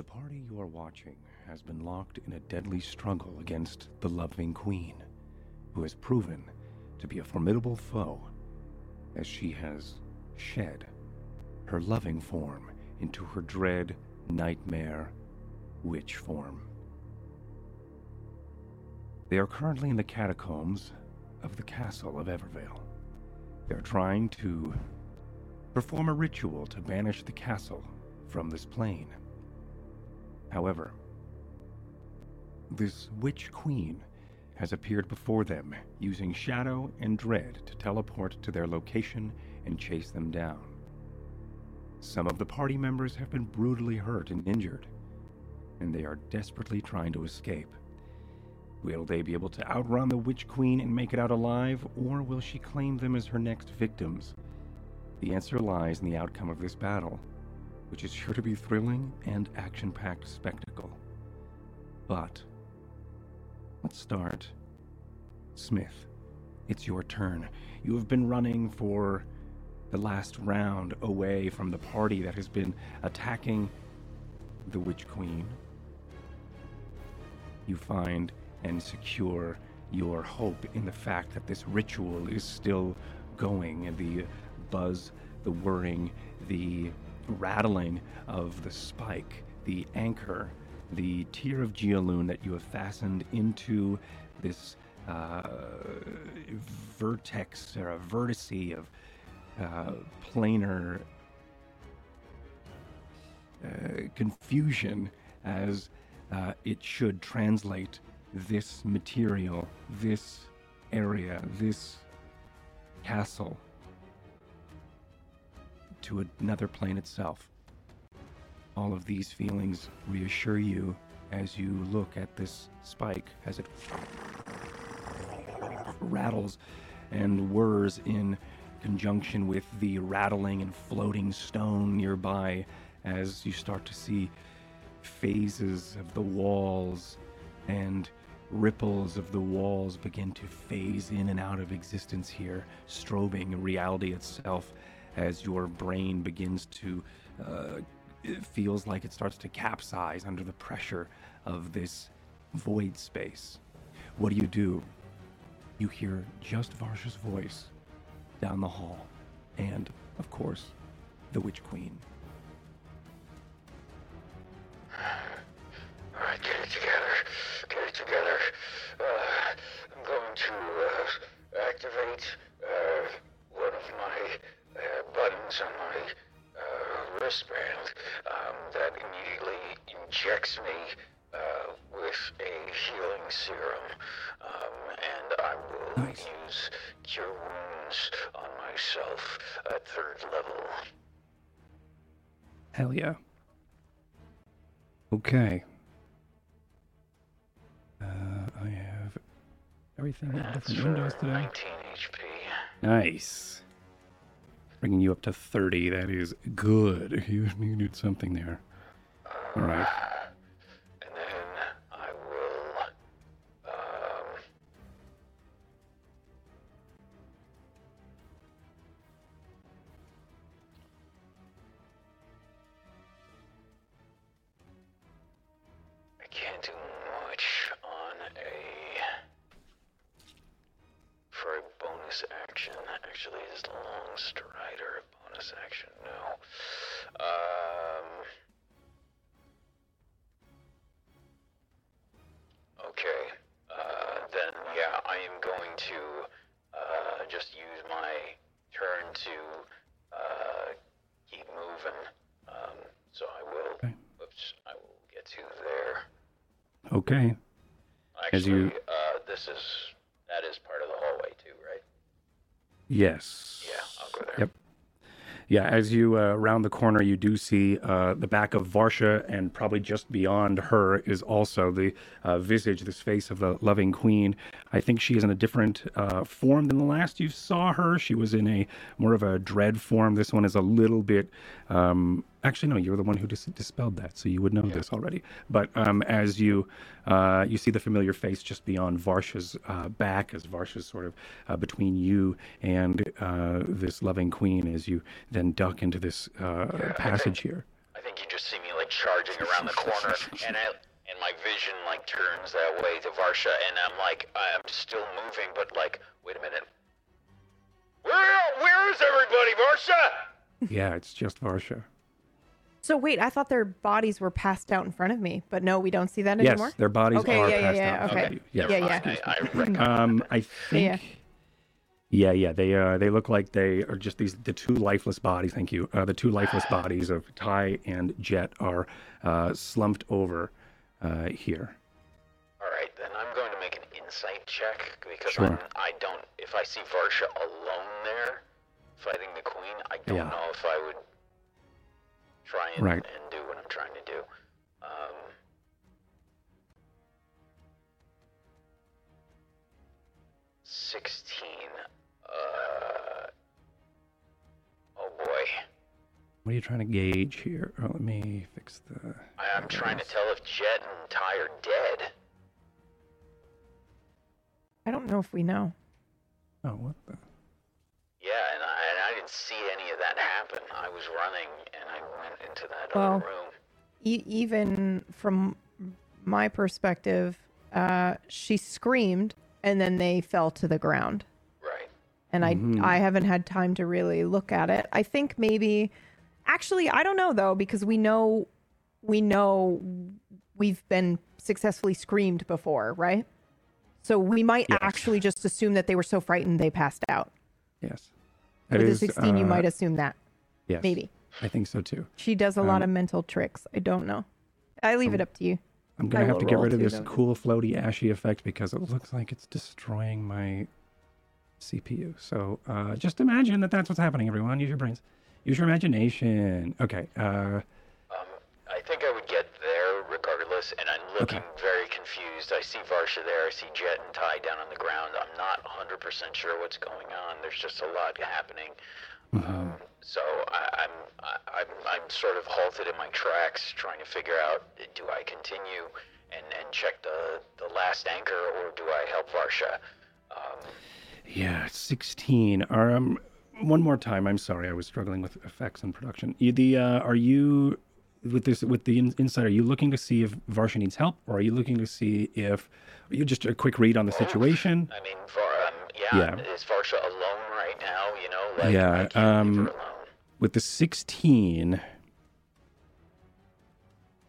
The party you are watching has been locked in a deadly struggle against the Loving Queen, who has proven to be a formidable foe as she has shed her loving form into her dread nightmare witch form. They are currently in the catacombs of the castle of Evervale. They're trying to perform a ritual to banish the castle from this plane. However, this witch queen has appeared before them using shadow and dread to teleport to their location and chase them down. Some of the party members have been brutally hurt and injured, and they are desperately trying to escape. Will they be able to outrun the Witch Queen and make it out alive, or will she claim them as her next victims? The answer lies in the outcome of this battle, which is sure to be thrilling and action packed spectacle. But let's start. Smith, it's your turn. You have been running for the last round away from the party that has been attacking the Witch Queen. You find and secure your hope in the fact that this ritual is still going and the buzz, the whirring, the rattling of the spike, the anchor, the tear of Geoloon that you have fastened into this uh, vertex or a vertice of uh, planar uh, confusion as uh, it should translate this material, this area, this castle to another plane itself. All of these feelings reassure you as you look at this spike as it rattles and whirs in conjunction with the rattling and floating stone nearby as you start to see phases of the walls and ripples of the walls begin to phase in and out of existence here, strobing reality itself as your brain begins to. Uh, it feels like it starts to capsize under the pressure of this void space. What do you do? You hear just Varsha's voice down the hall, and, of course, the Witch Queen. Wristband um, that immediately injects me uh, with a healing serum. Um, and I will Nice. use Cure Wounds on myself at third level. Hell yeah. Okay. Uh, I have everything in That's different windows today. 19 HP. Nice. Bringing you up to 30. That is good. You needed something there. All right. Yes. Yeah, I'll go there. Yep. Yeah, as you uh, round the corner, you do see uh, the back of Varsha, and probably just beyond her is also the uh, visage, this face of the loving queen. I think she is in a different uh, form than the last you saw her. She was in a more of a dread form. This one is a little bit. Um, actually, no, you were the one who dis- dispelled that, so you would know this already. But um, as you uh, you see the familiar face just beyond Varsha's uh, back, as Varsha's sort of uh, between you and uh, this loving queen, as you then duck into this uh, passage here. I think you just see me like charging around the corner, and I and my vision like turns that way to Varsha, and I'm like, I'm still moving, but like, wait a minute. Where where is everybody, Varsha? Yeah, it's just Varsha. So wait, I thought their bodies were passed out in front of me, but no, we don't see that Yes, anymore. Yes, their bodies Okay, are yeah, yeah, passed yeah, out. in okay. front of you. Yes. Yeah, Never yeah. mind, I, I. Um, I think. Yeah. Yeah, yeah, they uh, they look like they are just these the two lifeless bodies. Thank you. Uh, the two lifeless bodies of Ty and Jet are uh, slumped over uh, here. All right, then I'm going to make an insight check because Sure. I'm, I don't. If I see Varsha alone there fighting the queen, I don't Yeah. know if I would try and, Right. and do what I'm trying to do. Um, Sixteen. Uh. Oh boy. What are you trying to gauge here? Oh, let me fix the. I, I'm trying to tell if Jet and Ty are dead. I don't know if we know. Oh, what the? Yeah, see any of that happen. I was running and I went into that Well- other room. E- even from my perspective, uh, she screamed and then they fell to the ground. Right. and I Mhm. I haven't had time to really look at it. I think maybe actually I don't know though because we know we know we've been successfully screamed before, right? So we might Yes. actually just assume that they were so frightened they passed out. Yes. With That the is, 16 you uh, might assume that. Yes. Maybe. I think so too. She does a lot Um, of mental tricks. I don't know. I leave it um, up to you. I'm gonna have to get rid of this though. cool floaty ashy effect because it looks like it's destroying my CPU. So uh, just imagine that that's what's happening, everyone. Use your brains. Use your imagination. Okay. Uh, Um, I think I would get there and I'm looking very confused. I see Varsha there. I see Jet and Ty down on the ground. I'm not 100% sure what's going on. There's just a lot happening. Um, so I, I'm I, I'm I'm sort of halted in my tracks, trying to figure out do I continue and, and check the the last anchor or do I help Varsha? Um, yeah, 16. Um, one more time. I'm sorry. I was struggling with effects and production. The uh, are you with this with the in, inside? Are you looking to see if Varsha needs help, or are you looking to see if you just a quick read on the situation? I mean, Var, um, yeah, Yeah. is Varsha alone right now? You know, like Yeah, I can't leave her um, with the 16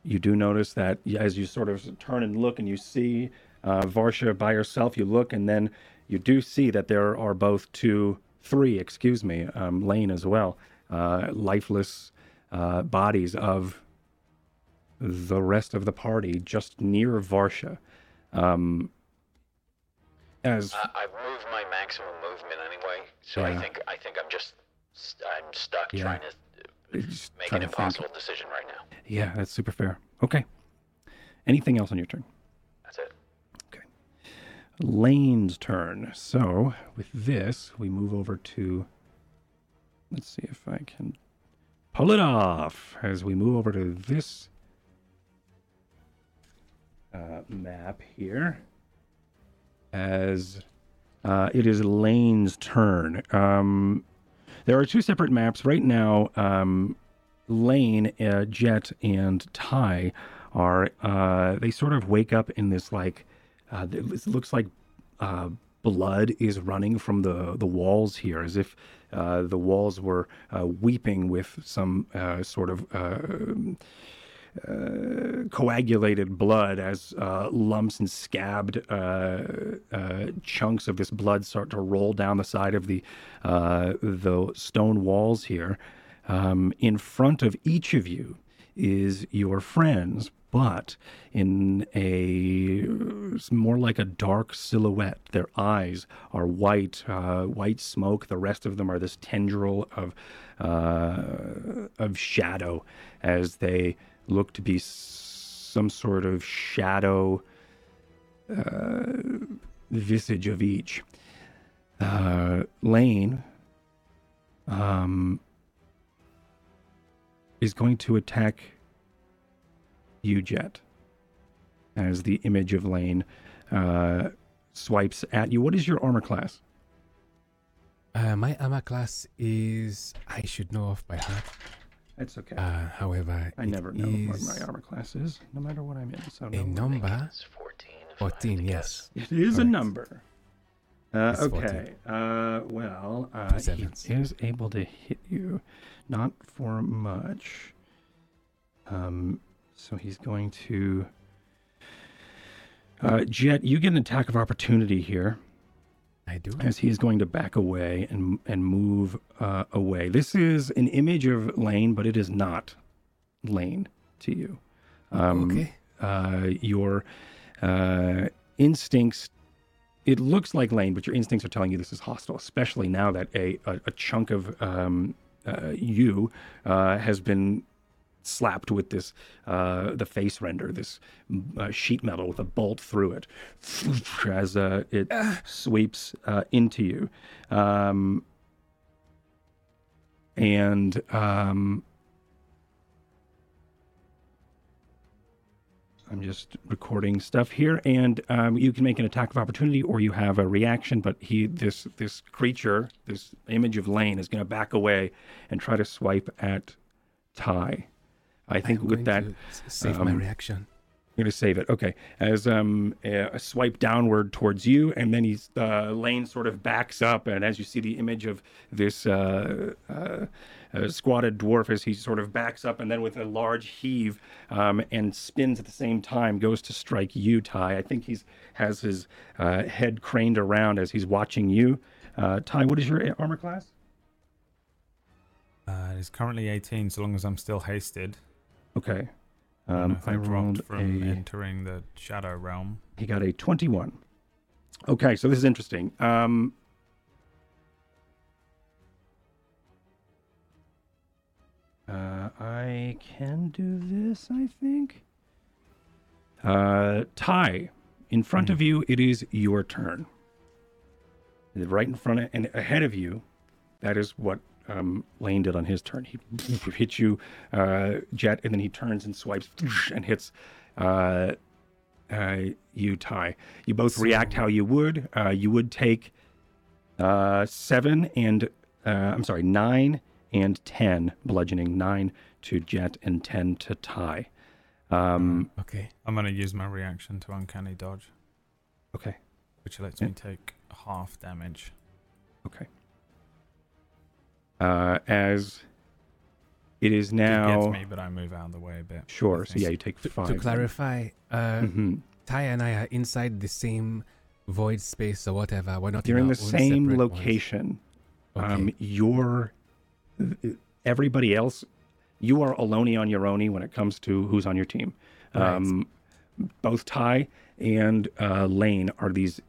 you do notice that as you sort of turn and look and you see uh, varsha by herself you look and then you do see that there are both two three excuse me um, lane as well uh, lifeless uh, bodies of the rest of the party just near varsha um, as I, I've moved my maximum movement anyway, so I think I think I'm just st- I'm stuck Yeah. trying to uh, just make trying an to think. impossible decision right now. yeah that's super fair okay anything else on your turn That's it. Okay. Lane's turn. So with this, we move over to. Let's see if I can pull it off as we move over to this uh, map here. As uh, it is Lane's turn. Um, there are two separate maps right now. Um, Lane, uh, Jet, and Ty are uh, they sort of wake up in this like uh, it looks like uh, blood is running from the the walls here, as if uh, the walls were uh, weeping with some uh, sort of. Uh, coagulated blood as uh, lumps and scabbed uh, chunks of this blood start to roll down the side of the the stone walls here. Um, in front of each of you is your friends, but in a more like a dark silhouette. Their eyes are white, uh, white smoke. The rest of them are this tendril of uh, of shadow as they look to be some sort of shadow uh, visage of each. Uh, Lane um, is going to attack you, Jet, as the image of Lane uh, swipes at you. What is your armor class? Uh, my armor class is I should know off by heart. It's okay. Uh, however, I never know what is my armor class is, no matter what I'm in. So a no worries. number. 14. if I had 14, yes. It is a number. Uh, okay. Uh, well, uh, he is able to hit you, not for much. Um, so he's going to. Uh, Jet, you get an attack of opportunity here I do. as he is going to back away and and move uh, away. This is an image of Lane, but it is not Lane to you. Um, okay. uh, your uh, instincts. It looks like Lane, but your instincts are telling you this is hostile, especially now that a, a, a chunk of um, uh, you uh, has been slapped with this uh, the face render, this uh, sheet metal with a bolt through it, as uh, it sweeps uh, into you, um, and um, I'm just recording stuff here, and um, you can make an attack of opportunity, or you have a reaction. But he, this this creature, this image of Lane, is going to back away and try to swipe at Ty. I think I'm with going that, to s- save my um, reaction. I'm going to save it. Okay, as um a, a swipe downward towards you, and then he's uh, Lane sort of backs up, and as you see the image of this uh, uh, uh, squatted dwarf, as he sort of backs up, and then with a large heave um, and spins at the same time, goes to strike you, Ty. I think he's has his uh, head craned around as he's watching you. Uh, Ty, what is your armor class? Uh, it's currently 18, so long as I'm still hasted. Okay. I Um, I I rolled dropped from a. entering the shadow realm. He got a 21. Okay, so this is interesting. Um, uh, I can do this, I think. Uh, Ty, in front of you, it is your turn. Right in front of and ahead of you, that is what um, Lane did on his turn. He hits you, uh, Jet, and then he turns and swipes and hits uh, uh, you, Ty. You both react how you would. Uh, you would take uh, seven and, uh, I'm sorry, nine and 10 bludgeoning, nine to Jet and 10 to Ty. Um, Okay. I'm going to use my reaction to Uncanny Dodge, okay, which lets Yeah. me take half damage. okay. Uh, as it is now. It now. gets me, but I move out of the way a bit. Sure, so yeah, you take To, five. to clarify, uh, hmm Ty and I are inside the same void space or whatever. We're not. You're in our the same location. Okay. Um, you're everybody else. You are alone on your own when it comes to who's on your team. Right. Um, both Ty and uh, Lane are these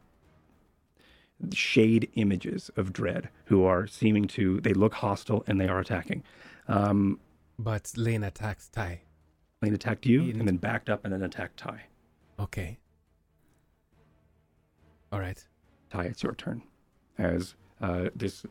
shade images of Dread who are seeming to. They look hostile and they are attacking. Um, but Lane attacks Ty. Lane attacked you and then backed up and then attacked Ty. Okay. All right. Ty, it's your turn. As uh, this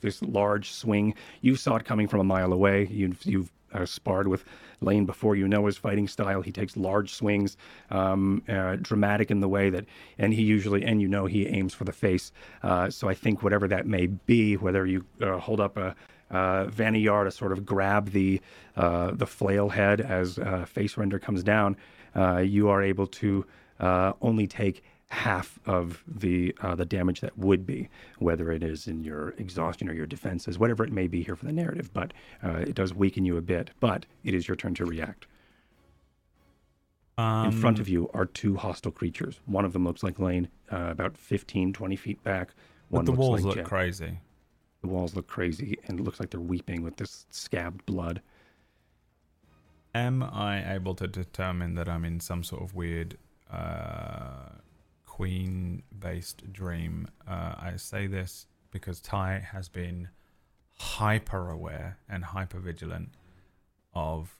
this large swing, you saw it coming from a mile away. You've you've uh, sparred with Lane before. You know his fighting style. He takes large swings, um, uh, dramatic in the way that, and he usually, and you know he aims for the face. Uh, so I think whatever that may be, whether you uh, hold up a uh, Vaniyar to sort of grab the uh, the flail head as face render comes down, uh, you are able to only take half of the uh, the damage that would be, whether it is in your exhaustion or your defenses, whatever it may be here for the narrative. But uh, it does weaken you a bit. But it is your turn to react. Um, in front of you are two hostile creatures. One of them looks like Lane, uh, about 15, 20 feet back. One But the walls like look crazy. The walls look crazy, and it looks like they're weeping with this scabbed blood. Am I able to determine that I'm in some sort of weird uh, queen based dream? Uh, I say this because Ty has been hyper aware and hyper vigilant of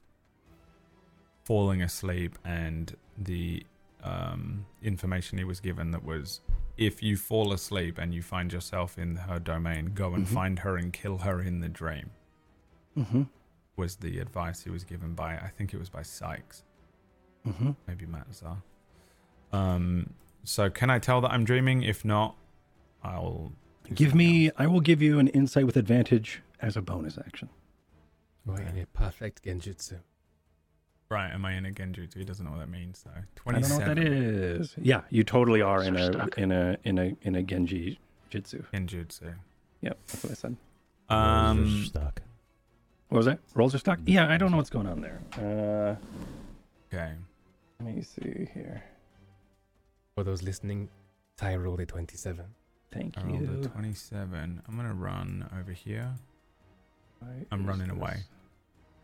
falling asleep and the um, information he was given that was if you fall asleep and you find yourself in her domain, go and Mhm. find her and kill her in the dream Mm-hmm. was the advice he was given by I think it was by Sykes, Mm-hmm. maybe Matzar. Um so can I tell that I'm dreaming? If not, I'll Give me. else. I will give you an insight with advantage as a bonus action. We're in a perfect genjutsu. Right, am I in a genjutsu? He doesn't know what that means. So I don't know what that is. Yeah, you totally are in a stuck. in a in a in a Genji Jitsu. Genjutsu. Yep, that's what I said. Um, Rolls are stuck. What was that? Rolls are stuck. Yeah, I don't know what's going on there. Uh, okay. let me see here. For those listening, Ty rolled a 27. Thank I rolled a you. twenty-seven. I'm gonna run over here. Why I'm running this- away.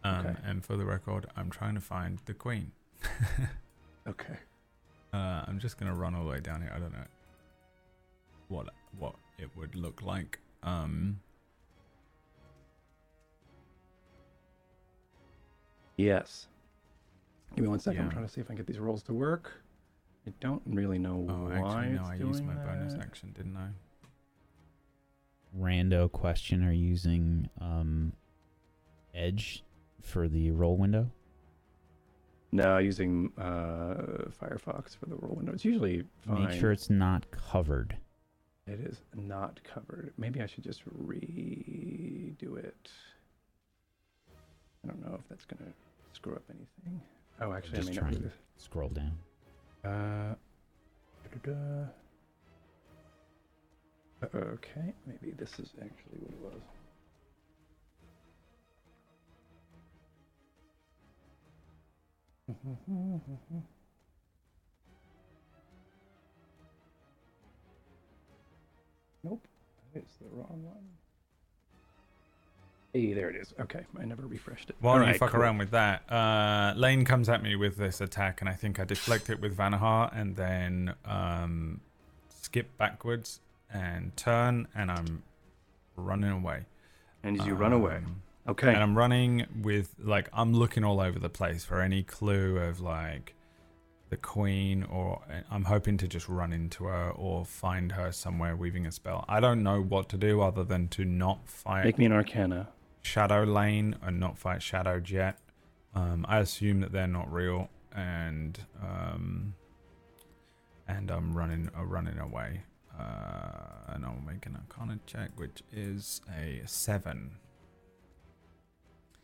Um, Okay. And for the record, I'm trying to find the queen. Okay. Uh, I'm just gonna run all the way down here. I don't know what what it would look like. Um, Yes. Give me one second. I'm trying to see if I can get these rolls to work. I don't really know oh, why actually, no, it's I doing used my bonus action, didn't I? Rando question: Are you using um, Edge for the roll window? No, using uh, Firefox for the roll window. It's usually fine. Make sure it's not covered. It is not covered. Maybe I should just redo it. I don't know if that's gonna screw up anything. Oh, actually, Just I may try not do and scroll down. Uh, da-da-da. Uh, okay, maybe this is actually what it was. Nope, is the wrong one. Hey, there it is. Okay, I never refreshed it. While you Alright, fuck cool. around with that, uh, Lane comes at me with this attack, and I think I deflect it with Vanahar, and then um, skip backwards and turn, and I'm running away. And as you run away. Um, Okay. And I'm running with like I'm looking all over the place for any clue of like the queen, or I'm hoping to just run into her or find her somewhere weaving a spell. I don't know what to do other than to not fight Make me an Arcana. Shadow Lane and not fight Shadow Jet. Um, I assume that they're not real, and um, and I'm running uh, running away. Uh, and I'll make an Arcana check, which is a seven.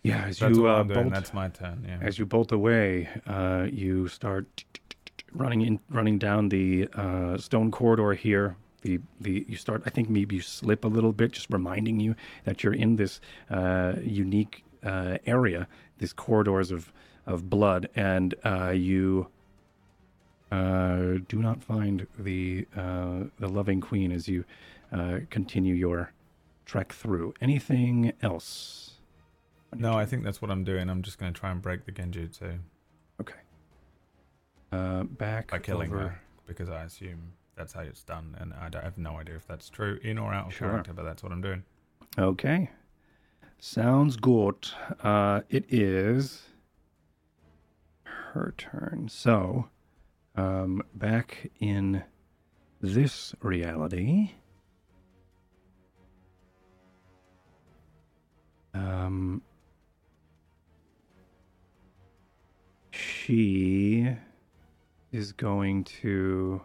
Yeah, as That's you uh, bolt, That's my turn. Yeah. as you bolt away, uh, you start running in, running down the uh, stone corridor here. The the you start. I think maybe you slip a little bit, just reminding you that you're in this uh, unique uh, area, these corridors of of blood, and uh, you uh, do not find the uh, the loving queen as you uh, continue your trek through. Anything else? No, I think that's what I'm doing. I'm just going to try and break the Genjutsu Okay. Uh, back by killing over. her because I assume that's how it's done, and I, have no idea if that's true in or out of Sure. character, but that's what I'm doing. Okay. Sounds good. Uh, it is her turn. So, um, back in this reality, um, she is going to.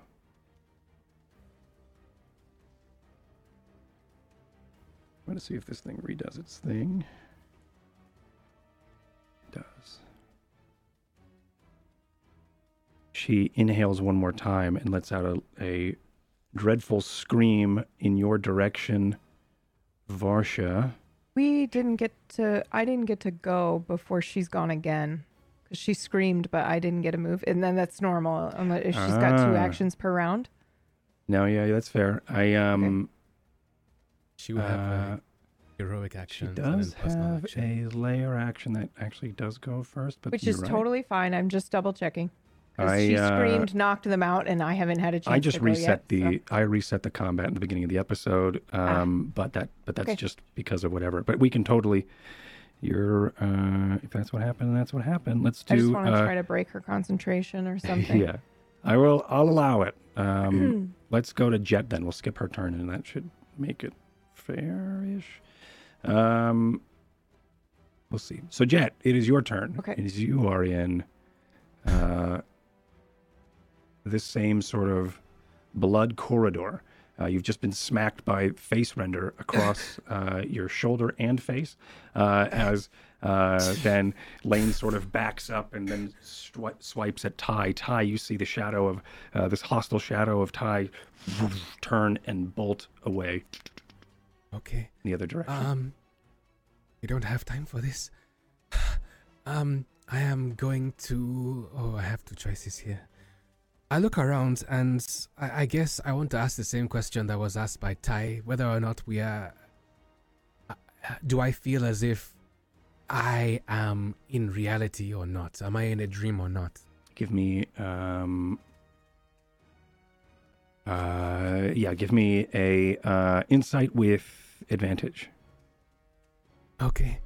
I'm going to see if this thing redoes its thing. It does. She inhales one more time and lets out a, a dreadful scream in your direction, Varsha. We didn't get to. I didn't get to go before she's gone again, because she screamed, but I didn't get a move, and then that's normal. unless- If she's got two Ah. actions per round. No, yeah, that's fair. I um, She will have uh, a heroic she action. does have a layer action that actually does go first, but which is right. totally fine. I'm just double checking. I, she uh, screamed, knocked them out, and I haven't had a chance. I just to go reset yet, the so- Ah. I reset the combat in the beginning of the episode. Um, but that but that's Okay. just because of whatever. But we can totally. You're uh, if that's what happened, that's what happened. Let's do. I just want to uh, try to break her concentration or something. Yeah, I will. I'll allow it. Um, let's go to Jet then. We'll skip her turn, and that should make it fair-ish. Um, we'll see. So Jet, it is your turn. Okay. As you are in uh, this same sort of blood corridor. Uh, you've just been smacked by face render across uh, your shoulder and face, uh, as uh, then Lane sort of backs up and then swi- swipes at Ty. Ty, you see the shadow of uh, this hostile shadow of Ty turn and bolt away Okay. in the other direction. Um, we don't have time for this. Um, I am going to. Oh, I have two choices here. I look around and I, I guess I want to ask the same question that was asked by Ty whether or not we are. uh, Do I feel as if I am in reality or not? Am I in a dream or not? give me um uh yeah give me a uh insight with advantage Okay.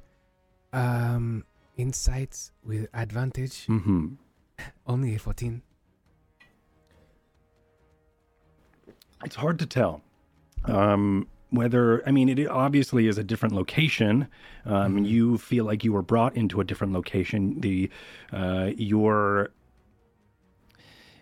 Um, insights with advantage. mm-hmm Only a 14. it's hard to tell um whether i mean it obviously is a different location um Mhm. you feel like you were brought into a different location the uh your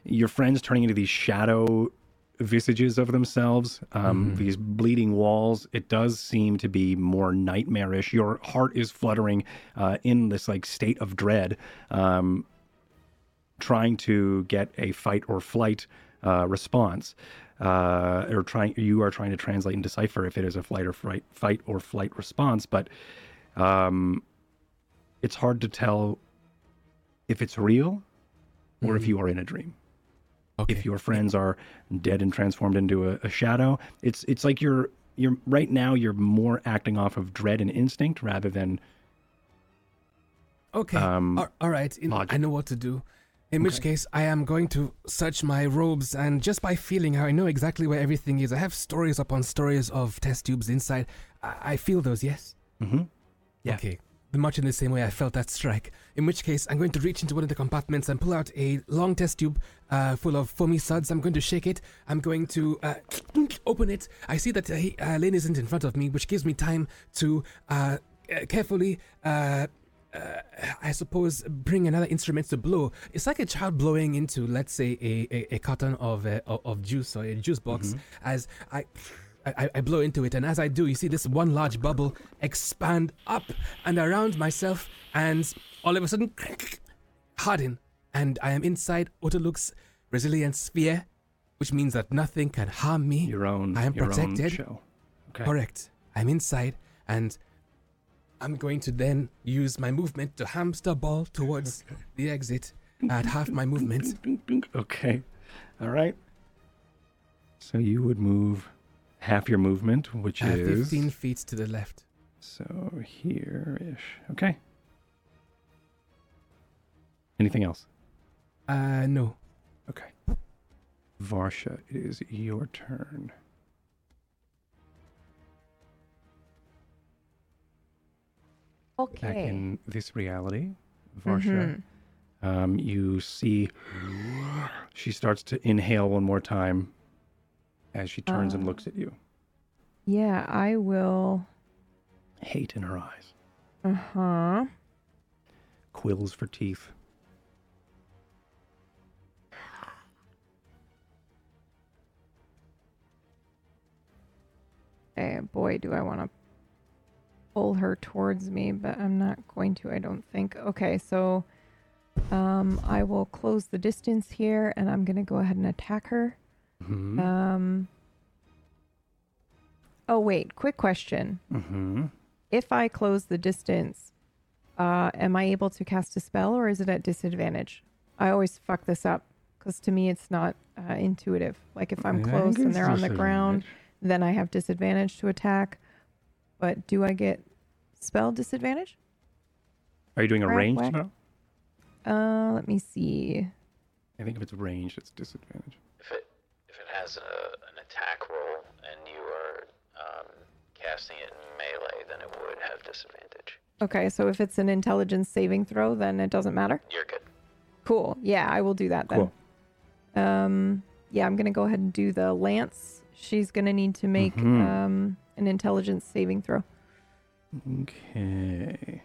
your friends turning into these shadow visages of themselves um Mhm. these bleeding walls it does seem to be more nightmarish your heart is fluttering uh in this like state of dread um trying to get a fight or flight uh, response, uh, or trying you are trying to translate and decipher if it is a flight or fright, fight or flight response. But um, it's hard to tell if it's real or if Mhm. you are in a dream. Okay. If your friends are dead and transformed into a, a shadow, it's it's like you're you're right now you're more acting off of dread and instinct rather than Okay. Um, Al- all right. In. I know what to do. In which case, I am going to search my robes, and just by feeling how I know exactly where everything is, I have stories upon stories of test tubes inside. I, I feel those, yes? hmm Yeah. Okay. Much in the same way I felt that strike. In which case, I'm going to reach into one of the compartments and pull out a long test tube uh, full of foamy suds. I'm going to shake it. I'm going to uh, open it. I see that uh, he, uh, Lane isn't in front of me, which gives me time to uh, uh, carefully. Uh, uh, I suppose bring another instrument to blow. It's like a child blowing into, let's say, a, a, a carton of, of of juice or a juice box. As I, I I blow into it, and as I do, you see this one large bubble expand up and around myself, and all of a sudden harden, and I am inside Otiluke's resilient sphere, which means that nothing can harm me. your own I am your own protected. Okay. Correct. I'm inside, and I'm going to then use my movement to hamster ball towards the exit at half my movement. Okay. All right. So you would move half your movement, which Uh, is 15 feet to the left. so here ish. Okay. Anything else? Uh, no. Okay. Varsha, it is your turn. Okay. Back Okay. in this reality, Varsha, Mhm. um, you see she starts to inhale one more time as she turns and looks at you. Yeah, I will. Hate in her eyes. Uh huh. Quills for teeth. Eh, boy, do I want to pull her towards me, but I'm not going to, I don't think. Okay, so um, I will close the distance here and I'm going to go ahead and attack her. Mm-hmm. Um, oh, wait, quick question. mm-hmm. If I close the distance, uh, am I able to cast a spell or is it at disadvantage? I always fuck this up because to me it's not uh, intuitive. Like if I'm close and they're on the ground, then I have disadvantage to attack. But do I get spell disadvantage? Are you doing a ranged spell? Uh, let me see. I think if it's ranged, it's disadvantage. If it if it has a, an attack roll and you are um, casting it in melee, then it would have disadvantage. Okay, so if it's an intelligence saving throw, then it doesn't matter. You're good. Cool. Yeah, I will do that then. Cool. Um, yeah, I'm gonna go ahead and do the lance. She's gonna need to make Mhm. um an intelligence saving throw. Okay.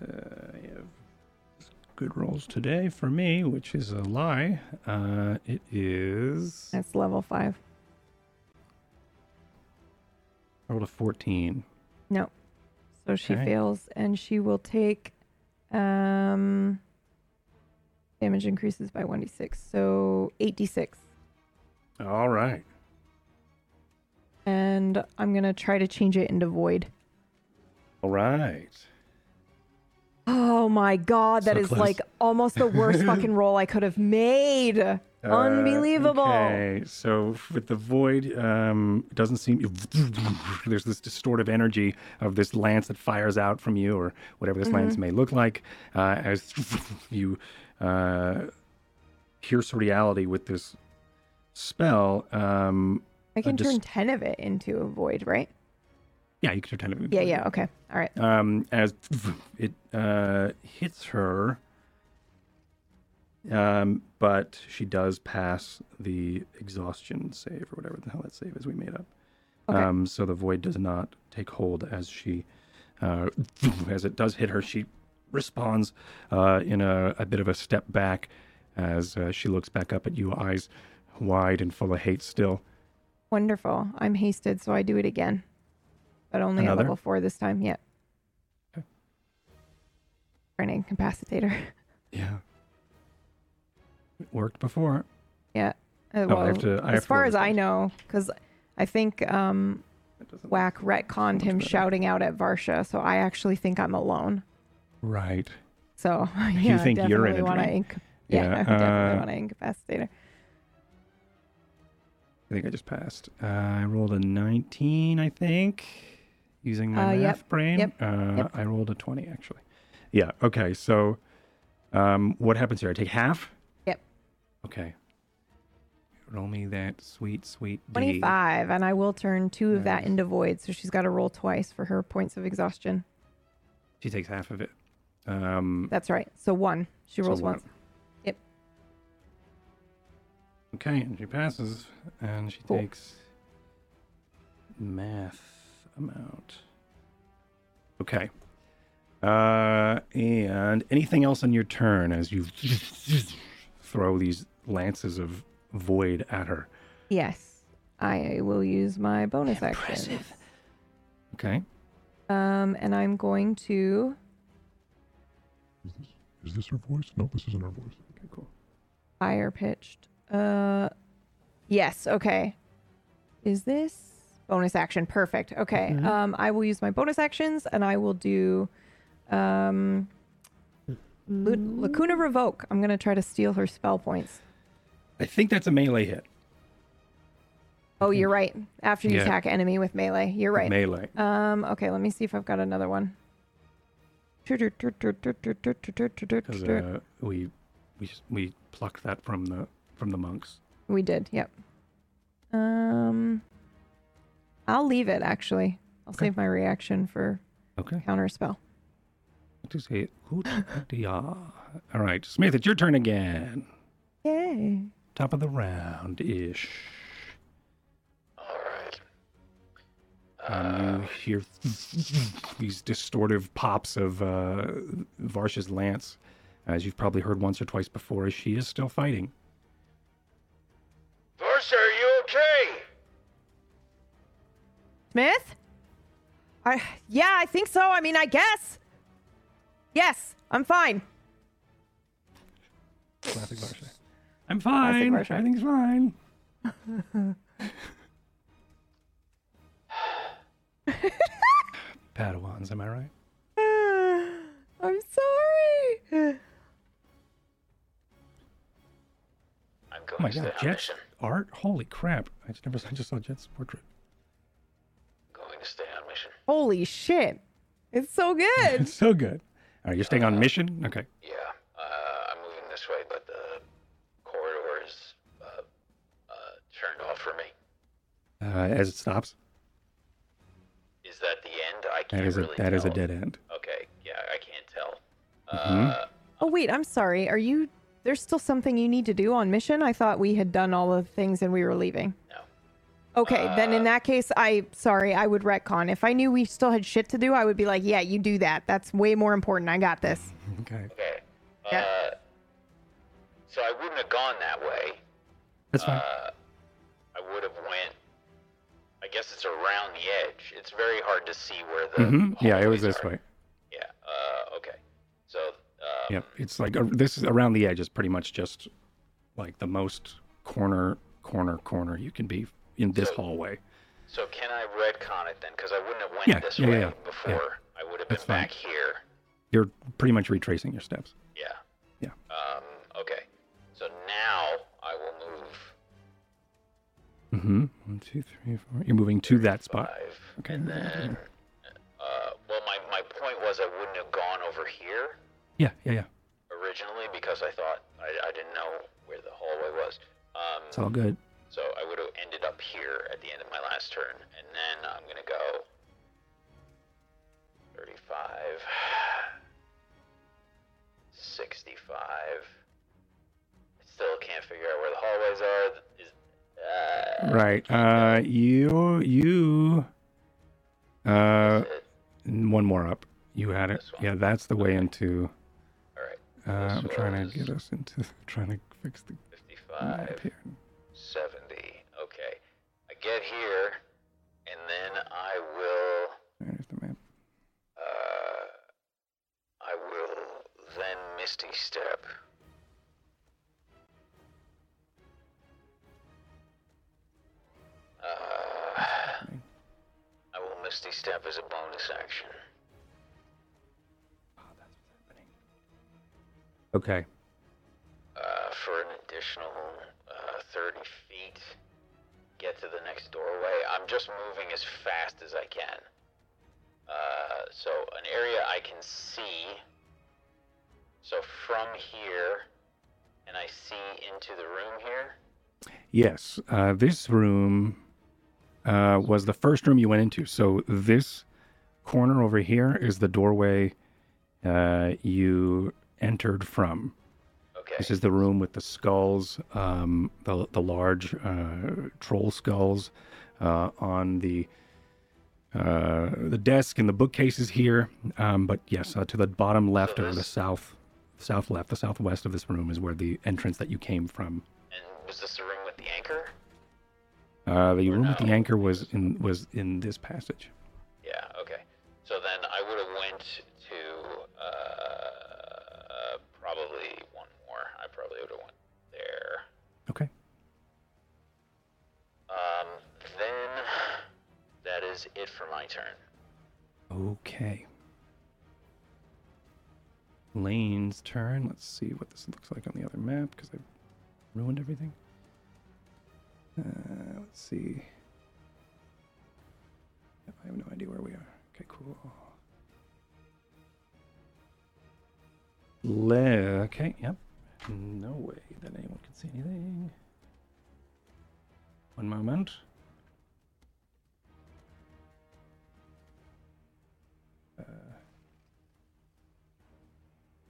Uh, I have good rolls today for me, which is a lie. Uh, it is That's level five. Rolled a 14. No. So she Okay. fails and she will take um damage increases by 1d6. So 8d6. All right. And I'm going to try to change it into void. All right. Oh my god, that So is close. like almost the worst fucking roll I could have made. Uh, Unbelievable. Okay, so with the void, um, it doesn't seem there's this distortive energy of this lance that fires out from you, or whatever this lance may look like, uh, as you uh, pierce reality with this spell. Um, I can turn 10 of it into a void, right? Yeah, you can turn it. Yeah, yeah, okay. All right. um, as it uh, hits her. Um, but she does pass the exhaustion save or whatever the hell that save is we made up. Okay. Um, so the void does not take hold as she, uh, as it does hit her, she responds uh, in a, a bit of a step back as uh, she looks back up at you, eyes wide and full of hate still. Wonderful. I'm hasted, so I do it again. But only Another? at level 4 this time. Yep. Okay. For an incapacitator. Yeah. It worked before. yeah. Uh, Oh, I have to- as far as I know, because I think um, Whack retconned him better. shouting out at Varsha, so I actually think I'm alone. Right. So yeah, think you're in definitely a want to dream. inc- yeah, Yeah, I definitely uh, want to incapacitate her. I think I just passed. Uh, I rolled a 19, I think, using my Uh, math yep, brain. yep, Uh, yep. I rolled a 20, actually. Yeah, okay. So um, what happens here? I take half? Yep. Okay. Roll me that sweet, sweet D. 25, and I will turn two of that into void, so she's got to roll twice for her points of exhaustion. She takes half of it. Um, That's right. So one. She So rolls one. once. Yep. okay, and she passes, and she Cool. takes math amount. Okay. Uh, and anything else on your turn as you throw these lances of void at her? Yes. I will use my bonus action. Okay. Um, and I'm going to Is this, is this her voice? No, this isn't her voice. Okay, cool. higher pitched. Uh, yes. Okay. Is this bonus action? Perfect. Okay. Mm-hmm. Um, I will use my bonus actions, and I will do, um, Lu- Lacuna revoke. I'm gonna try to steal her spell points. I think that's a melee hit. Oh, you're right. After you Yeah. attack enemy with melee, you're right. Melee. Um. Okay. Let me see if I've got another one. Uh, we we we plucked that from the from the monks. We did. Yep. Um. I'll leave it. Actually, I'll Okay. save my reaction for Okay. counter spell. To say, All right, Smith, it's your turn again. Yay. Top of the round ish. All right. Um, you hear these distortive pops of uh, Varsha's lance, as you've probably heard once or twice before, as she is still fighting. Smith? I yeah, I think so. I mean, I guess. Yes, I'm fine. Classic Varsha. I'm fine. Varsha. Everything's fine. Padawans, am I right? I'm sorry. I'm Oh my to god, on Jet's mission. art? Holy crap. I just never I just saw Jet's portrait. Going to stay on mission. Holy shit. It's so good. It's so good. All right, you're staying on mission? Okay. Yeah, uh, I'm moving this way, but the corridor is uh, uh, turned off for me. Uh, as it stops. Is that the end? I can't is a really that is a dead end. Okay, yeah, I can't tell. Uh, oh wait, I'm sorry. Are you there's still something you need to do on mission? I thought we had done all the things and we were leaving. No. Okay, then in that case, I sorry, I would retcon. If I knew we still had shit to do, I would be like, yeah, you do that. That's way more important. I got this. Okay. okay. Yeah. Uh, so I wouldn't have gone that way. That's fine. Uh, I would have went. I guess guess it's around the edge. It's very hard to see where the. Mm-hmm. Yeah, it was this are. way. Yeah. Uh, okay. So. Um, Yep, it's like uh, this is around the edge is pretty much just like the most corner, corner, corner you can be in this So- hallway. So can I retcon it then? Because I wouldn't have went Yeah, this yeah, way yeah, before. I would have been fine. back here. You're pretty much retracing your steps. Yeah. Yeah. Um. Okay. So now I will move Mm-hmm. One, two, three, four. You're moving to that spot. five, Okay. and then. Uh. Well, my my point was I wouldn't have gone over here Yeah, yeah, yeah. originally because I thought I I didn't know where the hallway was. Um. It's all good. So I would have ended up here at the end of my last turn, and then I'm gonna go 35, 65. I still can't figure out where the hallways are. Is, uh, Right. Uh, you, you, uh, one more up. You had it. Yeah, that's the way into. All right. Uh, I'm trying to get us into trying to fix the map 55, get here, and then I will. There's the map. Uh, I will then Misty Step. Uh, I will Misty Step as a bonus action. Okay. Uh, for an additional uh, 30 feet. Get to the next doorway. I'm just moving as fast as I can. Uh, so an area I can see. So from here, and I see into the room here. Yes. Uh, this room uh, was the first room you went into. So this corner over here is the doorway uh, you entered from. This is the room with the skulls, um, the the large uh, troll skulls uh, on the uh, the desk and the bookcases here. Um, but yes, uh, to the bottom left So or the south, south left, the southwest of this room is where the entrance that you came from. And was this the room with the anchor? Uh, the Or room with the anchor was in was in this passage. Yeah. Okay. So then it for my turn. Okay. Lane's turn. Let's see what this looks like on the other map because I've ruined everything. Uh, let's see. I have no idea where we are. Okay, cool. Le- okay, yep. No way that anyone can see anything. One moment.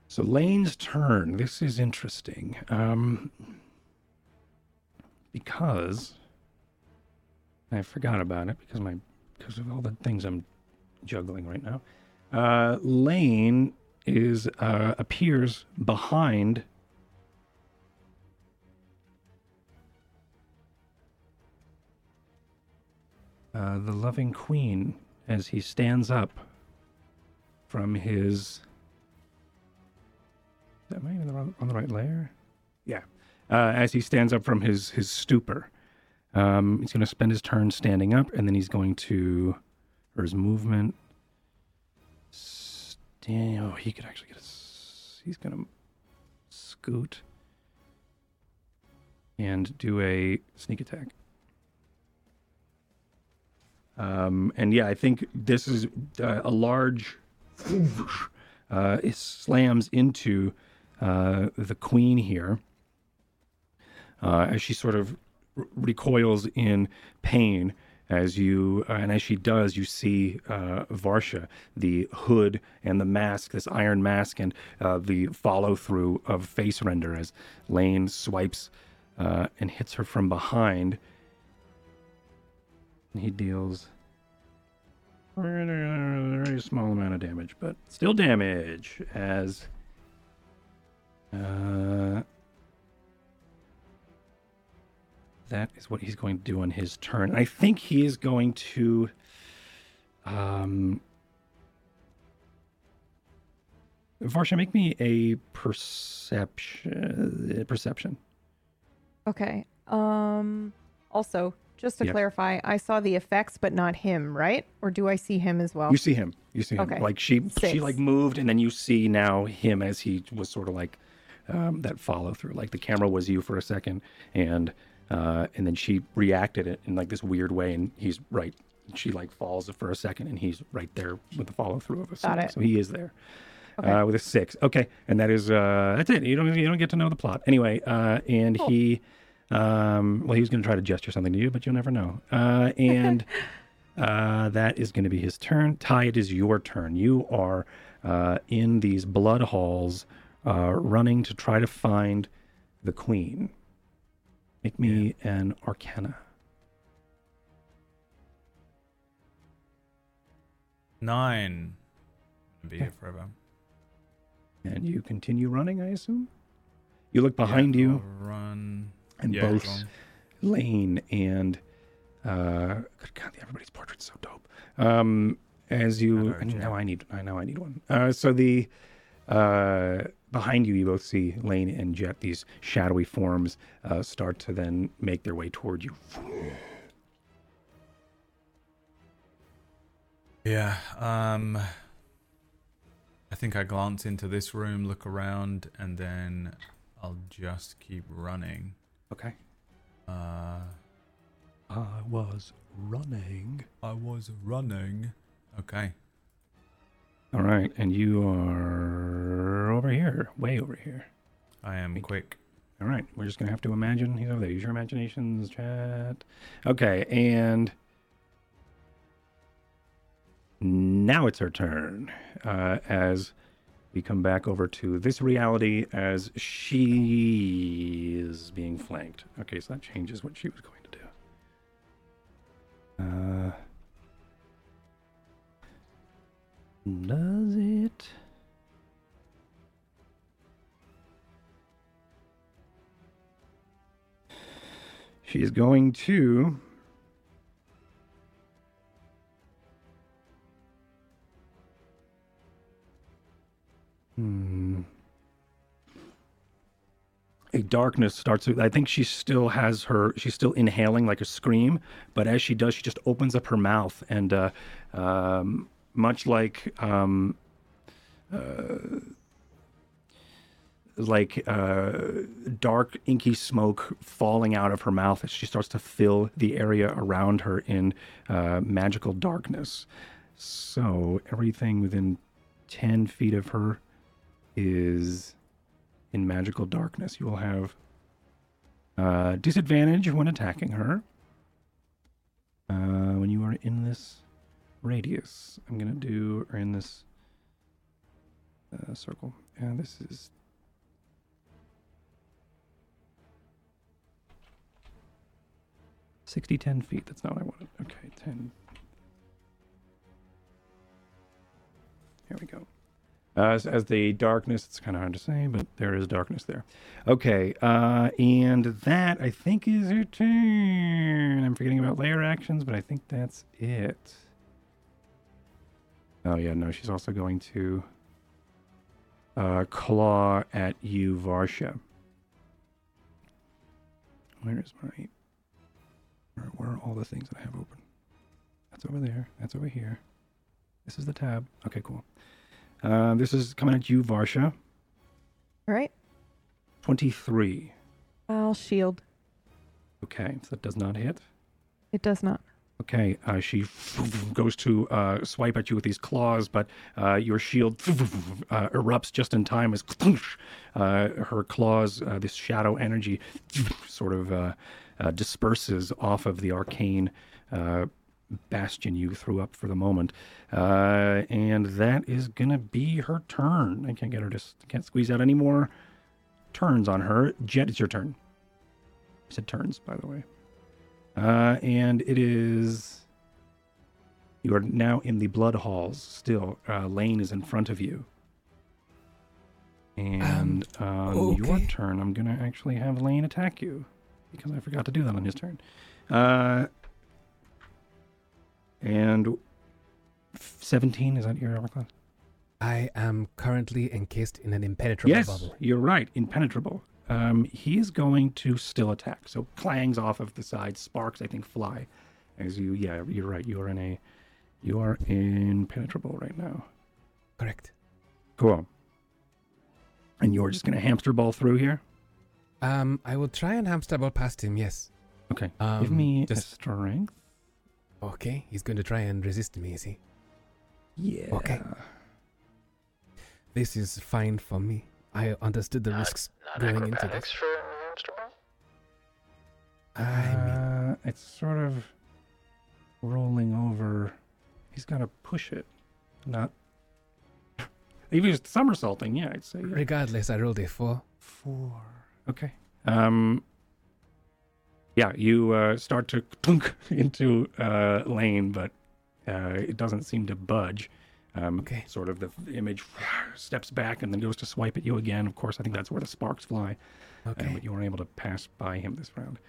So Lane's turn. This is interesting. Um, because I forgot about it because my because of all the things I'm juggling right now. Uh, Lane is uh, appears behind uh, the loving queen as he stands up from his Am I the on the right layer? Yeah. Uh, as he stands up from his his stupor, um, he's going to spend his turn standing up, and then he's going to, or his movement. Stand, oh, he could actually get a. He's going to scoot and do a sneak attack. Um, and yeah, I think this is uh, a large. Uh, it slams into uh, the queen here uh, as she sort of recoils in pain. As you uh, and as she does you see uh, varsha the hood and the mask this iron mask and the follow through of face render as lane swipes and hits her from behind. He deals very small amount of damage but still damage as uh, that is what he's going to do on his turn. I think he is going to. Um, Varsha, make me a perception. Perception. Okay. Um. Also, just to clarify, I saw the effects, but not him, right? Or do I see him as well? You see him. You see him. Okay. Like she, she like moved, and then you see now him as he was sort of like um, that follow through. Like the camera was you for a second, and uh, and then she reacted it in like this weird way, and he's right. She like falls for a second, and he's right there with the follow through of a Got it. So he is there. Okay. Uh, with a six, okay, and that is uh, that's it. You don't you don't get to know the plot anyway. Uh, and Cool. he, um, well, he was going to try to gesture something to you, but you'll never know. Uh, and uh, that is going to be his turn. Ty, it is your turn. You are uh, in these blood halls, uh, running to try to find the queen. Make me an Arcana. Nine. Be here forever. And you continue running, I assume. You look behind Yeah, you, Run. And yeah, both. Lane and uh, good God, everybody's portrait's so dope. Um, as you and Jack. now I need I know I need one. Uh, so the uh, behind you, you both see Lane and Jet. These shadowy forms uh, start to then make their way toward you. Yeah. Um. I think I glance into this room, look around, and then I'll just keep running. Okay. Uh, I was running. I was running. Okay. All right, and you are over here, way over here. I am quick. All right, we're just gonna have to imagine he's over there. Use your imaginations, chat. Okay, and now it's her turn. Uh, as we come back over to this reality, as she is being flanked. Okay, so that changes what she was going to do. Uh, does it? She's going to. Hmm. A darkness starts. I think she still has her. She's still inhaling like a scream, but as she does, she just opens up her mouth and, uh, um, much like um, uh, like uh, dark, inky smoke falling out of her mouth as she starts to fill the area around her in uh, magical darkness. So everything within 10 feet of her is in magical darkness. You will have uh, disadvantage when attacking her. Uh, when you are in this radius, I'm to do, or in this uh, circle. And this is 60, 10 feet. That's not what I wanted. Okay, 10. Here we go. Uh, as, as the darkness, it's kind of hard to say, but there is darkness there. Okay, uh, and that I think is her turn. I'm forgetting about layer actions, but I think that's it. Oh yeah, no, she's also going to uh, claw at you, Varsha. Where is my where, where are all the things that I have open? That's over there. That's over here. This is the tab. Okay, cool. Uh, this is coming at you, Varsha. All right. 23. I'll shield. Okay, so that does not hit. It does not. Okay, uh, she goes to uh, swipe at you with these claws, but uh, your shield uh, erupts just in time as uh, her claws, uh, this shadow energy, sort of uh, uh, disperses off of the arcane uh, bastion you threw up for the moment, uh, and that is gonna be her turn. I can't get her to can't squeeze out any more turns on her. Jet, it's your turn. I said turns, by the way. Uh, and it is. You are now in the blood halls. Still, uh, Lane is in front of you. And on your turn, I'm gonna actually have Lane attack you. because I forgot to do that on his turn. Uh, and 17, is that your armor class? I am currently encased in an impenetrable yes, bubble. you're right. Impenetrable. Um, he is going to still attack. So clangs off of the side, sparks I think fly, as you. Yeah, you're right. You are in a, you are impenetrable right now. Correct. Cool. And you're just gonna hamster ball through here. Um, I will try and hamster ball past him. Yes. Okay. Um, Give me a just- strength. Okay. He's going to try and resist me. Is he? Yeah. Okay. This is fine for me. I understood the Not- risks Not going into this. for a? I mean, Uh, it's sort of rolling over. He's got to push it, not. If he was somersaulting, yeah, I'd say yeah. regardless, I rolled a four. four. Okay. Um. Yeah, you uh, start to clunk into uh, lane, but uh, it doesn't seem to budge. Um, Okay. Sort of the, image steps back and then goes to swipe at you again. Of course, I think that's where the sparks fly. uh, Okay. but you weren't able to pass by him this round.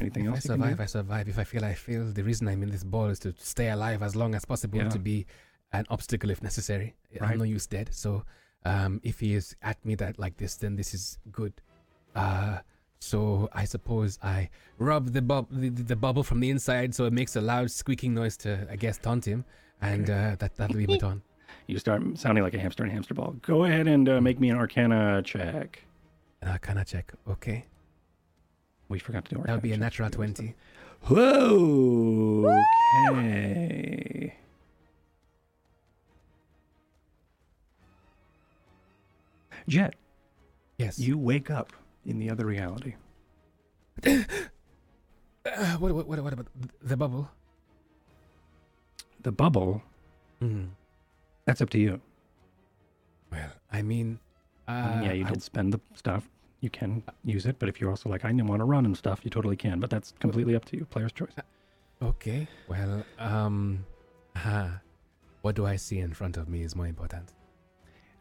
Anything if I else? can do? survive, I survive. If I feel I fail, the reason I'm in this ball is to stay alive as long as possible Yeah. to be an obstacle if necessary. Right. I'm no use dead. So, um, if he is at me that like this, then this is good. Uh, so I suppose I rub the, bub- the the bubble from the inside, so it makes a loud squeaking noise to, I guess, taunt him, and uh, that that'll be my taunt. You start sounding like a hamster and hamster ball. Go ahead and uh, make me an Arcana check. I kind check. Okay, We forgot to do that Arcana. would be a natural for you and twenty. Whoa. Okay. Jet, Yes. you wake up in the other reality. Uh, what, what what about the bubble? The bubble, Hmm. that's up to you. Well, I mean, uh, yeah, you I- did spend the stuff. You can use it, but if you're also like, I want to run and stuff, you totally can. But that's completely up to you. Player's choice. Okay. Well, um, ha. What do I see in front of me is more important.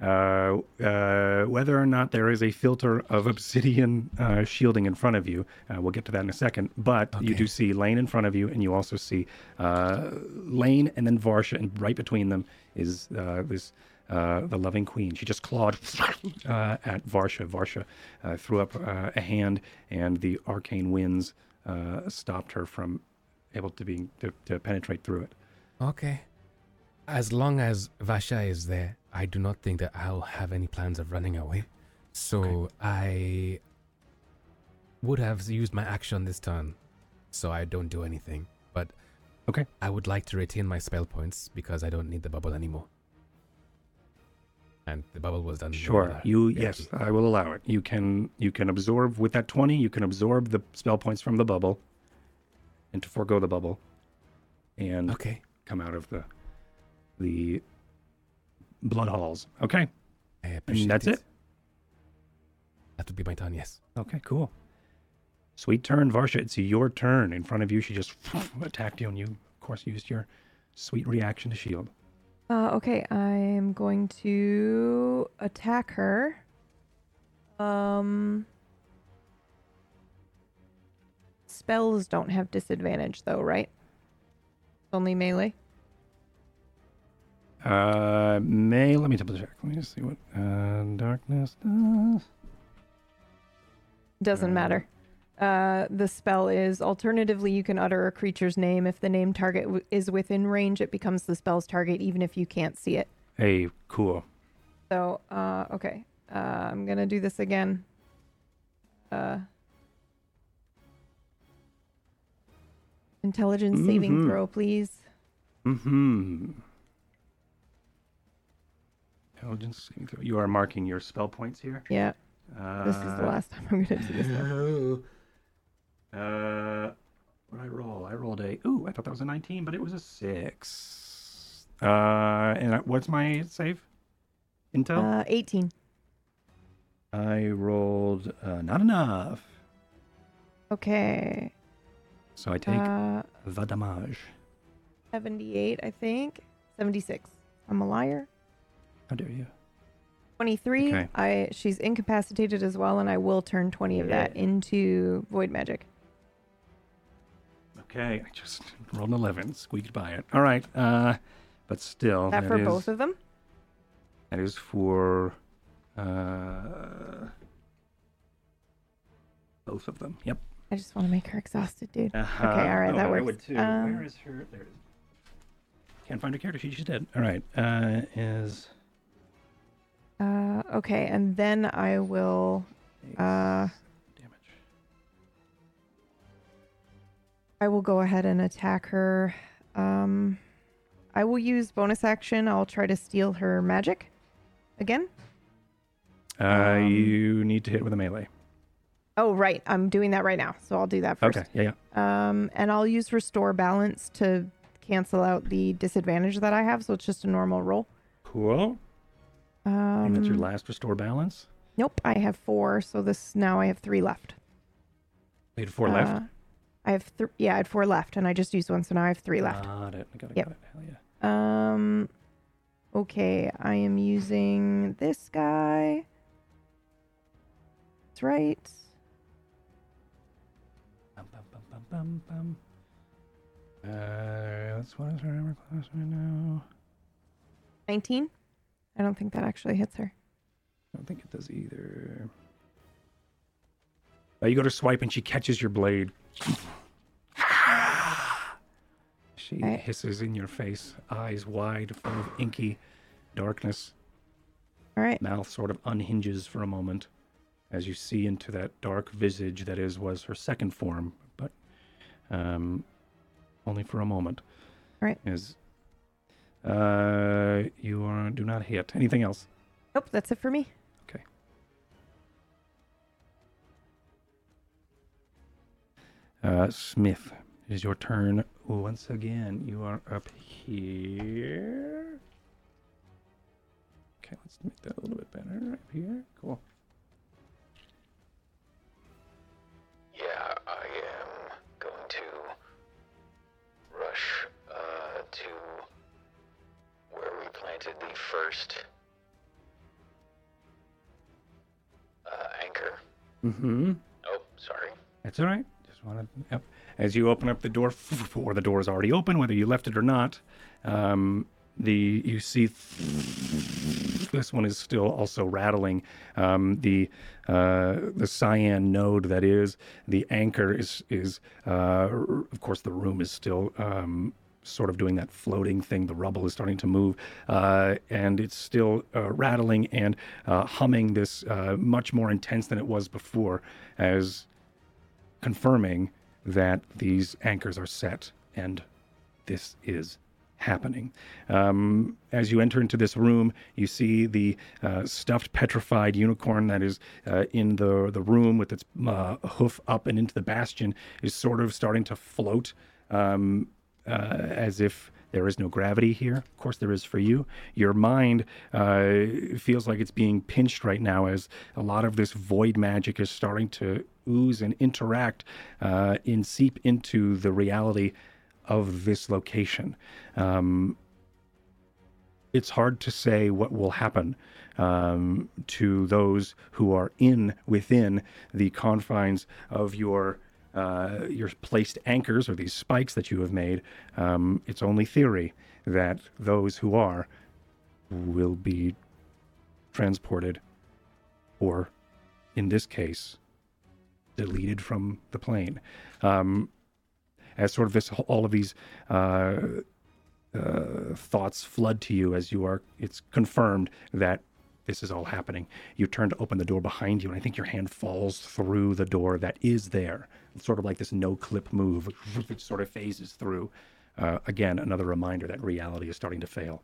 Uh, uh, whether or not there is a filter of obsidian uh, shielding in front of you. Uh, we'll get to that in a second. But you do see Lane in front of you, and you also see uh, Lane and then Varsha, and right between them is uh, this. Uh, the loving queen. She just clawed uh, at Varsha. Varsha uh, threw up uh, a hand, and the arcane winds uh, stopped her from able to be to, to penetrate through it. Okay. As long as Varsha is there, I do not think that I'll have any plans of running away. So I would have used my action this turn, so I don't do anything. But Okay. I would like to retain my spell points because I don't need the bubble anymore. And the bubble was done. Sure. You ability. yes, I will allow it. You can you can absorb with that twenty. You can absorb the spell points from the bubble, and to forego the bubble, and Okay. come out of the the blood halls. Okay. I appreciate that's it? That would be my turn. Yes. Okay. Cool. Sweet turn, Varsha. It's your turn. In front of you, she just attacked you, and you, of course, used your sweet reaction to shield. Uh, okay, I am going to attack her. Um, spells don't have disadvantage though, right? Only melee. Uh, May. Let me double check. Let me just see what uh, darkness does. Doesn't Uh, matter. Uh, the spell is alternatively you can utter a creature's name if the name target w- is within range. It becomes the spell's target even if you can't see it. Hey, cool. So, uh, okay. Uh, I'm gonna do this again. Uh, intelligence saving Mhm. throw, please. Mm-hmm. Intelligence. saving throw. You are marking your spell points here. Yeah, Uh, this is the last time I'm gonna do this. Uh, what did I roll? I rolled a. Ooh, I thought that was a 19, but it was a six. Uh, and I- what's my save? Intel. Uh, 18. I rolled uh, not enough, Okay. so I take Uh, the damage. 78, I think. 76. I'm a liar. How dare you? 23. Okay. I she's incapacitated as well, and I will turn 20 of that into void magic. Okay, I just rolled an 11, squeaked by it. All right, uh, but still. that for is- both of them? That is for uh, both of them. Yep. I just want to make her exhausted, dude. Uh-huh. Okay, all right, Oh, that I works. would too. Um, Where is her? There it is. Can't find her character sheet. She's dead. All right. Uh, is Uh, okay, and then I will. Uh, damage. I will go ahead and attack her. Um, I will use bonus action. I'll try to steal her magic again. Uh, Um, you need to hit with a melee. Oh, right. I'm doing that right now. So I'll do that first. Okay. Yeah. Yeah. Um, and I'll use restore balance to cancel out the disadvantage that I have. So it's just a normal roll. Cool. Um, and that's your last restore balance. Nope, I have four. So this now I have three left. You had four left. Uh, I have three. Yeah, I had four left, and I just used one, so now I have three left. Got it. I got it. Yep. Got it. Hell yeah. Um. Okay, I am using this guy. That's right. Bum, bum, bum. Uh, that's what is her armor class right now. 19. I don't think that actually hits her. I don't think it does either. Uh, you go to swipe and she catches your blade. she hisses in your face, eyes wide, full of inky darkness. All right. Mouth sort of unhinges for a moment as you see into that dark visage that is was her second form, but um, only for a moment. Alright. Is uh, you are do not hit. Anything else? Nope, that's it for me. Okay. Uh, Smith, it is your turn once again. You are up here. Okay, let's make that a little bit better. Up here. Cool. Yeah, first uh, anchor. Mm-hmm. Oh, sorry. That's all right. Just want to. Yep. As you open up the door, or the door is already open, whether you left it or not, um, the you see this one is still also rattling. Um, the uh, the cyan node that is the anchor is is uh, of course the room is still. Um, Sort of doing that floating thing. The rubble is starting to move, uh, and it's still uh, rattling and uh, humming this uh, much more intense than it was before, as confirming that these anchors are set and this is happening. Um, as you enter into this room, you see the uh, stuffed petrified unicorn that is uh, in the the room with its uh, hoof up and into the bastion is sort of starting to float um, uh, as if there is no gravity here. Of course, there is for you. Your mind uh, feels like it's being pinched right now as a lot of this void magic is starting to ooze and interact uh, and seep into the reality of this location. Um, it's hard to say what will happen um, to those who are in within the confines of your uh, your placed anchors or these spikes that you have made. Um, it's only theory that those who are will be transported, or in this case, deleted from the plane. Um, as sort of this, all of these uh, uh, thoughts flood to you as you are, it's confirmed that this is all happening. You turn to open the door behind you, and I think your hand falls through the door that is there. Sort of like this no clip move, which sort of phases through. Uh, again, another reminder that reality is starting to fail.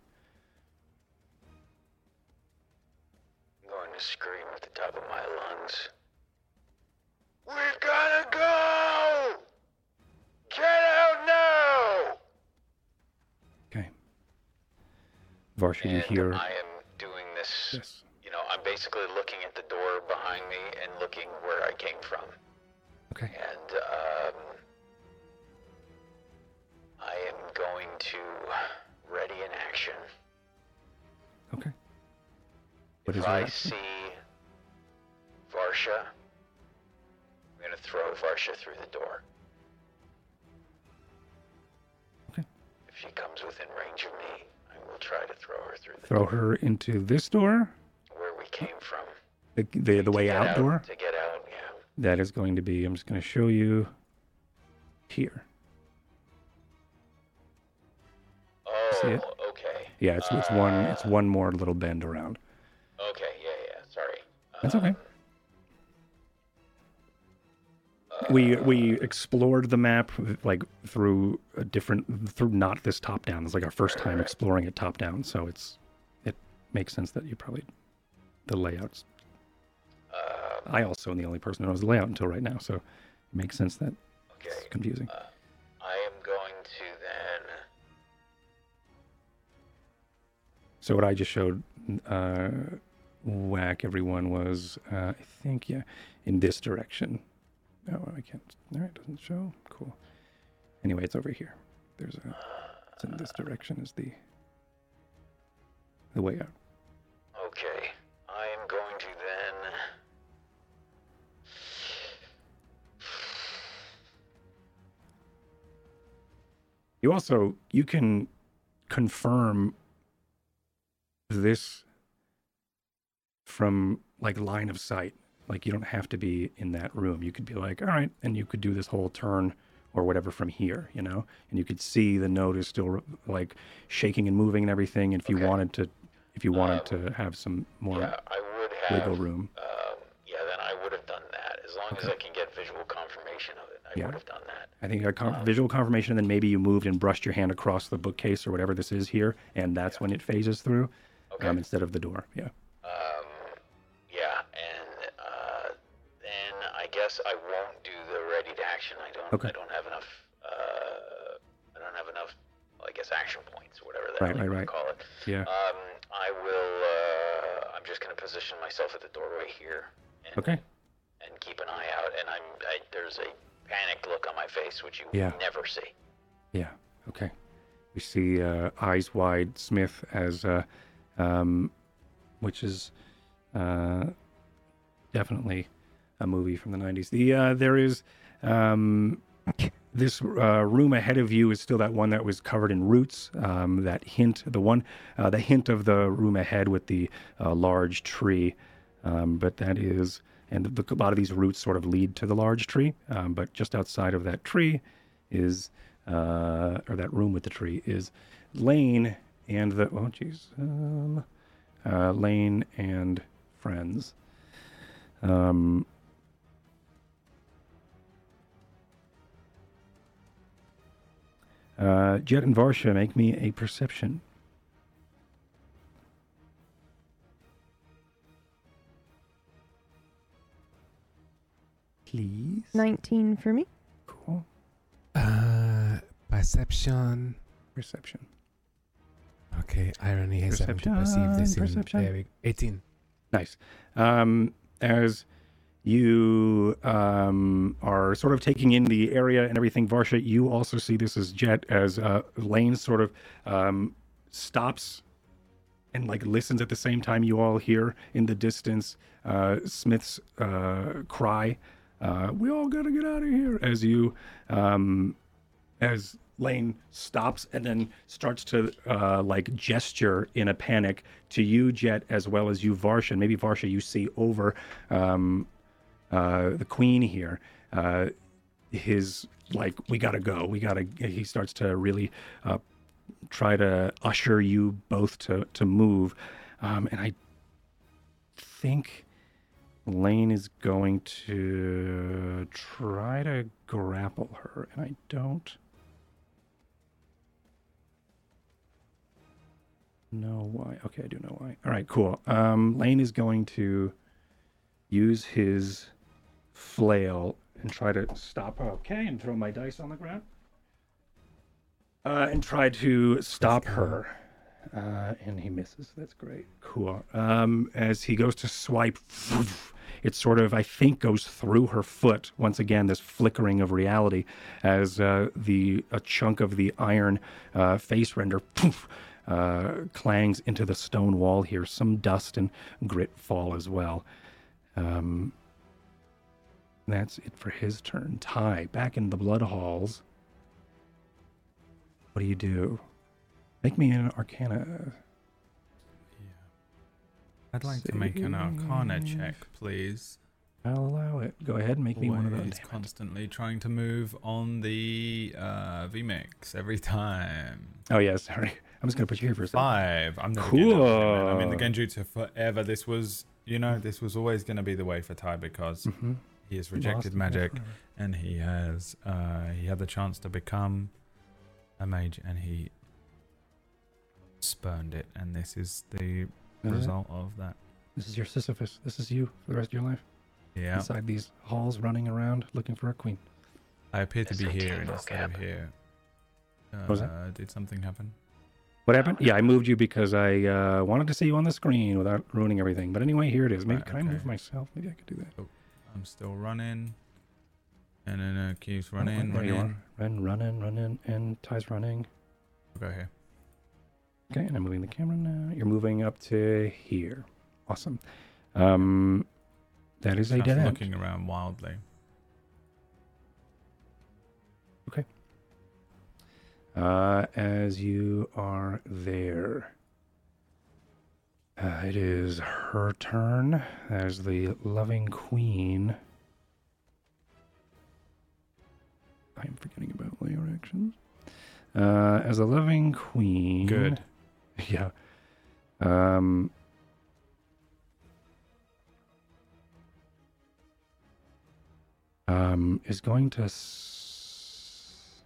I'm going to scream at the top of my lungs. We've gotta go! Get out now! Okay. Varsha, you hear. I am doing this. Yes. You know, I'm basically looking at the door behind me and looking where I came from. Okay. And um, I am going to ready in action. Okay. What is if your I action? see Varsha, I'm gonna throw Varsha through the door. Okay. If she comes within range of me, I will try to throw her through the Throw door her into this door, where we came from. the the, the way To get out door. To get out. That is going to be. I'm just going to show you here. Oh, See it? okay. Yeah, it's it's one it's Uh, one more little bend around. Okay, yeah, yeah. Sorry. That's Uh, okay. We we explored the map like through a different through not this top down. It's like our first time exploring it top down, so it's it makes sense that you probably the layouts. I also am the only person who knows the layout until right now, so it makes sense that okay. it's confusing. Uh, I am going to then. So what I just showed uh, whack everyone was uh, I think yeah in this direction. Oh, I can't. No, it doesn't show. Cool. Anyway, it's over here. There's a. It's in this direction is the. The way out. You also you can confirm this from like line of sight. Like you don't have to be in that room. You could be like, all right, and you could do this whole turn or whatever from here, you know, and you could see the node is still like shaking and moving and everything. And if you Okay. wanted to, if you wanted to have some more Yeah, I would have. wiggle room, Um, yeah, then I would have done that. As long as I can get visual confirmation of it, I Yeah. would have done that. I think a con- visual confirmation, and then maybe you moved and brushed your hand across the bookcase or whatever this is here, and that's when it phases through, Okay. um, instead of the door. Yeah. Um, yeah, and uh, then I guess I won't do the ready to action. I don't. Okay. I don't have enough. Uh, I don't have enough. Well, I guess action points, or whatever that Right, right, right. call it. Yeah. Um, I will. Uh, I'm just gonna position myself at the doorway here. And, Okay. And keep an eye out. And I'm. I, there's a panicked look on my face, which you Yeah. never see. Yeah. Okay. We see uh, Eyes Wide Smith as, uh, um, which is uh, definitely a movie from the '90s. The uh, there is um, this uh, room ahead of you is still that one that was covered in roots. Um, that hint, the one, uh, the hint of the room ahead with the uh, large tree, um, but that is. And the, a lot of these roots sort of lead to the large tree, um, but just outside of that tree is uh, or that room with the tree is Lane and the oh jeez, um, uh, Lane and friends. Um, uh, Jet and Varsha, make me a perception. Please. 19 for me. Cool. Uh, perception. Perception. Okay, irony is having to perceive this in Perception, there we- 18. Nice. Um, as you um, are sort of taking in the area and everything, Varsha, you also see this as Jet as uh, Lane sort of um, stops and like listens at the same time. You all hear in the distance uh, Smith's uh, cry, uh, "We all gotta get out of here!" As you, um, as Lane stops and then starts to uh, like gesture in a panic to you, Jet, as well as you, Varsha. Maybe Varsha, you see over um, uh, the Queen here. Uh, his like, we gotta go. We gotta. He starts to really uh, try to usher you both to to move, um, and I think Lane is going to try to grapple her, and I don't know why. Okay, I do know why. All right, cool. Um, Lane is going to use his flail and try to stop her. Okay, and throw my dice on the ground. Uh, and try to stop her. Uh, and he misses. That's great. Cool. Um, as he goes to swipe, it sort of, I think, goes through her foot. Once again, this flickering of reality as uh, the a chunk of the iron uh, face render poof, uh, clangs into the stone wall here. Some dust and grit fall as well. Um, that's it for his turn. Ty, back in the blood halls. What do you do? Make me an Arcana. Yeah. I'd like to make an Arcana check, please. I'll allow it. Go ahead, make me one of those. Constantly trying to move on the uh, VMix every time. Oh yeah, sorry. I'm just gonna put you here for a second. Five. I'm never getting up to him, man. I'm in the Genjutsu forever. This was, you know, this was always going to be the way for Ty because Mhm. he has rejected it magic and he has, uh, he had the chance to become a mage and he spurned it. And this is the Uh, result of that. This is your Sisyphus. This is you for the rest of your life. Yeah. Inside these halls, running around looking for a queen. I appear to be here okay, instead of here. Uh, was that? Did something happen? What happened? Yeah, I moved you because I uh, wanted to see you on the screen without ruining everything. But anyway, here it is. Maybe Right, can I move myself? Maybe I could do that. I'm still running. And then uh, keeps Oh, running, there you running. Run, running, running, and Ty's running. We'll go here. Okay, and I'm moving the camera now. You're moving up to here. Awesome. Um, that is a dead end. looking around wildly. Okay. Uh, as you are there, uh, it is her turn as the loving queen. I am forgetting about layer actions. Uh, as a loving queen. Good. Yeah. Um. Um, is going to. S-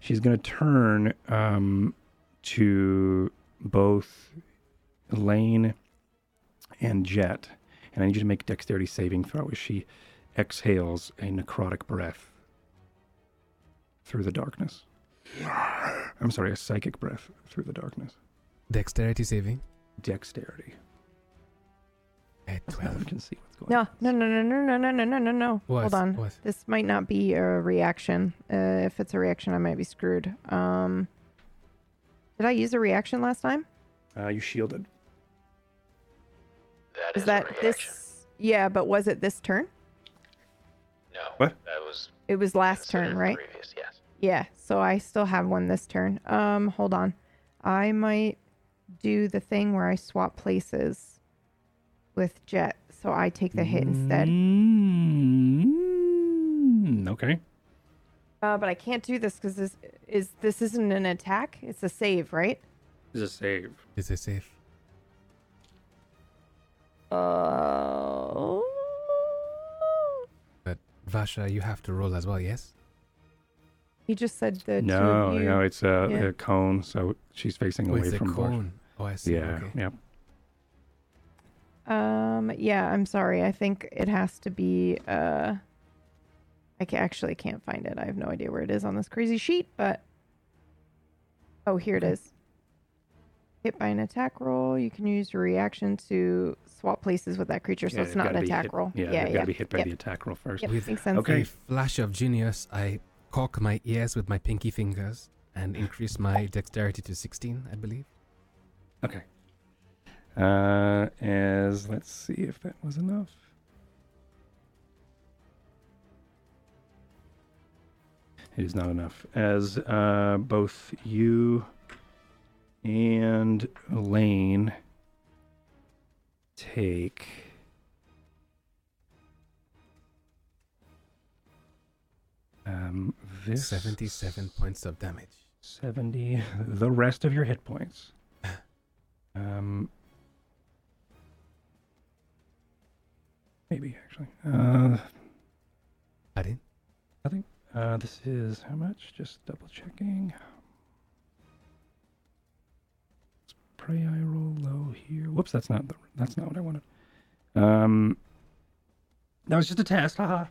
She's going to turn um, to both Lane and Jet, and I need you to make dexterity saving throw as she exhales a necrotic breath through the darkness. I'm sorry, a psychic breath through the darkness. Dexterity saving. Dexterity. At So no one 12. can see what's going No, on. no, no, no, no, no, no, no, no, no, no. What? Hold on. What? This might not be a reaction. Uh, if it's a reaction, I might be screwed. Um, did I use a reaction last time? Uh, you shielded. That Is is, that a reaction. this? Yeah, but was it this turn? No. What? That was It was last turn, right? Previous, yes. Yeah. So I still have one this turn. Um, hold on. I might do the thing where I swap places with Jet, so I take the hit instead. Mm, okay. Uh, but I can't do this because this is this isn't an attack. It's a save, right? It's a save. Is it safe? Uh, But Varsha, you have to roll as well, yes? he just said the two no, of you. no, it's a, Yeah. a cone, so she's facing Oh, away it's a from Barth. cone. Oh, I see. Yeah, Okay. yeah. Um, yeah, I'm sorry. I think it has to be. Uh, I ca- actually can't find it. I have no idea where it is on this crazy sheet, but oh, here it is. Hit by an attack roll, you can use your reaction to swap places with that creature, so Yeah, it's not an attack hit- roll. Yeah, yeah, they've got yeah. to be hit by yep. the attack roll first. Yep, With- makes sense. Okay. Flash of genius, I cock my ears with my pinky fingers and increase my dexterity to 16, I believe. Okay. Uh, as let's see if that was enough. It is not enough. As uh, both you and Lane take um, this 77 points of damage. 70 the rest of your hit points. Um maybe actually. Uh Pardon? uh this is how much? Just double checking pray i roll low here whoops that's not the, that's not what i wanted um that was just a test haha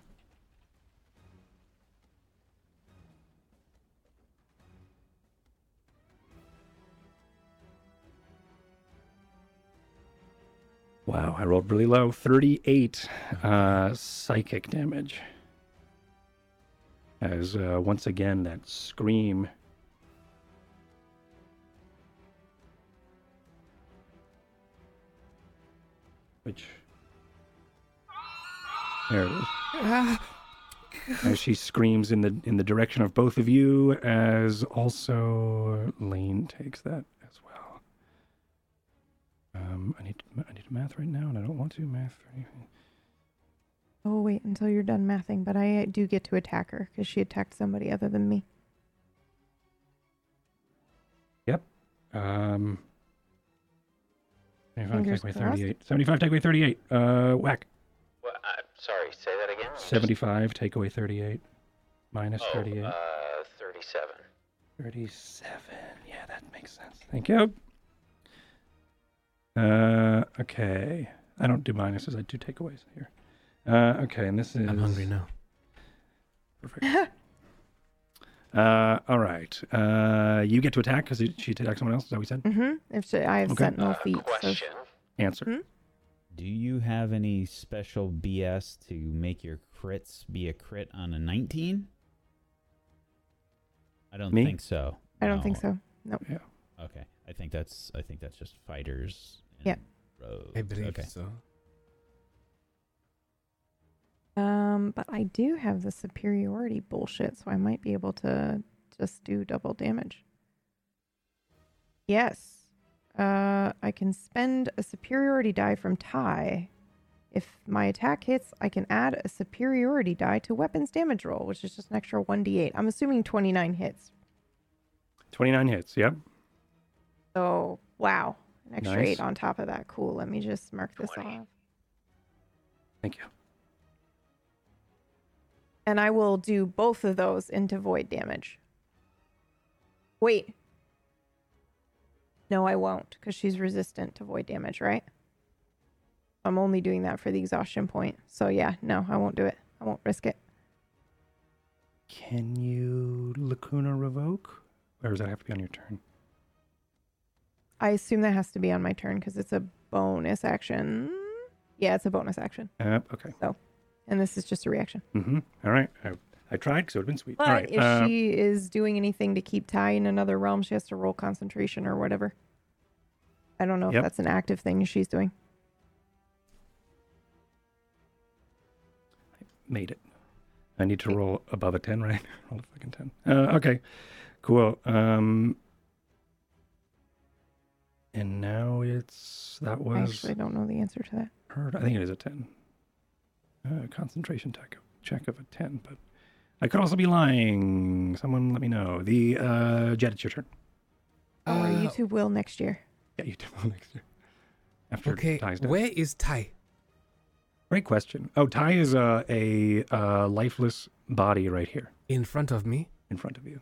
Wow, I rolled really low. 38 uh, psychic damage. As uh, once again, that scream. Which. There it is. Ah, As she screams in the in the direction of both of you, as also Lane takes that as well. Um, I need I need math right now, and I don't want to math or anything. Oh, wait until you're done mathing, but I do get to attack her because she attacked somebody other than me. Yep. Um, 75 Fingers take away 38. 75 take away 38. Uh, whack. What, uh, sorry, say that again. 75 take away 38. Minus Oh, 38. uh, 37. 37. Yeah, that makes sense. Thank you. Uh, okay. I don't do minuses. I do takeaways here. Uh, okay, and this is. I'm hungry now. Perfect. uh, all right. Uh, you get to attack because she attacked someone else. Is that what we said? Mm-hmm. If she, I have Okay. sentinel Uh, feet, so question. Answer. Hmm? Do you have any special BS to make your crits be a crit on a 19? I don't Me? think so. I don't think No. so. No. Okay. I think that's I think that's just fighters. And Yeah. Rogues. I believe okay. so. Um, but I do have the superiority bullshit, so I might be able to just do double damage. Yes. Uh, I can spend a superiority die from Ty. If my attack hits, I can add a superiority die to weapons damage roll, which is just an extra 1d8. I'm assuming 29 hits. 29 hits. Yep. So, wow. An extra Nice. 8 on top of that. Cool. Let me just mark this 20. off. Thank you. And I will do both of those into void damage. Wait. No, I won't, because she's resistant to void damage, right? I'm only doing that for the exhaustion point. So yeah, no, I won't do it. I won't risk it. Can you Lacuna revoke? Or does that have to be on your turn? I assume that has to be on my turn because it's a bonus action. Yeah, it's a bonus action. Yep. okay. And this is just a reaction. Mm-hmm. All right. I, I tried because it would have been sweet. But All right. if uh, she is doing anything to keep Ty in another realm, she has to roll concentration or whatever. I don't know Yep. if that's an active thing she's doing. I made it. I need to roll above a 10, right? roll a fucking 10. Uh, okay. Cool. Um, and now it's. That was. I actually don't know the answer to that. Heard. I think it is a 10. Uh, concentration check, check of a 10, but I could also be lying. Someone let me know. The uh, Jet, it's your turn. Or Uh, Oh, you two will next year. Yeah, you do next year. After Okay, Ty's done. where is Ty? Great question. Oh, Ty is uh, a uh, lifeless body right here In front of me? in front of you,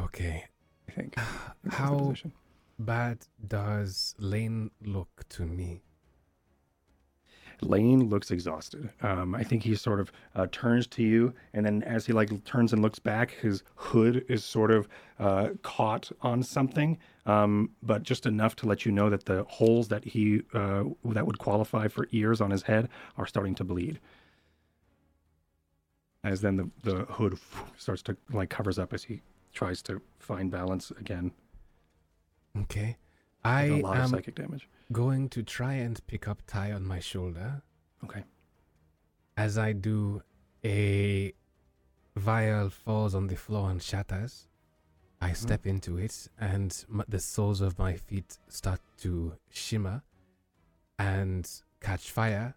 Okay. I think. I think that's the How position. bad does Lane look to me? Lane looks exhausted. Um, I think he sort of uh, turns to you, and then as he like turns and looks back, his hood is sort of uh, caught on something, um, but just enough to let you know that the holes that he uh, that would qualify for ears on his head are starting to bleed. As then the the hood starts to like covers up as he tries to find balance again. Okay. I like a lot of psychic damage. Going to try and pick up Ty on my shoulder. Okay. As I do, a vial falls on the floor and shatters. I mm-hmm. step into it, and m- the soles of my feet start to shimmer and catch fire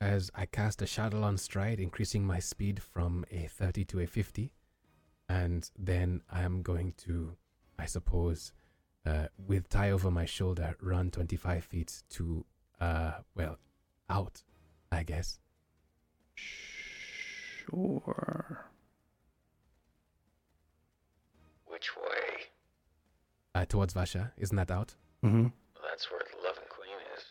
as I cast a shadow on stride, increasing my speed from a 30 to a 50. And then I am going to, I suppose, uh, with Ty over my shoulder, run 25 feet to, uh, well, out, I guess. Sure. Which way? Uh, towards Varsha. Isn't that out? Mm-hmm. That's where the Loving Queen is.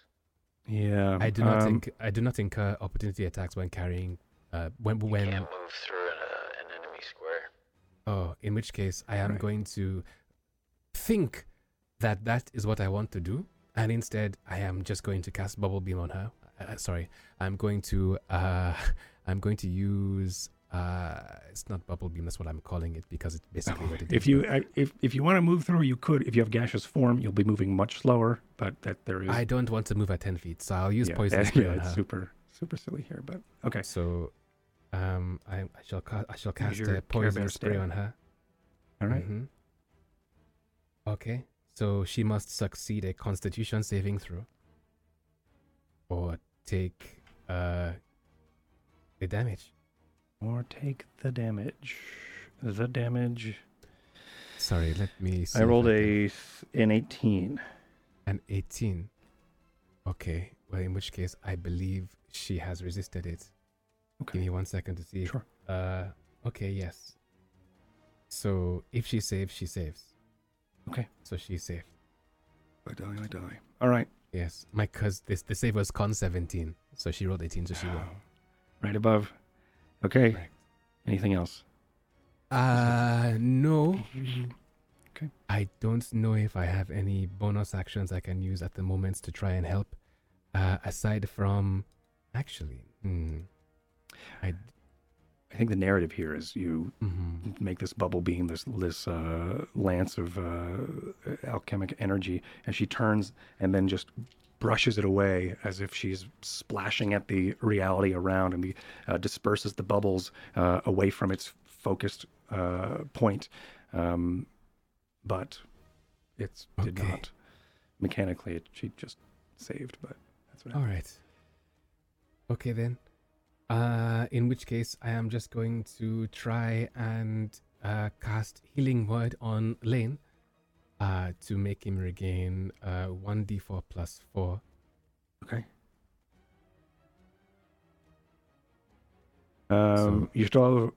Yeah. I do not um, think I do not incur opportunity attacks when carrying. Uh, when You when can't move through an, uh, an enemy square. oh, in which case I am Right. going to think that that is what I want to do, and instead I am just going to cast bubble beam on her. Uh, sorry, I'm going to uh, I'm going to use uh, it's not bubble beam. That's what I'm calling it because it's basically what it is. If you I- if if you want to move through, you could. If you have gaseous form, you'll be moving much slower. But that there is. I don't want to move at ten feet, so I'll use yeah, poison that- spray yeah, it's super super silly here, but okay. So, um, I, I shall ca- I shall cast a poison spray on her. All right. Mhm. Okay, so she must succeed a Constitution saving throw, or take uh the damage. Or take the damage. The damage. Sorry, let me. See I rolled a an 18. an 18. Okay, well, in which case, I believe she has resisted it. Okay. Give me one second to see. if- Sure. Uh, okay, yes. So if she saves, she saves. Okay. So she's safe. I die, I die. All right. Yes, my cause this the save was con 17, so she rolled 18, so she won. Right above. Okay. Correct. Anything else? Uh, no. Okay. I don't know if I have any bonus actions I can use at the moment to try and help. Uh, aside from, actually, hmm, I. I think the narrative here is you mhm. make this bubble beam, this this uh, lance of uh, alchemic energy, and she turns and then just brushes it away as if she's splashing at the reality around and the, uh, disperses the bubbles uh, away from its focused uh, point. Um, but it's did not mechanically. It, she just saved, but that's what. All happened. right. Okay then. Uh, in which case, I am just going to try and uh, cast Healing Word on Lane uh, to make him regain uh, 1d4 plus 4. Okay. Um, you still have a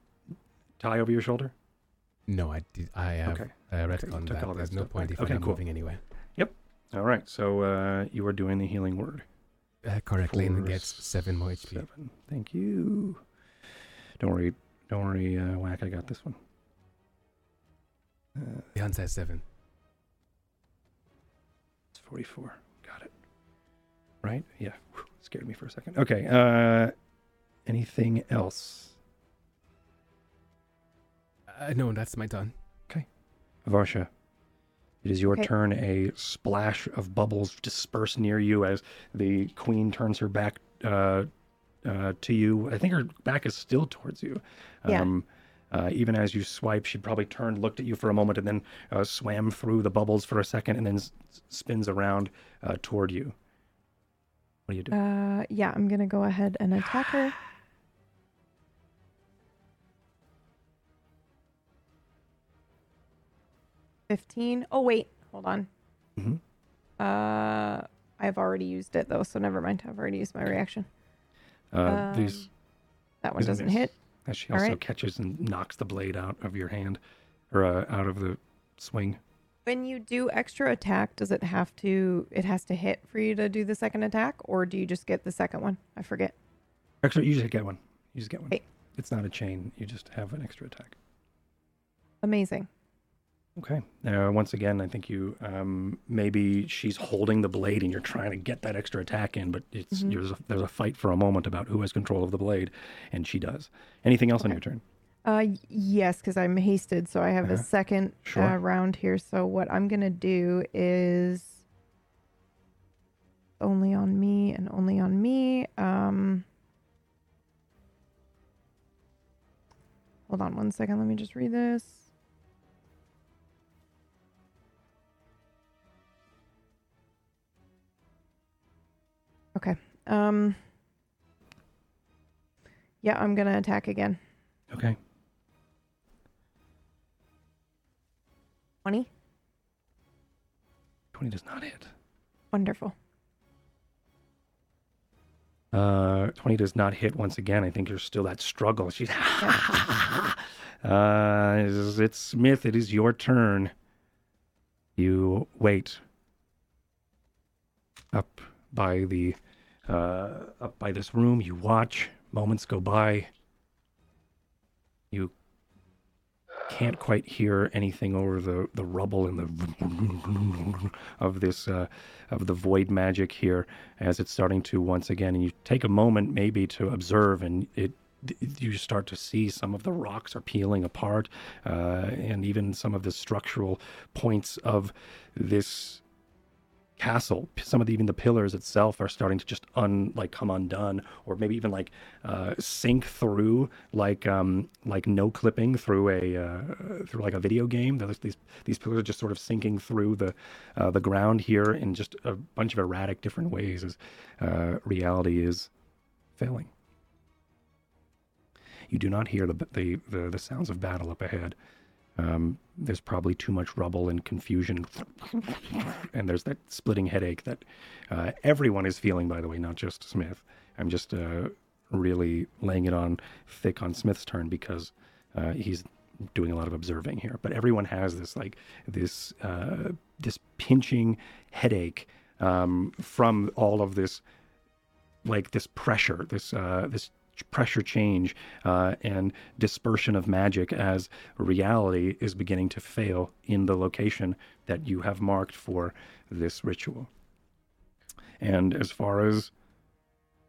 Ty over your shoulder? No, I did. I have Okay. uh, Okay, you retconned took that. all that There's no stuff point if Okay, I'm not cool. moving anywhere. Yep. All right. So uh, you are doing the healing word. Uh, correct. Lane For gets 7 more HP. Seven. Thank you. Don't worry. Don't worry, uh, Whack. I got this one. Uh, The answer is 7. it's 44. Got it. Right? Yeah. Whew, scared me for a second. Okay. Uh, anything else? Uh, no, that's my turn. Okay. Varsha, it is your Okay. turn. A splash of bubbles disperse near you as the queen turns her back uh, uh, to you. I think her back is still towards you. Yeah. Um, uh, even as you swipe, she probably turned, looked at you for a moment, and then uh, swam through the bubbles for a second, and then s- spins around uh, toward you. What do you do? Uh, yeah, I'm gonna go ahead and attack her. Fifteen. Oh wait, hold on. Mhm. Uh, I've already used it though, so never mind. I've already used my reaction. Uh, these, Um, That one doesn't hit. as she also right. catches and knocks the blade out of your hand, or uh, out of the swing. When you do extra attack, does it have to? It has to hit for you to do the second attack, or do you just get the second one? I forget. Actually, you just get one. You just get one. It's not a chain. You just have an extra attack. Amazing. Okay. Uh, once again, I think you um, maybe she's holding the blade and you're trying to get that extra attack in, but it's Mhm. there's, a, there's a fight for a moment about who has control of the blade, and she does. Anything else on your turn? Uh, yes, because I'm hasted, so I have a Uh-huh. second Sure. uh, round here. So what I'm gonna do is only on me and only on me. Um, hold on one second. Let me just read this. Um. Yeah, I'm gonna attack again. Okay. 20. Twenty does not hit. Wonderful. Uh, twenty does not hit once again. I think there's still that struggle. She's. uh, it's it's Smith. It is your turn. You wait. Up by the, uh, up by this room. You watch. Moments go by. You can't quite hear anything over the, the rubble and the of this uh, of the void magic here as it's starting to once again and you take a moment maybe to observe and it you start to see some of the rocks are peeling apart uh, and even some of the structural points of this castle. Some of the, even the pillars itself are starting to just un like come undone, or maybe even like uh, sink through like um, like no clipping through a uh, through like a video game. These these pillars are just sort of sinking through the uh, the ground here in just a bunch of erratic different ways as uh, reality is failing. You do not hear the the the, the sounds of battle up ahead. Um, there's probably too much rubble and confusion, and there's that splitting headache that uh, everyone is feeling. By the way, not just Smith. I'm just uh, really laying it on thick on Smith's turn because uh, he's doing a lot of observing here. But everyone has this like this uh, this pinching headache um, from all of this like this pressure, this uh, this pressure change uh, and dispersion of magic as reality is beginning to fail in the location that you have marked for this ritual. And as far as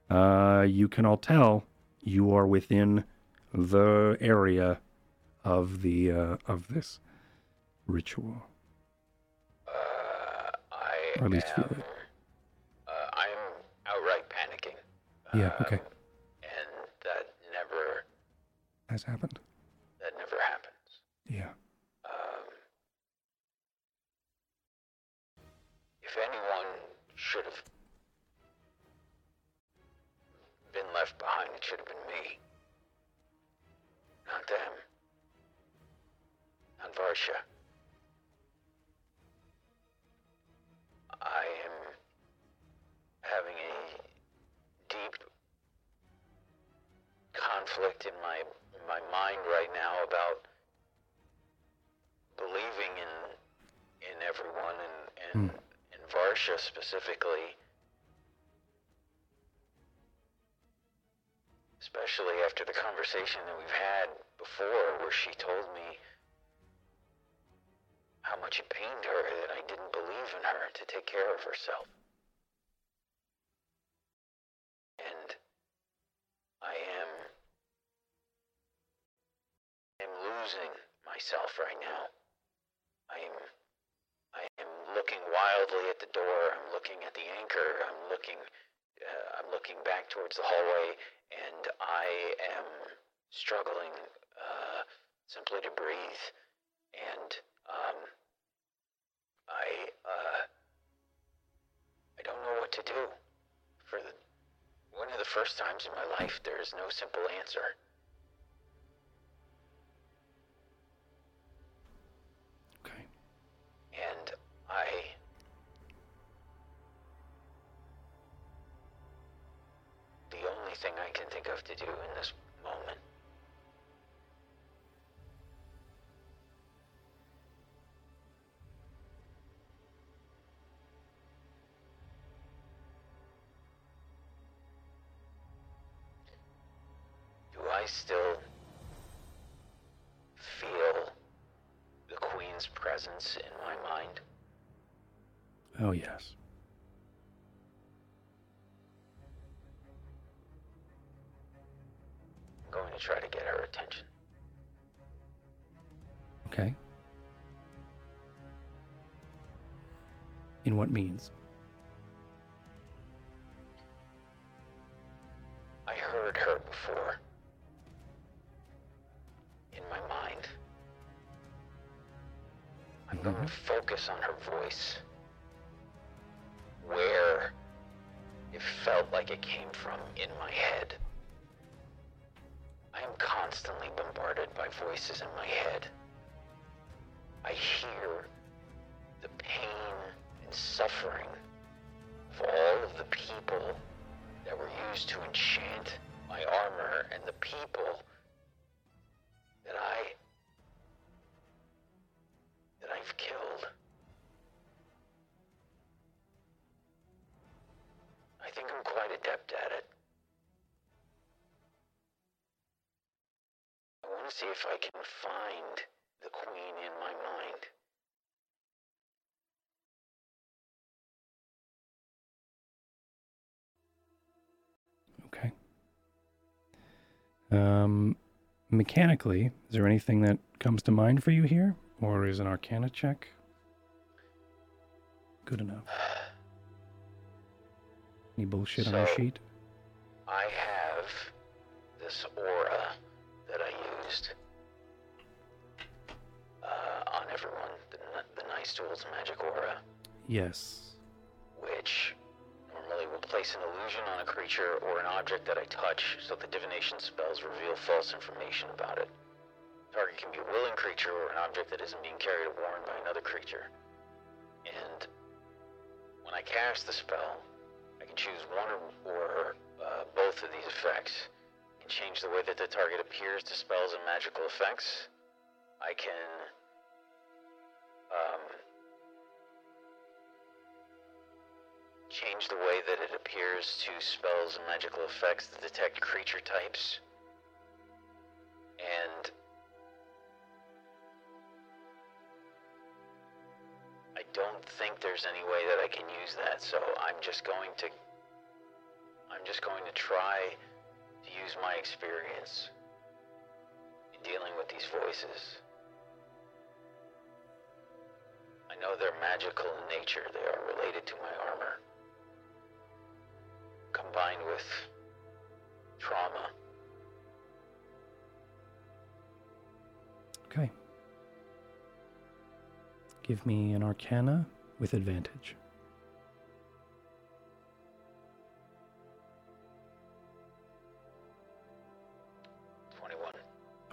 uh, you can all tell, you are within the area of the uh, of this ritual, Uh, I or at least feel am, it. uh, I am outright panicking. Yeah. Okay. Um, and that never, Has happened. that never happens. Yeah. Um, if anyone should have been left behind, it should have been me. Not them. Not Varsha. I am having a deep conflict in my my mind right now about believing in in everyone and and, hmm. and Varsha specifically. Especially after the conversation that we've had before where she told me how much it pained her that I didn't believe in her to take care of herself. And I am am losing myself right now. I am I am looking wildly at the door. I'm looking at the anchor. I'm looking uh, I'm looking back towards the hallway and I am struggling uh, simply to breathe and um I uh I don't know what to do for the one of the first times in my life there is no simple answer. I. The only thing I can think of to do in this moment. Do I still feel the Queen's presence in my mind? Oh yes. I'm going to try to get her attention. Okay. In what means? I heard her before. In my mind. I'm going to focus on her voice. Where it felt like it came from in my head. I am constantly bombarded by voices in my head. I hear the pain and suffering of all of the people that were used to enchant my armor and the people that I that I've killed. Think I'm quite adept at it. I want to see if I can find the queen in my mind. Okay. Um, mechanically, is there anything that comes to mind for you here, or is an Arcana check good enough? Any bullshit on your sheet? I have this aura that I used uh, on everyone, the, the Nystul's Magic Aura, Yes. which normally will place an illusion on a creature or an object that I touch so the divination spells reveal false information about it. Target can be a willing creature or an object that isn't being carried or worn by another creature. And when I cast the spell, choose one or, or uh, both of these effects and change the way that the target appears to spells and magical effects. I can um, change the way that it appears to spells and magical effects that detect creature types. And I don't think there's any way that I can use that, so I'm just going to I'm just going to try to use my experience in dealing with these voices. I know they're magical in nature. They are related to my armor. Combined with trauma. Okay. Give me an arcana with advantage.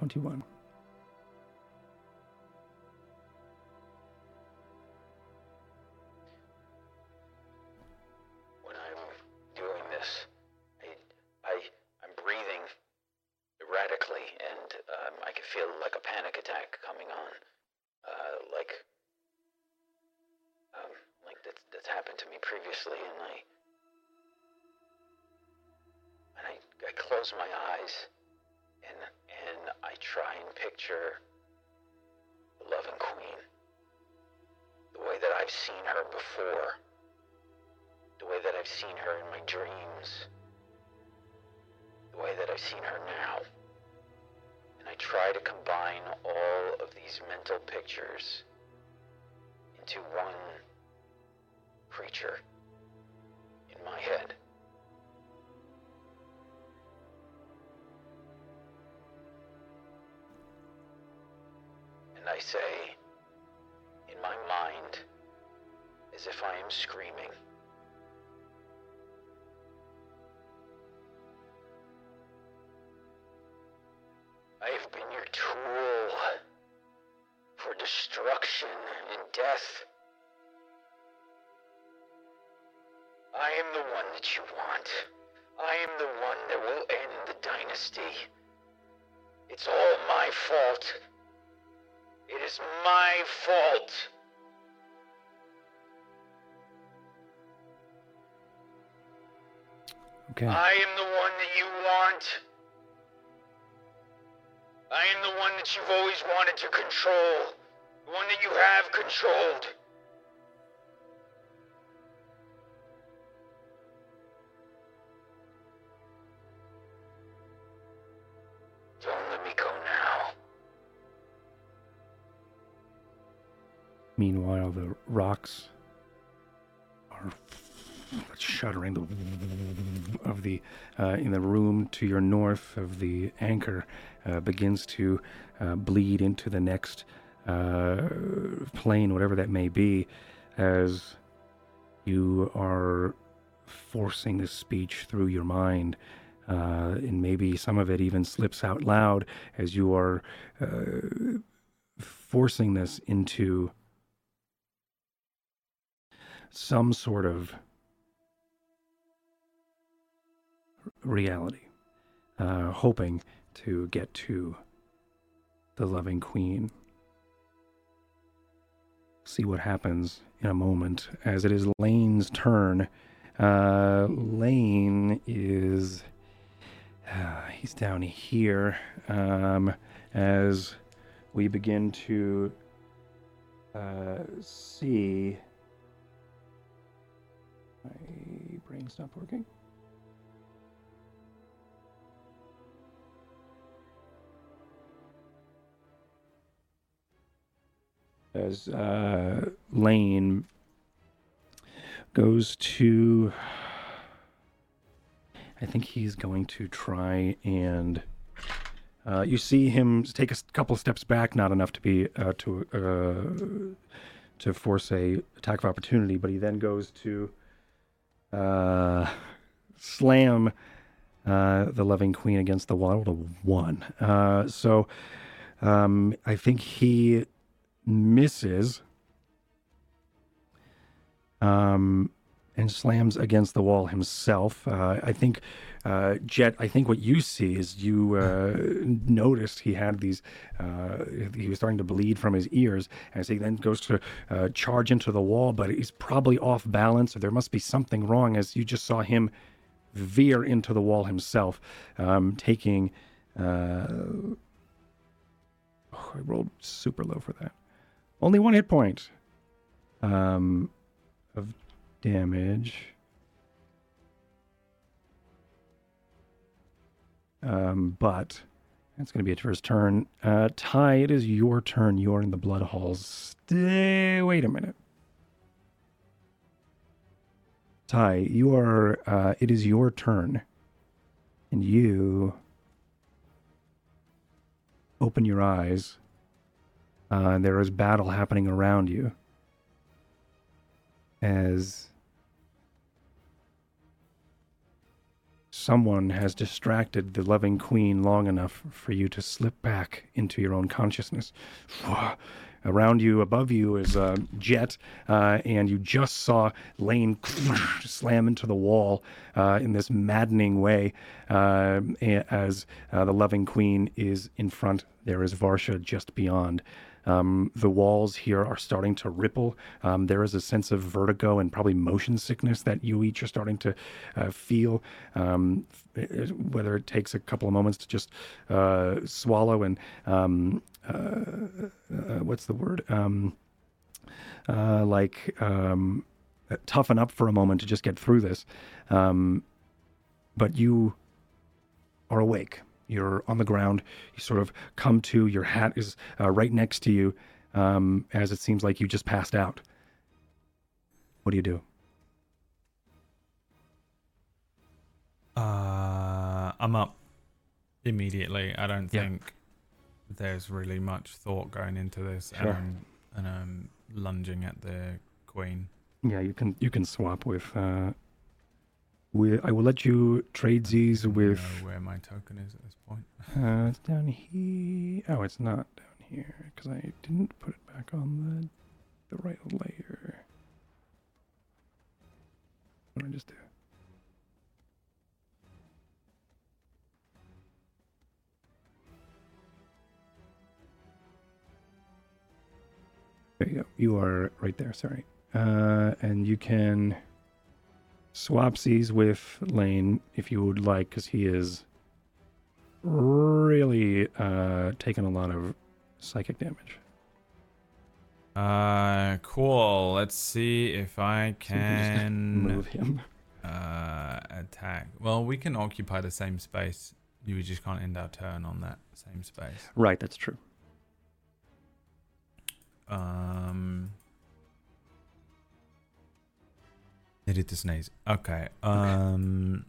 21. As if I am screaming, I have been your tool for destruction and death. I am the one that you want. I am the one that will end the dynasty. It's all my fault. It is my fault. Okay. I am the one that you want. I am the one that you've always wanted to control. The one that you have controlled. Don't let me go now. Meanwhile, the rocks are shuddering. The of the uh, in the room to your north of the anchor uh, begins to uh, bleed into the next uh, plane, whatever that may be, as you are forcing this speech through your mind. Uh, and maybe some of it even slips out loud as you are uh, forcing this into some sort of reality, uh, hoping to get to the loving queen. See what happens in a moment as it is Lane's turn. Uh, Lane is. Uh, he's down here um, as we begin to uh, see. My brain stopped working. As uh, Lane goes to I think he's going to try and. Uh, you see him take a couple steps back, not enough to be uh, to uh, to force a attack of opportunity, but he then goes to uh, slam uh, the loving queen against the wall. To one, so um, I think he misses um, and slams against the wall himself. Uh, I think, uh, Jet, I think what you see is you uh, noticed he had these, uh, he was starting to bleed from his ears as he then goes to uh, charge into the wall, but he's probably off balance, or there must be something wrong as you just saw him veer into the wall himself, um, taking. Uh, oh, I rolled super low for that. Only one hit point um, of damage. Um, but that's going to be it first turn. Uh, Ty, it is your turn. You are in the blood halls. Stay, wait a minute. Ty, you are. Uh, it is your turn, and you open your eyes. Uh, there is battle happening around you as someone has distracted the loving queen long enough for you to slip back into your own consciousness. Around you, above you, is a jet, uh, and you just saw Lane slam into the wall uh, in this maddening way uh, as uh, the loving queen is in front. There is Varsha just beyond. Um, the walls here are starting to ripple. Um, there is a sense of vertigo and probably motion sickness that you each are starting to uh, feel. Um, uh, whether it takes a couple of moments to just uh, swallow and um, uh, uh, what's the word? Um, uh, like um, uh, toughen up for a moment to just get through this. But you are awake. You're on the ground. You sort of come to. Your hat is uh, right next to you, um, as it seems like you just passed out. What do you do? Uh, I'm up immediately. I don't Yeah. think there's really much thought going into this, Sure. and I'm, and I'm lunging at the queen. Yeah, you can you can swap with. Uh, with I will let you trade these with. know where my token is at this point. Uh, it's down here. Oh, it's not down here because I didn't put it back on the the right layer. What did I just do? There you go. You are right there. Sorry. Uh, and you can swapsies with Lane if you would like, because he is really uh, taking a lot of psychic damage. Uh, cool. Let's see if I can can move him. uh attack. Well, we can occupy the same space. You just can't end our turn on that same space. Right, that's true. Um. Needed to sneeze. Okay. Um.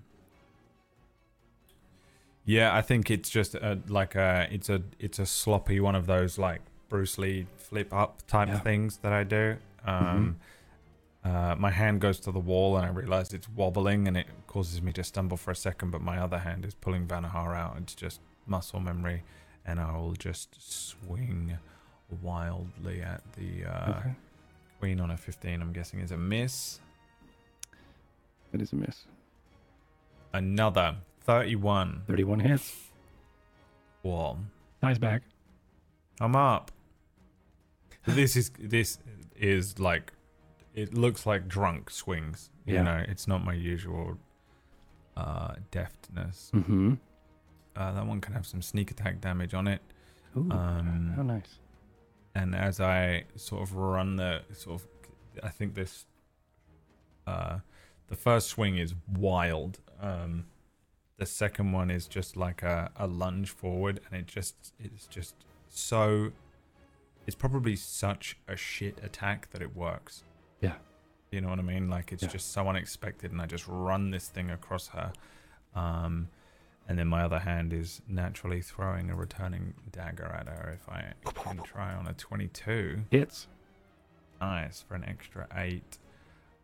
Yeah, I think it's just a, like a it's a it's a sloppy one of those like Bruce Lee flip up type Yeah. things that I do. Um, uh, my hand goes to the wall and I realize it's wobbling and it causes me to stumble for a second, but my other hand is pulling Vanahar out. It's just muscle memory, and I will just swing wildly at the uh, okay. queen on a 15. I'm guessing is a miss. That is a miss. Another 31. 31 hits. Wall. Ties back. I'm up. This is this is like it looks like drunk swings. You Yeah. know, it's not my usual uh deftness. Mm-hmm. Uh, that one can have some sneak attack damage on it. Ooh, Um, how nice. and as I sort of run the sort of, I think this, uh, the first swing is wild. Um, the second one is just like a, a lunge forward, and it just it's just so. It's probably such a shit attack that it works. Yeah. You know what I mean? Like it's Yeah. just so unexpected, and I just run this thing across her. Um, and then my other hand is naturally throwing a returning dagger at her. If I can try on a 22, Hits. nice for an extra eight.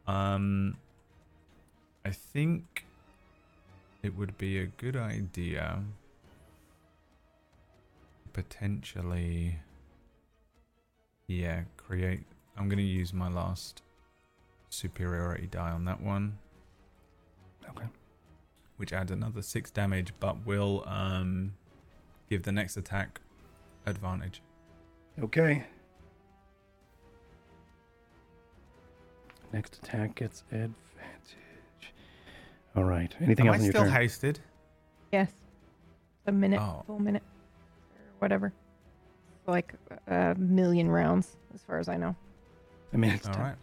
Um, I think it would be a good idea potentially yeah create i'm going to use my last superiority die on that one Okay. which adds another six damage but will um give the next attack advantage Okay. Next attack gets advantage. All right. Anything am else i in your still turn? Uh, hasted Yes. A minute, Oh. full minute, or whatever. Like a million rounds, as far as I know. I mean, it's all ten. right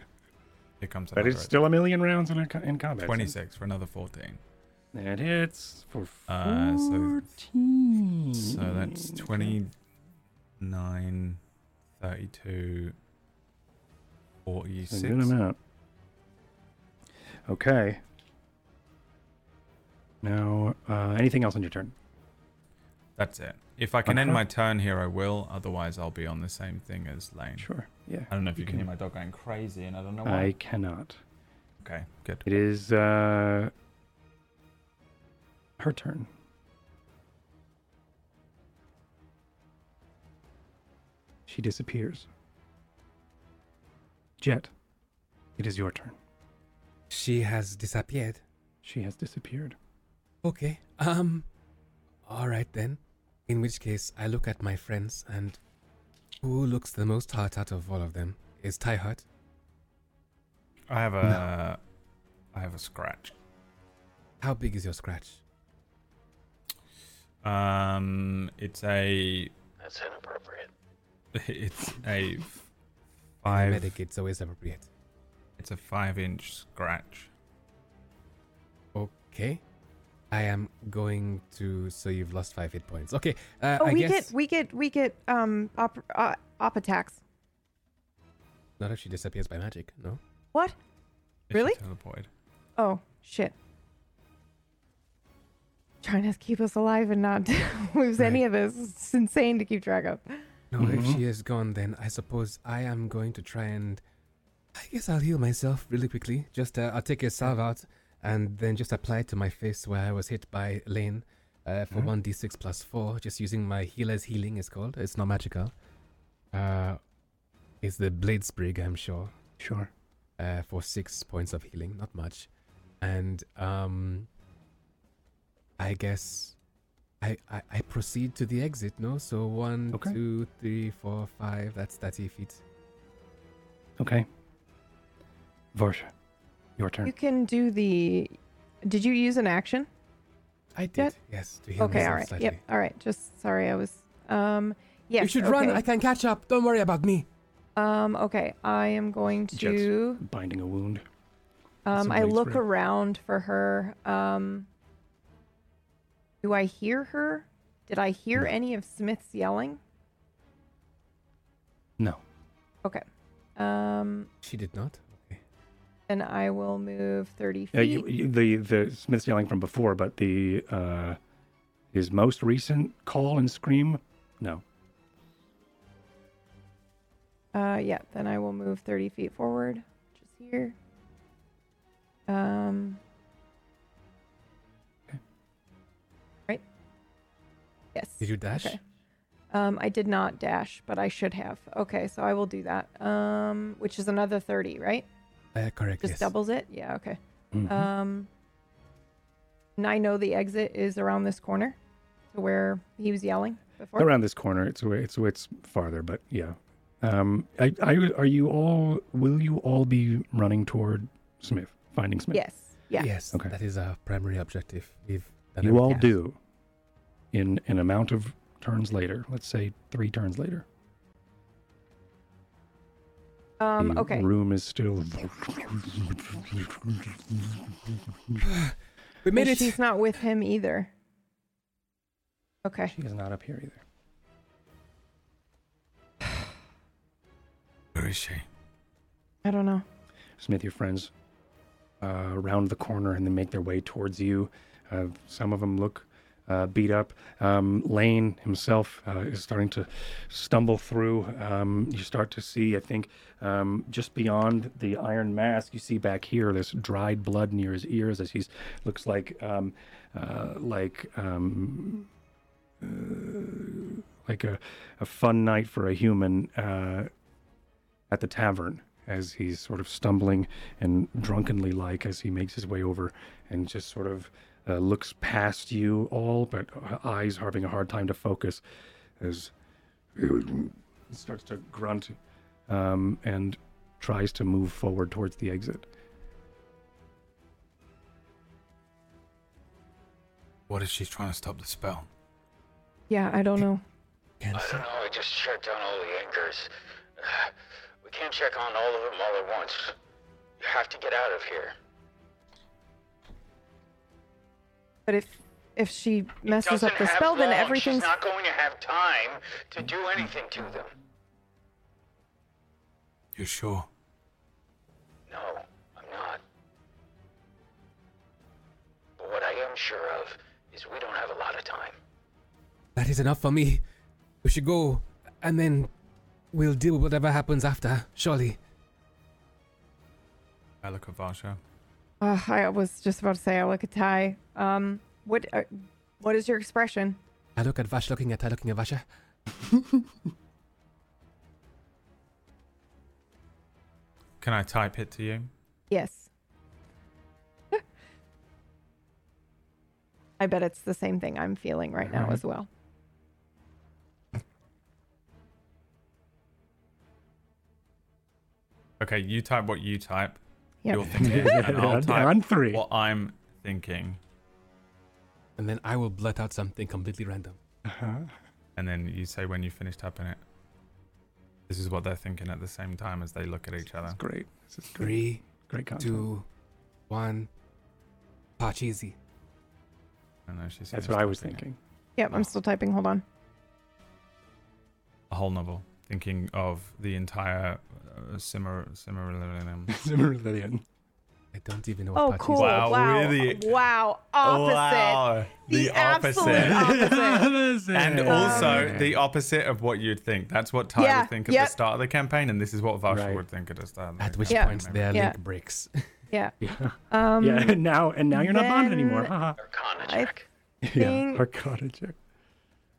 here comes But it's still a million rounds in, a, in combat. so 26 for another 14 That hits for Uh, so- 14. So that's 29, 32, It's 46. a good amount. Okay. Now, uh, anything else on your turn? That's it. If I can end Uh-huh. my turn here, I will. Otherwise, I'll be on the same thing as Lane. Sure. Yeah. I don't know if you, You can, hear my dog going crazy, and I don't know why. I cannot. Okay, good. It is uh, her turn. She disappears. Jet, it is your turn. She has disappeared. She has disappeared. Okay. Um. All right then. In which case, I look at my friends and who looks the most hurt out of all of them is Ty hurt. I have a, I have a scratch. How big is your scratch? Um, it's a, That's inappropriate. it's a In five. medic, it's always appropriate. It's a five-inch scratch. Okay. I am going to. So you've lost five hit points. Okay. Uh, Oh, I we guess get we get we get um op uh, op attacks. not if she disappears by magic. No. What? If Really? Teleported. Oh shit! Trying to keep us alive and not lose any of us. It's insane to keep track of. No, if Mhm. she is gone, then I suppose I am going to try and. I guess I'll heal myself really quickly. Just uh, I'll take a salve out and then just apply it to my face where I was hit by Lane uh, for Mhm. one d6 plus four. Just using my healer's healing is called. It's not magical. Uh, it's the blade sprig, I'm sure. Sure. Uh, for six points of healing, not much. And um, I guess I, I I proceed to the exit. No, so one, Okay. two, three, four, five. That's thirty feet. Okay. Varsha, your turn. You can do the. Did you use an action? I did. Jet? Yes. To heal Okay, All right. slightly. Yep. All right. Just sorry, I was. Um. Yes. you should run. I can catch up. Don't worry about me. Um. Okay. I am going Jet's to. Binding a wound. Um. I look around for her. Um. Do I hear her? Did I hear No. any of Smith's yelling? No. Okay. Um. She did not. Okay. Then I will move thirty feet. Uh, you, you, the the Smith's yelling from before, but the uh, his most recent call and scream. No. Uh, yeah. Then I will move thirty feet forward, which is here. Um. Okay. Right. Yes. Did you dash? Okay. Um, I did not dash, but I should have. Okay, so I will do that. Um, which is another thirty, right? Uh, correct. Just yes. doubles it. Yeah. Okay. Mhm. Um. And I know the exit is around this corner, to where he was yelling before. Around this corner, it's way it's it's farther, but yeah. Um, I, I are you all? Will you all be running toward Smith, finding Smith? Yes. Yeah. Yes. Okay. That is our primary objective. We've done You all everything. do. In an amount of turns later, let's say three turns later. Um. the Okay. room is still. We made And it. She's not with him either. Okay. She is not up here either. Where is she? I don't know. Smith, your friends uh, round the corner and they make their way towards you. Uh, some of them look uh, beat up. Um, Lane himself uh, is starting to stumble through. Um, you start to see, I think, um, just beyond the iron mask, you see back here this dried blood near his ears as he's looks like um, uh, like um, uh, like a, a fun night for a human uh, at the tavern as he's sort of stumbling and drunkenly like as he makes his way over and just sort of uh, looks past you all, but eyes having a hard time to focus as he starts to grunt um, and tries to move forward towards the exit. What if she's trying to stop the spell? Yeah, I don't know. I don't know, I just shut down all the anchors. We can't check on all of them all at once. You have to get out of here. But if if she messes up doesn't the have spell, then long. everything's She's not going to have time to do anything to them. You're sure? No, I'm not. But what I am sure of is we don't have a lot of time. That is enough for me. We should go, and then we'll deal with whatever happens after, surely. I look at Varsha. Uh, I was just about to say I look at Ty. Um, what uh, what is your expression? I look at Vash looking at her looking at Varsha. Can I type it to you? Yes. I bet it's the same thing I'm feeling right now as well. Okay, you type what you type. Yep. You're thinking, and I'll On- type on three. what I'm thinking, And then I will blurt out something completely random. Uh-huh. and then you say when you finish typing it. This is what they're thinking at the same time as they look at each other. That's great. This is great. Three, Great content. two, one. Parcheesi. And then she's That's what I was typing it. thinking. Yep, I'm still typing. Hold on. A whole novel, thinking of the entire uh, simmer Cimmerillion. Cimmerillion. I don't even know what Oh, cool! is. Wow, Wow! really? Wow! Opposite. Wow, The, absolute opposite. And Um, also the opposite of what you'd think. That's what Ty Yeah, would think at yep. the start of the campaign, and this is what Varsha Right. would think at the start. Of the At which Yeah. point their Yeah. link breaks. Yeah. Yeah. Um, yeah. And now, and now you're not bonded anymore. then- Arcana check. Yeah. think- Arcana check.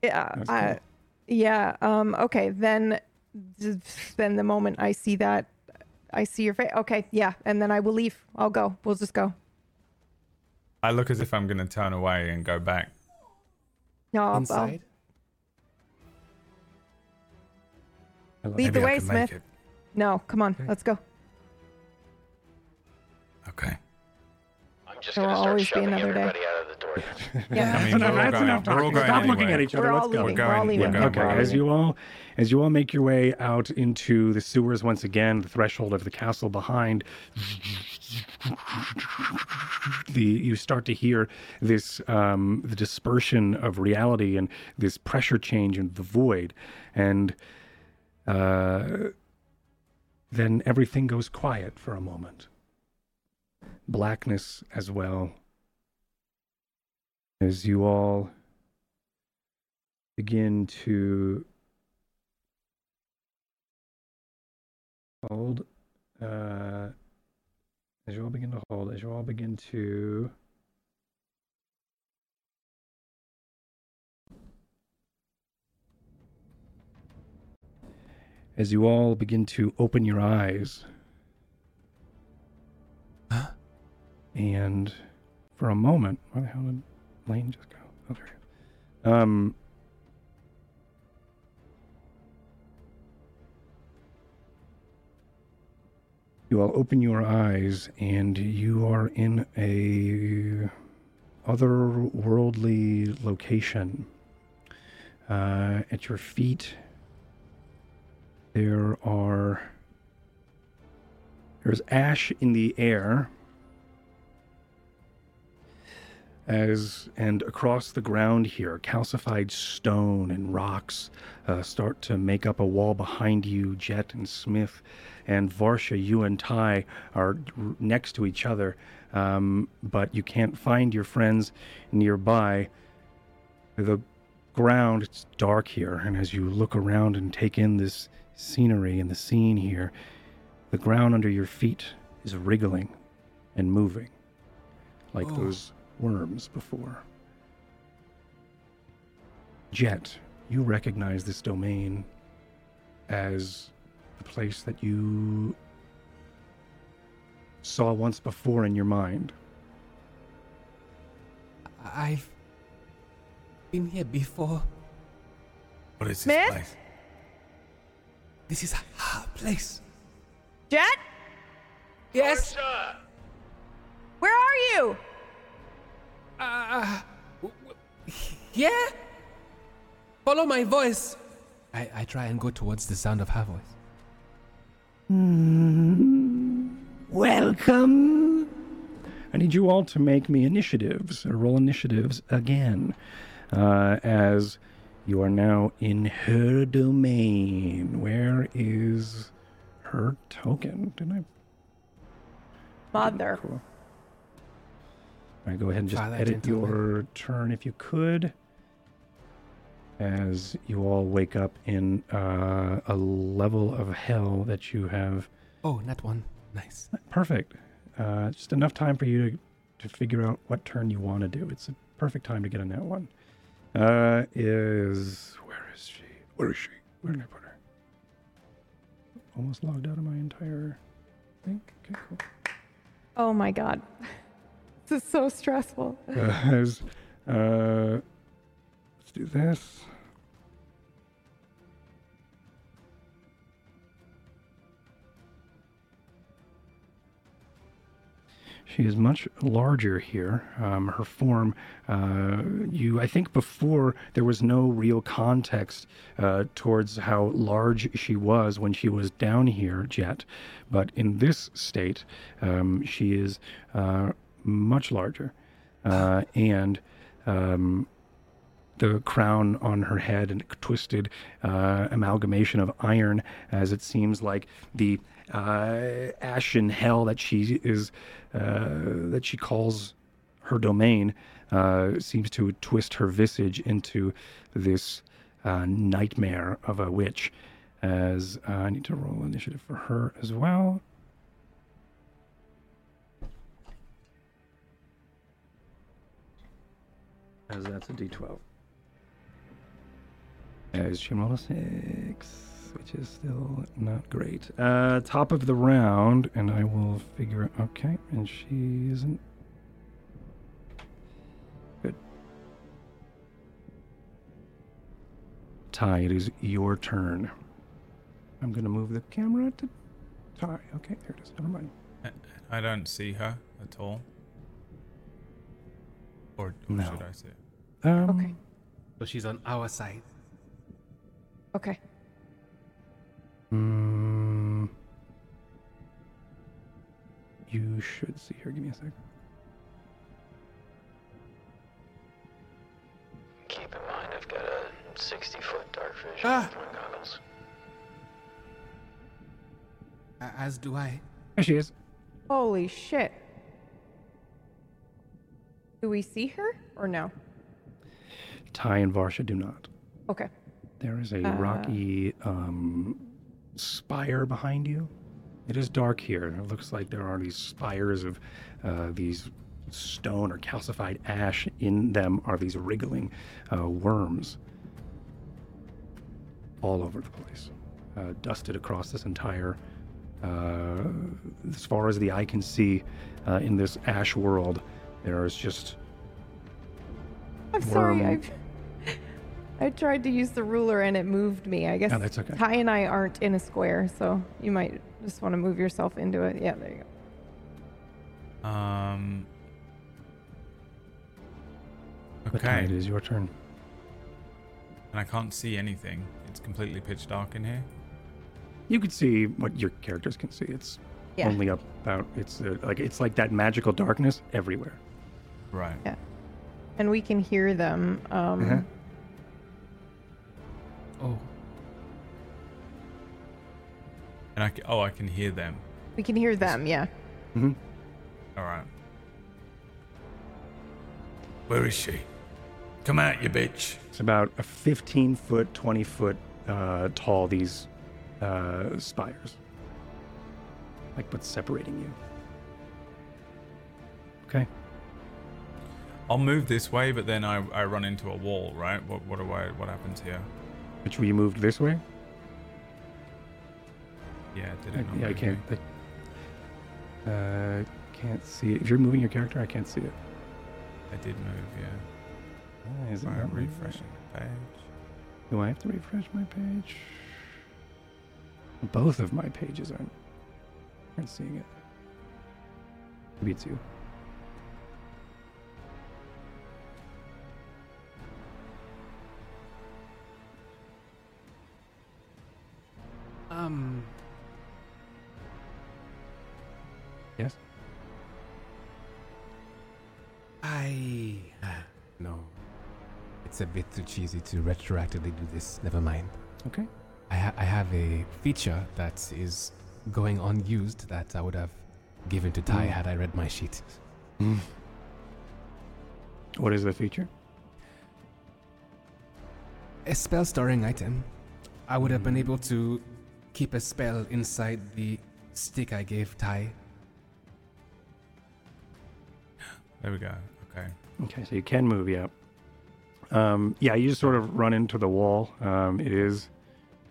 Yeah. I, cool. Yeah. Um. Okay. Then, then the moment I see that, I see your face. Okay. Yeah. And then I will leave. I'll go. We'll just go. I look as if I'm going to turn away and go back. No. I'll, I'll Inside? I love Lead it. the way, Smith. no. Come on. Let's go. Okay. I'm just There gonna will start always be shoving another day. out of the door. Yeah. I That's mean, enough, we're that's going- enough talking. going Stop looking at each other. We're Let's all go. leaving. We're We're all going- leaving. we're going. Okay. As you all, as you all make your way out into the sewers once again, the threshold of the castle behind, the you start to hear this um, the dispersion of reality and this pressure change in the void, and uh, then everything goes quiet for a moment. Blackness as well. As you all begin to hold, uh, as you all begin to hold, as you all begin to as you all begin to open your eyes Huh? And for a moment where the hell did lane just go? Oh um you all open your eyes and you are in a otherworldly location. Uh, at your feet there are there's ash in the air as and across the ground here, calcified stone and rocks uh, start to make up a wall behind you. Jet and Smith and Varsha, you and Ty are next to each other, um, but you can't find your friends nearby. The ground it's dark here, and as you look around and take in this scenery and the scene here, the ground under your feet is wriggling and moving like Oh. those worms before. Jet, you recognize this domain as the place that you saw once before in your mind. I've been here before. What is Smith? this place? This is our place. Jet, Yes. where are you? Uh, w- w- yeah. Follow my voice. I, I try and go towards the sound of her voice. Welcome. I need you all to make me initiatives, or roll initiatives again, uh, as you are now in her domain. Where is her token? Did I? Mother. Cool. All right, go ahead and just Try that, edit gentlemen. your turn if you could. As you all wake up in uh, a level of hell that you have Oh, not one. Nice. Perfect. Uh, just enough time for you to, to figure out what turn you want to do. It's a perfect time to get on that one. Uh, is where is she? Where is she? Where did I put her? Almost logged out of my entire thing. Okay, cool. Oh my god. This is so stressful. Uh, uh, let's do this. She is much larger here. Um, her form, uh, you, I think before there was no real context uh, towards how large she was when she was down here yet. But in this state, um, she is uh, much larger. Uh, and um, the crown on her head and twisted uh, amalgamation of iron, as it seems like the uh, ashen hell that she is uh, that she calls her domain uh, seems to twist her visage into this uh, nightmare of a witch. As uh, I need to roll initiative for her as well. As that's a d12. As she rolled a six, which is still not great. Uh, top of the round, and I will figure. Okay, and she isn't. Good. Ty, it is your turn. I'm gonna move the camera to Ty. Okay, there it is. Never mind. I don't see her at all. Or, or No. should I say? it? Um, Okay. So she's on our side. Okay. Mm, you should see her. Give me a sec. Keep in mind, I've got a 60 foot dark vision Ah. with my goggles. As do I. There she is. Holy shit. Do we see her or no? Ty and Varsha do not. Okay. There is a Uh. rocky um, spire behind you. It is dark here. It looks like there are these spires of uh, these stone or calcified ash. In them are these wriggling uh, worms all over the place, uh, dusted across this entire, uh, as far as the eye can see, uh, in this ash world. There is just I'm sorry. Worm. I've I tried to use the ruler and it moved me. I guess Oh, that's okay. Ty and I aren't in a square, so you might just want to move yourself into it. Yeah, there you go. Um. But Ty, Okay. it is your turn. And I can't see anything. It's completely pitch dark in here. You can see what your characters can see. It's Yeah. only up about. It's uh, like it's like that magical darkness everywhere. Right. Yeah. and we can hear them. Um, Uh-huh. Oh, And I can, oh, I can hear them. We can hear them. Yeah. hmm All right. Where is she? Come out, you bitch. It's about a 15 foot, 20 foot uh, tall, these uh, spires. Like what's separating you. I'll move this way, but then I, I run into a wall, right? What what do I what happens here? Which you moved this way? Yeah, did I, it not yeah, I can't. I, uh, can't see it. If you're moving your character, I can't see it. I did move, yeah. Is it not refreshing the page. Do I have to refresh my page? Both of my pages aren't, aren't seeing it. Maybe it's you. Um, Yes? I uh, no. It's a bit too cheesy to retroactively do this. Never mind. Okay. I, ha- I have a feature that is going unused that I would have given to Ty Mm. had I read my sheet. What is the feature? A spell storing item. I would have been able to keep a spell inside the stick I gave Ty. There we go. Okay. Okay, so you can move, yeah. Um, yeah, you just sort of run into the wall. Um, it is,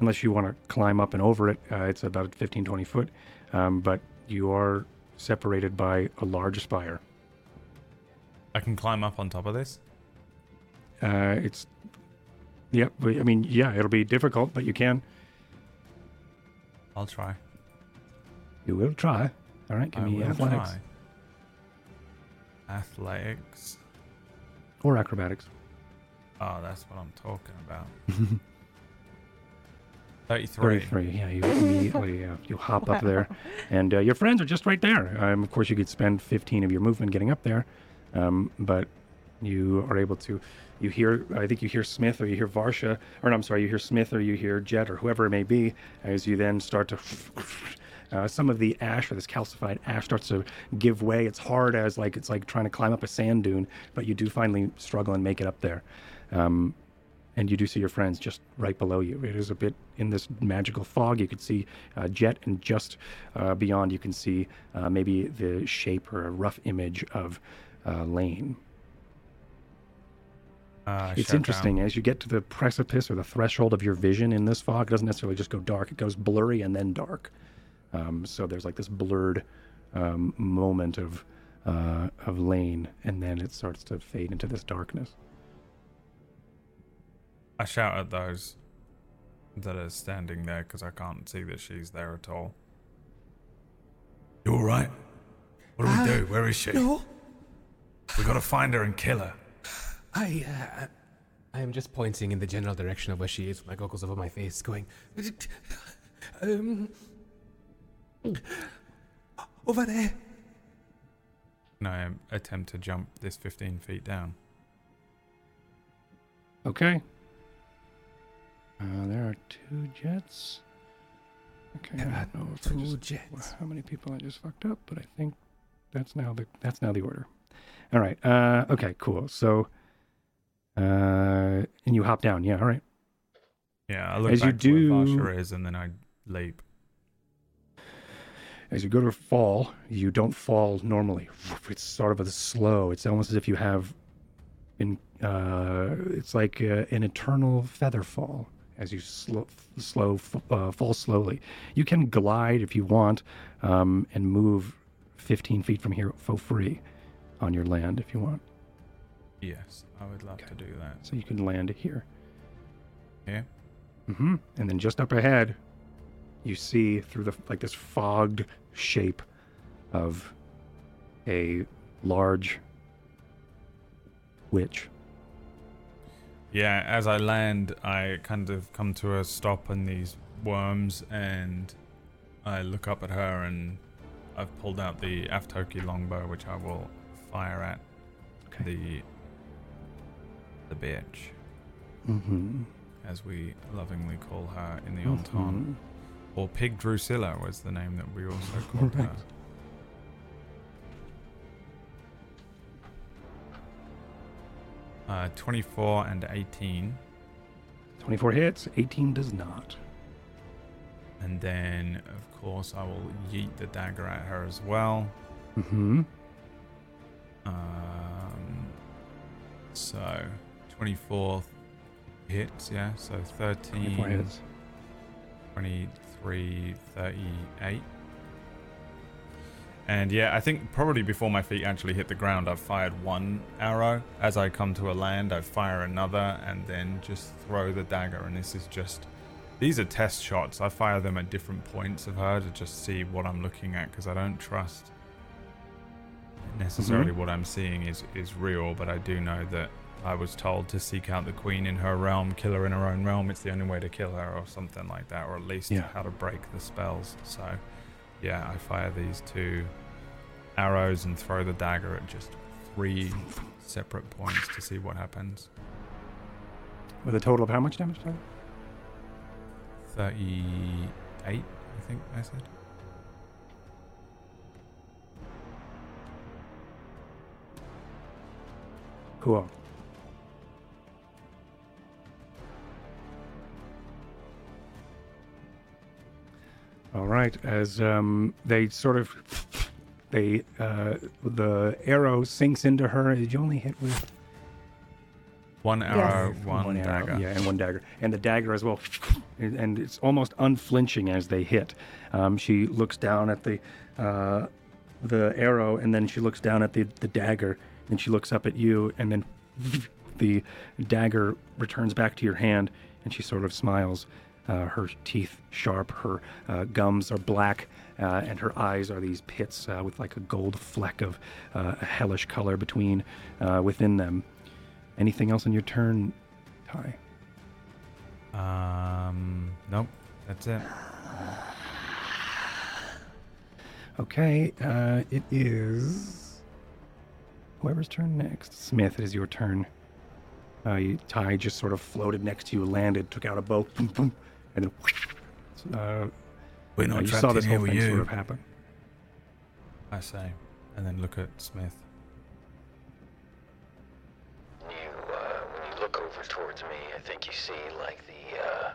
unless you want to climb up and over it, uh, it's about 15, 20 foot. Um, but you are separated by a large spire. I can climb up on top of this. Uh, it's, yeah, I mean, yeah, it'll be difficult, but you can. I'll try. You will try. All right, give I me athletics try. Athletics. or acrobatics. Oh, that's what I'm talking about. 33. 33. Yeah, you immediately uh, you hop up there, and uh, your friends are just right there. Um, of course, you could spend 15 of your movement getting up there, um, but you are able to. You hear, I think you hear Smith or you hear Varsha, or no, I'm sorry, you hear Smith or you hear Jet or whoever it may be, as you then start to. Uh, some of the ash or this calcified ash starts to give way. It's hard as like it's like trying to climb up a sand dune, but you do finally struggle and make it up there. Um, and you do see your friends just right below you. It is a bit in this magical fog. You can see uh, Jet, and just uh, beyond, you can see uh, maybe the shape or a rough image of uh, Lane. Uh, it's interesting down. as you get to the precipice or the threshold of your vision in this fog. It doesn't necessarily just go dark; it goes blurry and then dark. Um, so there's like this blurred um, moment of uh, of Lane, and then it starts to fade into this darkness. I shout at those that are standing there because I can't see that she's there at all. You alright? What do we Uh, do? Where is she? No, We gotta find her and kill her. I. Uh, I am just pointing in the general direction of where she is with my goggles over my face, going. Um. Over there. And I attempt to jump this 15 feet down. Okay. Uh, there are two jets. Okay, There are don't know if I two just, jets. how many people I just fucked up, but I think that's now the that's now the order. All right. Uh, okay. Cool. So, uh, and you hop down. Yeah. All right. Yeah, I look As you to where do- Varsha is and then I leap. As you go to fall, you don't fall normally. It's sort of a slow. It's almost as if you have been. Uh, it's like uh, an eternal feather fall as you slow, slow uh, fall slowly. You can glide if you want um, and move 15 feet from here for free on your land if you want. Yes, I would love Okay. to do that. So you can land here. Here? hmm And then just up ahead, you see through the like this fogged shape of a large witch. Yeah, as I land, I kind of come to a stop in these worms and I look up at her and I've pulled out the Aftoki longbow, which I will fire at Okay. the the bitch, Mm-hmm. as we lovingly call her in the Entente. Or Pig Drusilla was the name that we also called her. Uh, 24 and 18. 24 hits, 18 does not. And then, of course, I will yeet the dagger at her as well. Mm-hmm. Um, so, 24 hits, yeah. So 13, 24 hits. 23, 38. And yeah, I think probably before my feet actually hit the ground, I've fired one arrow. As I come to a land, I fire another and then just throw the dagger. And this is just. These are test shots. I fire them at different points of her to just see what I'm looking at because I don't trust necessarily mm-hmm. what I'm seeing is, is real, but I do know that I was told to seek out the queen in her realm, kill her in her own realm. It's the only way to kill her, or something like that, or at least Yeah. how to break the spells. So, yeah, I fire these two arrows and throw the dagger at just three separate points to see what happens. With a total of how much damage? Tyler? 38, I think I said. Cool. All right, as um, they sort of, they uh, the arrow sinks into her. Did you only hit with One arrow, Yes. one, arrow? dagger. Yeah, and one dagger, and the dagger as well, and and it's almost unflinching as they hit. Um, she looks down at the uh, the arrow, and then she looks down at the the dagger, and she looks up at you, and then the dagger returns back to your hand, and she sort of smiles. Uh, her teeth sharp, her uh, gums are black, uh, and her eyes are these pits uh, with like a gold fleck of uh, a hellish color between uh, within them. Anything else on your turn, Ty? Um, nope, that's it. Okay, uh, it is whoever's turn next. Smith, it is your turn. Uh, you, Ty just sort of floated next to you, landed, took out a bow, boom, boom, and then uh, We're uh, not you trapped saw this here whole with thing you. sort of happen. I say, and then look at Smith. You, uh, when you look over towards me, I think you see like the, uh,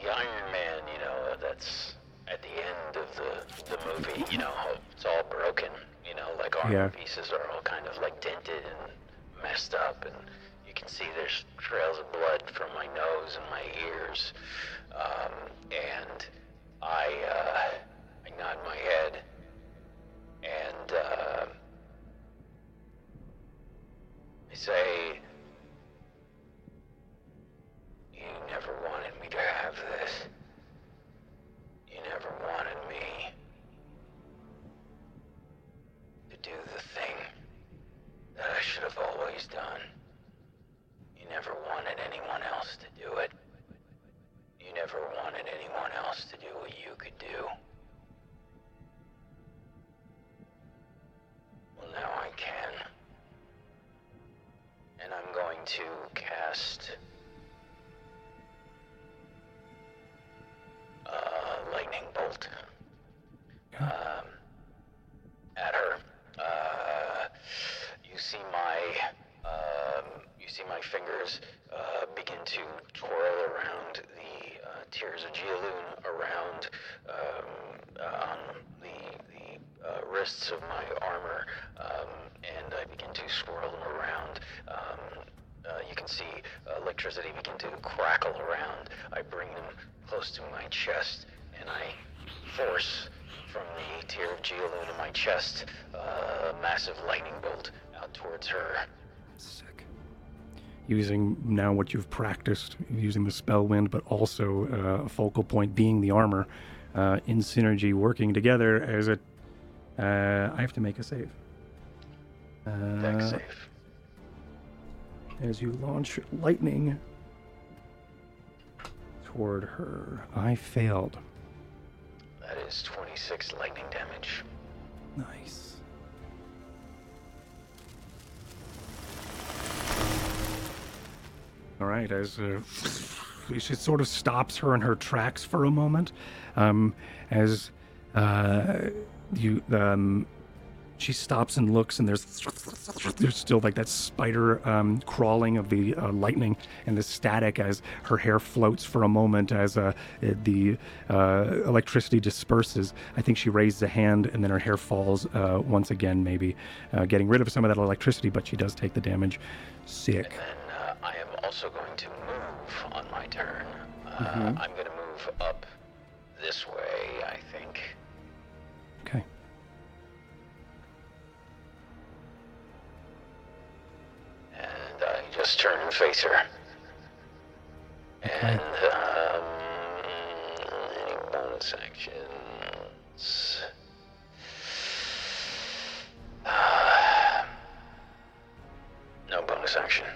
the Iron Man, you know, uh, that's at the end of the, the movie, you know, it's all broken, you know, like armor Yeah. pieces are all kind of like dented and messed up, and you can see there's trails of blood from my nose and my ears, um, and I, uh, I nod my head, and, uh, I say, you never wanted me to have this. You never wanted me to do the thing that I should have always done. You never wanted anyone else to do it. You never wanted anyone else to do what you could do. Well, now I can. And I'm going to cast uh, lightning bolt um, at her. Uh, you see my um, you see my fingers uh, begin to twirl around the tears of Geoloon around um, uh, on the the uh, wrists of my armor, um, and I begin to swirl them around. Um, uh, you can see electricity begin to crackle around. I bring them close to my chest, and I force from the tear of Geoloon in my chest uh, a massive lightning bolt out towards her. Using now what you've practiced, using the Spellwind, but also uh, a focal point being the armor, uh, in synergy, working together as a. Uh, I have to make a save. Dex Uh, save. as you launch lightning toward her. I failed. That is 26 lightning damage. Nice. All right, as uh, she sort of stops her in her tracks for a moment, um, as uh, you um, she stops and looks, and there's there's still like that spider um, crawling of the uh, lightning and the static as her hair floats for a moment as uh, the uh, electricity disperses. I think she raises a hand, and then her hair falls uh, once again, maybe uh, getting rid of some of that electricity, but she does take the damage. Sick. I am also going to move on my turn. Uh, Mhm. I'm going to move up this way, I think. Okay. And I just turn and face her. And, um, any bonus actions? Uh, no bonus action.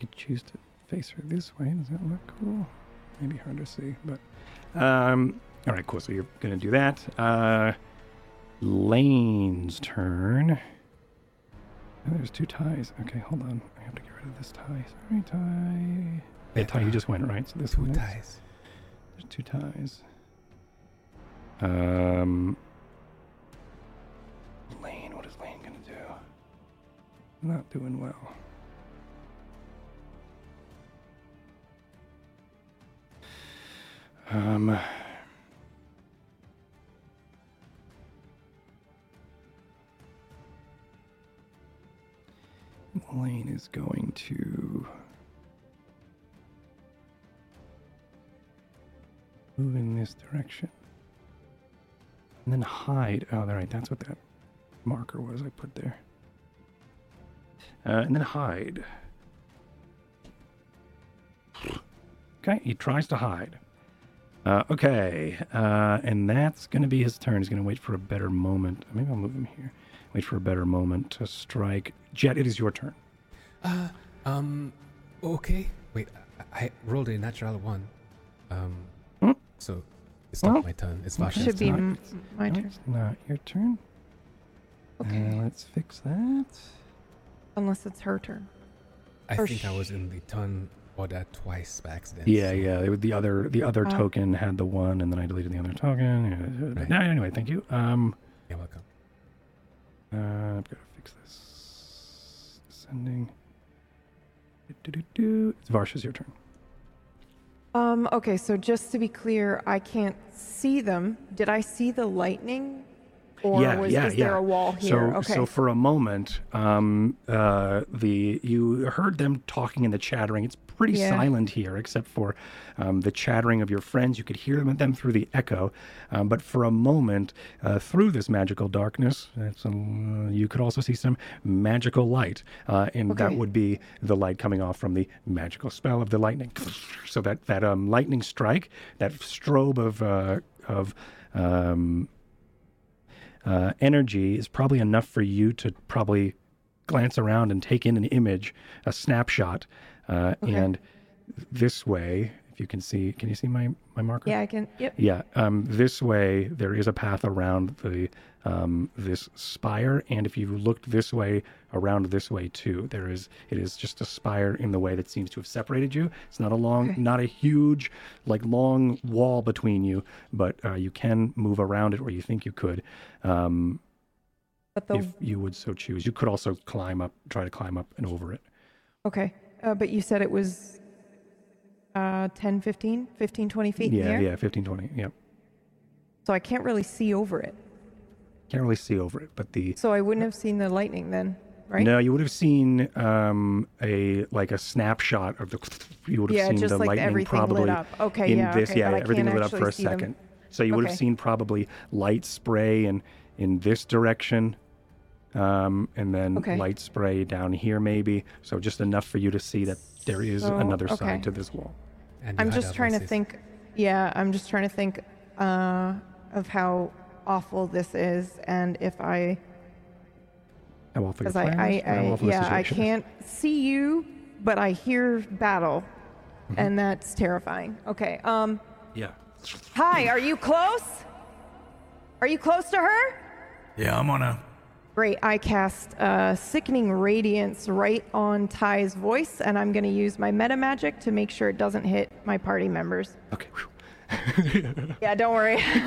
Could choose to face her this way. Does that look cool? Maybe hard to see, but um. All right, cool. So you're gonna do that. Uh, Lane's turn. Oh, there's two ties. Okay, hold on. I have to get rid of this Ty. Sorry, Ty. Yeah, Ty. You just went right. So this Two one. ties. There's two ties. Um. Lane, what is Lane gonna do? Not doing well. Um. Lane is going to move in this direction. And then hide. Oh, all right. That's what that marker was I put there. Uh, and then hide. Okay, he tries to hide. Uh, okay, uh, and that's going to be his turn. He's going to wait for a better moment. Maybe I'll move him here. Wait for a better moment to strike. Jet, it is your turn. Uh, um, okay. Wait, I, I rolled a natural one. Um, Hmm? so it's not Well, my turn. It's Varsha's turn. It Should be turn. m- my No, turn. it's not your turn. Okay. Uh, let's fix that. Unless it's her turn. I or think I was in the turn order twice by accident. Yeah, so- yeah. It was the other the other Oh. token had the one, and then I deleted the other token. Right. No, anyway, thank you. Um, You're welcome. uh, I've got to fix this. Sending. Do-do-do-do. It's Varsha's your turn. Um, okay, so just to be clear, I can't see them. Did I see the lightning? Or yeah, was, yeah, is yeah. there a wall So, here? okay. so for a moment, um, uh, the you heard them talking and the chattering. It's pretty Yeah. silent here, except for um, the chattering of your friends. You could hear them, them through the echo. Um, but for a moment, uh, through this magical darkness, it's, um, you could also see some magical light, uh, and that would be the light coming off from the magical spell of the lightning. So that that um, lightning strike, that strobe of uh, of um, uh, energy is probably enough for you to probably glance around and take in an image, a snapshot. Uh, Okay. And this way, if you can see, can you see my, my marker? yeah, I can. Yep. Yeah. Um, this way, there is a path around the um, this spire, and if you looked this way, around this way too, there is. It is just a spire in the way that seems to have separated you. It's not a long, Okay. not a huge, like long wall between you, but uh, you can move around it, or you think you could, um, But the if you would so choose. You could also climb up, try to climb up and over it. okay, uh, but you said it was uh 10, 15, 15, 20 feet yeah, yeah, 15, 20. Yeah, So I can't really see over it. Can't really see over it, but the So I wouldn't have seen the lightning then, right? No, you would have seen um, a like a snapshot of the. You would have Yeah, seen just the like lightning everything lit probably up. Okay, in yeah, this. okay, yeah, but I everything can't lit up for actually a see them. second. So you would Okay. have seen probably light spray in in this direction, um, and then Okay. light spray down here maybe. So just enough for you to see that there is So, another okay. side to this wall. And you I'm had just trying to voices. think. Yeah, I'm just trying to think uh, of how awful this is, and if I, How awful your because I, plan I, is, or how awful the yeah, I situation is. can't see you, but I hear battle, Mm-hmm. and that's terrifying. Okay. Um. Yeah. Hi. Are you close? Are you close to her? Yeah, I'm on her. Great. I cast uh, Sickening Radiance right on Ty's voice, and I'm going to use my meta magic to make sure it doesn't hit my party members. Okay. Yeah, don't worry.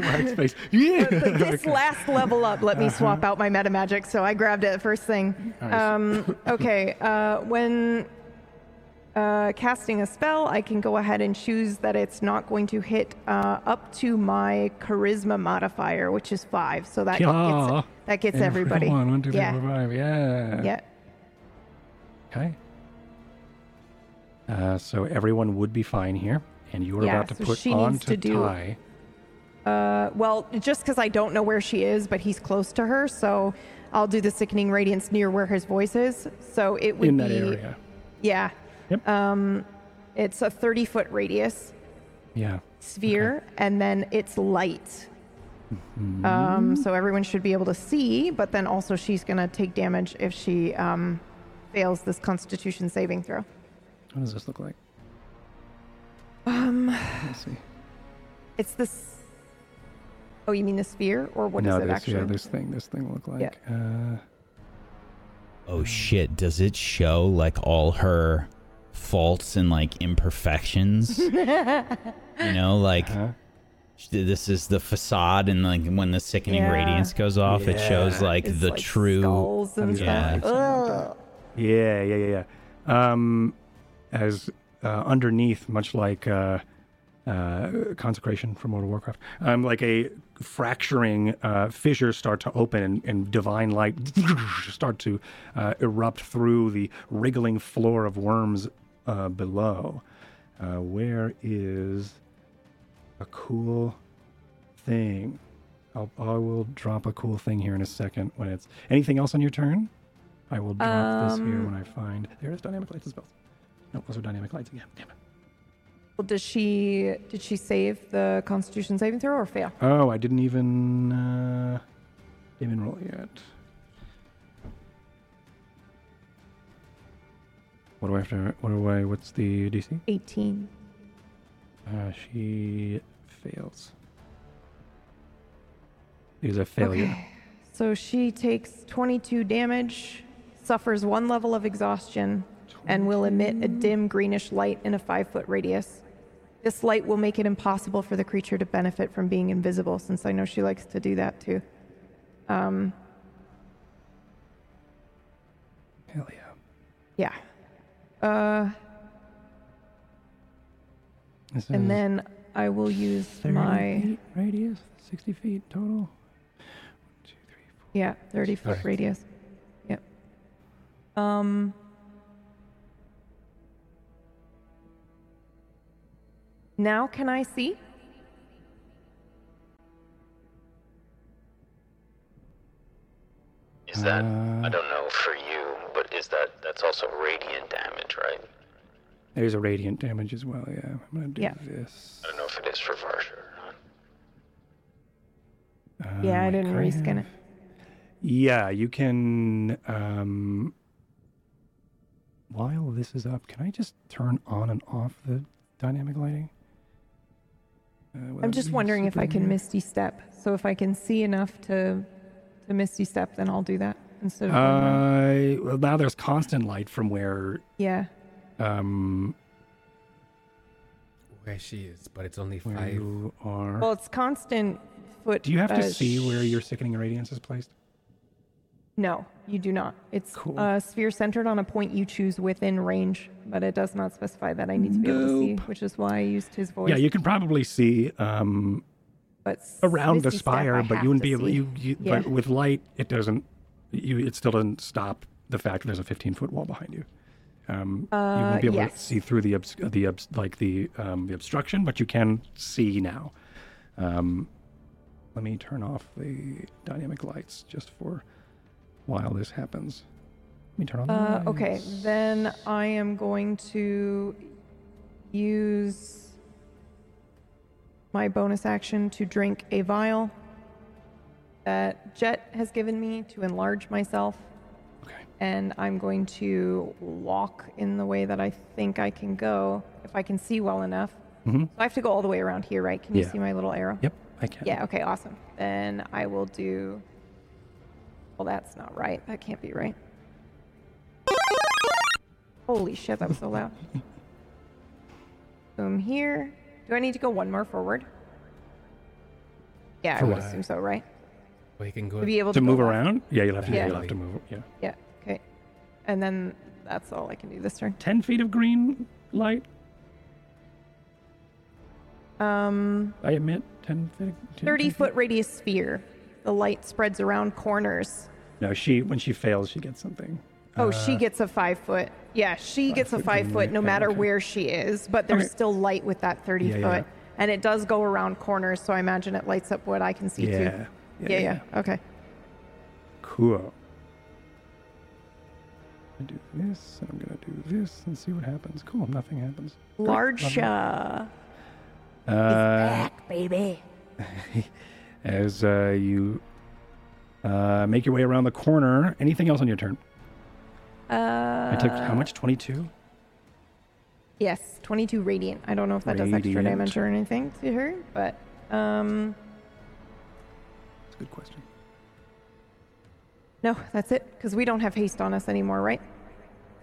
Wax face. Yeah. This Okay. last level up, let me swap out my meta magic, so I grabbed it first thing. Nice. Um, okay, uh, when uh, casting a spell, I can go ahead and choose that it's not going to hit uh, up to my charisma modifier, which is five. So that Yeah. gets that gets everybody. One, one, two, three, yeah. Yeah. yeah. Okay. Uh, so everyone would be fine here, and you are Yeah, about to so put she on to to do- tie. Uh, well, just because I don't know where she is, but he's close to her, so I'll do the sickening radiance near where his voice is. So it would be in be that area. yeah. Yep. Um, it's a 30 foot radius Yeah. sphere, and then it's light. Mm-hmm. Um, so everyone should be able to see, but then also she's gonna take damage if she um, fails this Constitution saving throw. What does this look like? Um, Let's see. it's this. Oh, you mean the sphere, or what is no, it this, actually? yeah, this thing, this thing look like. Uh, Oh shit! Does it show like all her faults and like imperfections? you know, like huh? this is the facade, and like when the sickening Yeah. radiance goes off, it shows like It's the like true. and Yeah. stuff. Yeah, yeah, yeah, yeah. Um, as uh, underneath, much like uh, uh, consecration from World of Warcraft, um, like a fracturing uh, fissures start to open and, and divine light start to uh, erupt through the wriggling floor of worms uh, below. Uh, where is a cool thing? I'll, I will drop a cool thing here in a second when it's anything else on your turn. I will drop this here Um, when I find. There it is. Dynamic lights and spells. No, those are dynamic lights again. Damn it. Well, does she did she save the Constitution saving throw or fail? Oh, I didn't even uh, even roll yet. What do I have to? What do I? What's the DC? 18. Uh, she fails. Is a failure. Okay. So she takes 22 damage, suffers one level of exhaustion, and will emit a dim greenish light in a five foot radius. This light will make it impossible for the creature to benefit from being invisible, since I know she likes to do that too. Um, Hell yeah. yeah. Uh, and then I will use 30 my feet radius, sixty feet total. One, two, three, four. yeah 30 foot radius. Yep. Um. Now can I see? Is that Uh, I don't know for you, but is that that's also radiant damage, right? There's a radiant damage as well. Yeah, I'm gonna do Yeah. this. I don't know if it is for Varsha or not. Uh, Yeah, I didn't reskin grave. it. Yeah, you can. Um, while this is up, can I just turn on and off the dynamic lighting? Uh, I'm just wondering if I can weird? misty step. So if I can see enough to to misty step, then I'll do that instead of going. Uh, well, now there's constant light from where. yeah. Um, Where she is, but it's only where five. you are. Well, it's constant foot. do you have to uh, see where your sickening radiance is placed? No, you do not. It's Cool. a sphere centered on a point you choose within range, but it does not specify that I need to be able to see, Nope. which is why I used his voice. Yeah, you can probably see um, but around the Misty Step, spire, I but have you wouldn't to be able. see. You, you Yeah. but with light, it doesn't. You it still doesn't stop the fact that there's a 15 foot wall behind you. Um, you Uh, won't be able to yes. see through the obs- the obs- like the um, the obstruction, but you can see now. Um, let me turn off the dynamic lights just for while this happens. Let me turn on the Uh, okay, then I am going to use my bonus action to drink a vial that Jet has given me to enlarge myself, Okay. and I'm going to walk in the way that I think I can go if I can see well enough. hmm So I have to go all the way around here, right? Can you Yeah. see my little arrow? Yep, I can. Yeah, okay, awesome. Then I will do Well, that's not right. That can't be right. Holy shit, that was so loud. Boom here. Do I need to go one more forward? Yeah, I For would what? assume so, right? Or you can go. To be able To to, go move left. around? Yeah, you'll have to, Yeah. you'll have to move. Yeah. Yeah, okay. And then that's all I can do this turn. 10 feet of green light, Um, I admit. 10 feet. 10 30 10 foot radius sphere. The light spreads around corners. No, she, when she fails, she gets something. Oh, she Uh, gets a five foot. Yeah, she gets a five foot no matter okay. where she is, but there's Okay. still light with that 30 Yeah, foot. yeah. And it does go around corners, so I imagine it lights up what I can see Yeah. too. Yeah, yeah. Yeah. Okay. Cool. I do this, and I'm gonna do this, and see what happens. Cool, nothing happens. Large lovely. uh, Uh, baby. as uh, you uh, make your way around the corner. Anything else on your turn? Uh, I took how much? 22? Yes, 22 radiant. I don't know if that does extra damage or anything to her, but um That's a good question. no, that's it cuz we don't have haste on us anymore, right?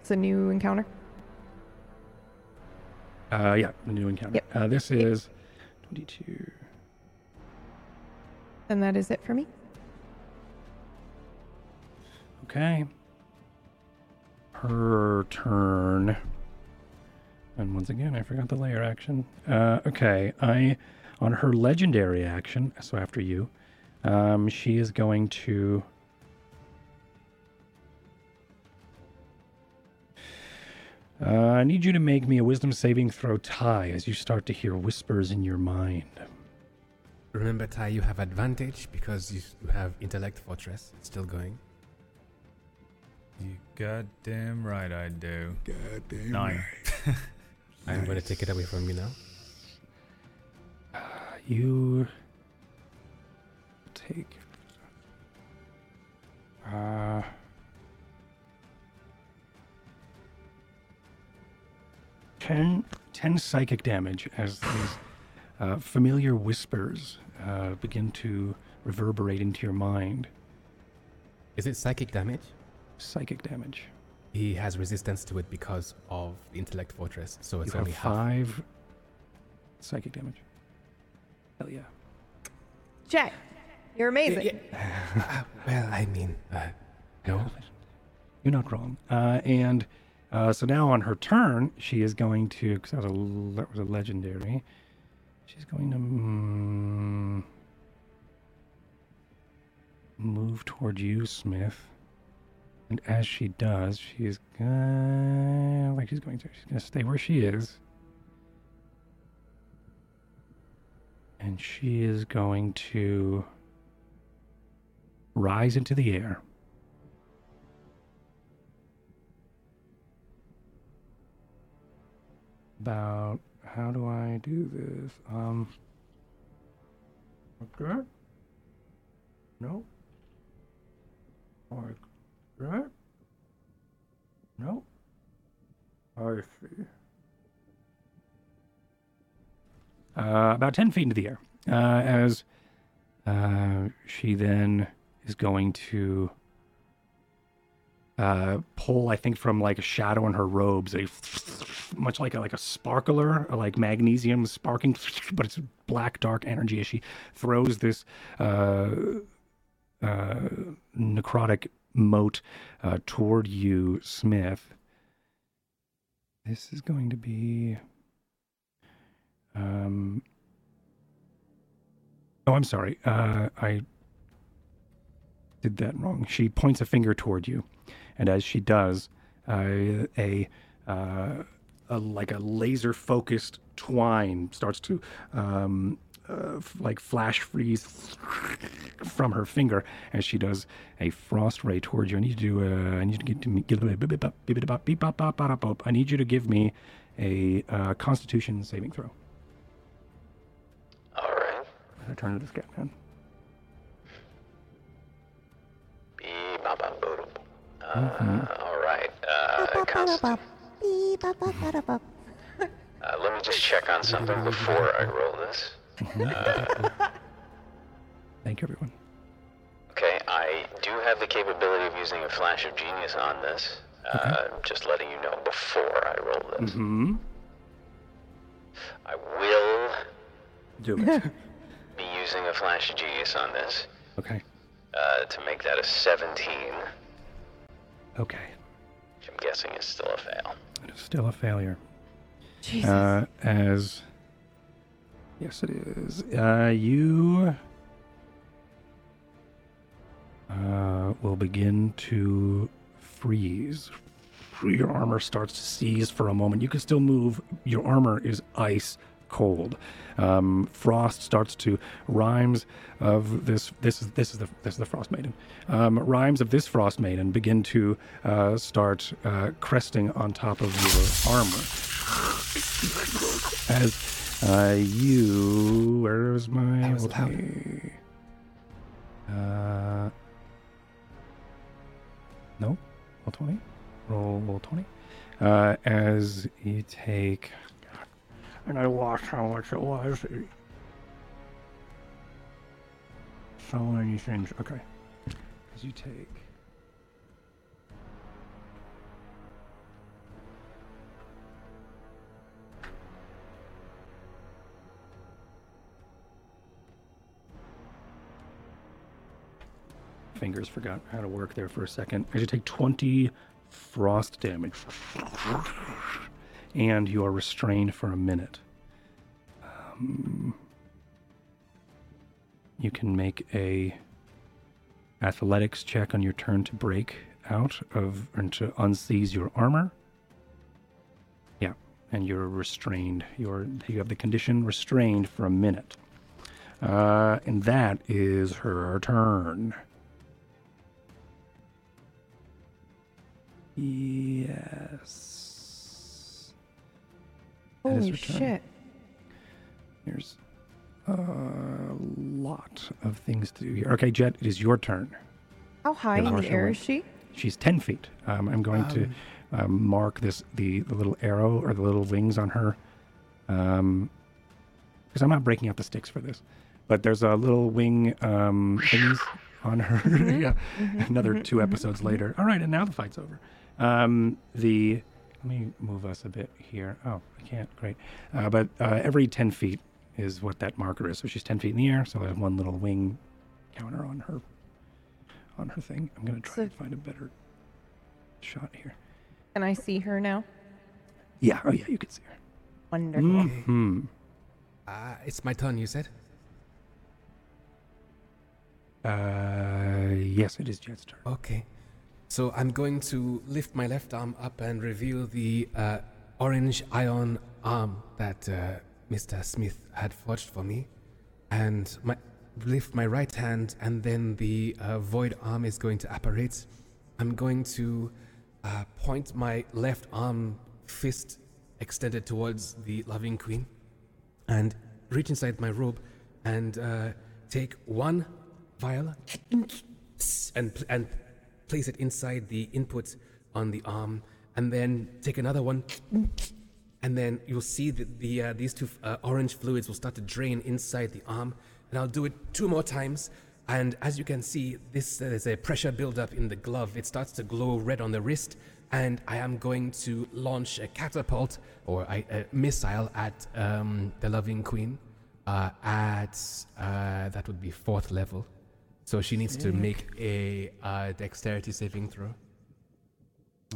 It's a new encounter. Uh, yeah, the new encounter. Yep. Uh, this Yep. is 22. And that is it for me. Okay. Her turn. And once again, I forgot the lair action. Uh, okay, I on her legendary action. So after you, um, she is going to. Uh, I need you to make me a wisdom saving throw Ty as you start to hear whispers in your mind. Remember, Ty, you have advantage because you, you have Intellect Fortress. It's still going. You goddamn right I do. Goddamn Nine. I'm going to take it away from you now. You take uh ten, 10 psychic damage as these uh, familiar whispers uh, begin to reverberate into your mind. Is it psychic damage? Psychic damage. He has resistance to it because of the Intellect Fortress, so it's you have only half. five psychic damage. Hell yeah. Jack, you're amazing. Uh, well, I mean, uh, no. You're not wrong. Uh, and uh, so now on her turn, she is going to, because that, was a l- that was a legendary, she's going to mm, move toward you, Smith. And as she does, she's going like she's going to. She's going to stay where she is. And she is going to rise into the air. about how do I do this? Um. Okay. No. Like that. No. I see. Uh, about 10 feet into the air. Uh, as uh, she then is going to uh, pull, I think, from like a shadow in her robes, a much like a, like a sparkler, like magnesium sparking, but it's black dark energy as she throws this uh, uh, necrotic mote uh, toward you, Smith. This is going to be. Um, oh, I'm sorry. Uh, I did that wrong. She points a finger toward you, and as she does, uh, a, uh, a like a laser focused twine starts to um, uh, f- like flash freeze from her finger as she does a frost ray towards you. I need you to uh, I need you to get to me. I need you to give me a uh, Constitution saving throw. All right. I turn to this guy, man. Uh, Mhm. All right. Uh, const- uh, let me just check on something before I roll this. Uh, Thank you, everyone. okay, I I do have the capability of using a flash of genius on this. Uh, just letting you know before I roll this. Mm-hmm. I will Do it. be using a flash of genius on this okay. uh, to make that a 17, Okay. which I'm guessing is still a fail. It is still a failure. Jesus. Uh, as yes, it is. Uh, you uh, will begin to freeze. Your armor starts to seize for a moment. You can still move. Your armor is ice cold. Um, frost starts to rhymes of this. This is this is the this is the frost maiden. Um, rimes of this frost maiden begin to uh, start uh, cresting on top of your armor as uh, you. Where's my? That was hold loud. me. Uh, no, roll twenty. Roll roll twenty. Uh, as you take, and I lost how much it was. So many things. Okay, as you take. Fingers forgot how to work there for a second. As you take 20 frost damage. And you are restrained for a minute. Um, you can make a athletics check on your turn to break out of and to unseize your armor. Yeah, and you're restrained. You're you have the condition restrained for a minute. Uh, and that is her turn. Yes. Holy shit. There's a lot of things to do here. Okay, Jet, it is your turn. How high in the air is she? She's 10 feet. Um, I'm going to um, mark this the, the little arrow or the little wings on her. Um, because I'm not breaking out the sticks for this. But there's a little wing um, thingies on her. yeah. Another two episodes later. All right, and now the fight's over. Um, the let me move us a bit here. Oh, I can't. Great. Uh, but uh, every 10 feet is what that marker is. So she's 10 feet in the air. So I have one little wing counter on her on her thing. I'm gonna try So- to find a better shot here. Can I see her now? Yeah. Oh yeah, you can see her. Wonderful. Hmm. Uh, it's my turn, you said? Uh, yes, it is Jet's turn. Okay. So I'm going to lift my left arm up and reveal the uh, orange ion arm that uh, Mr. Smith had forged for me. And my lift my right hand, and then the uh, void arm is going to apparate. I'm going to uh, point my left arm fist extended towards the loving queen and reach inside my robe and uh, take one vial and and place it inside the input on the arm, and then take another one, and then you'll see that the uh, these two uh, orange fluids will start to drain inside the arm, and I'll do it two more times. And as you can see, this uh, there's a pressure buildup in the glove. It starts to glow red on the wrist, and I am going to launch a catapult or a, a missile at um, the loving queen. Uh, at uh, that would be fourth level. So she needs to make a uh, dexterity saving throw.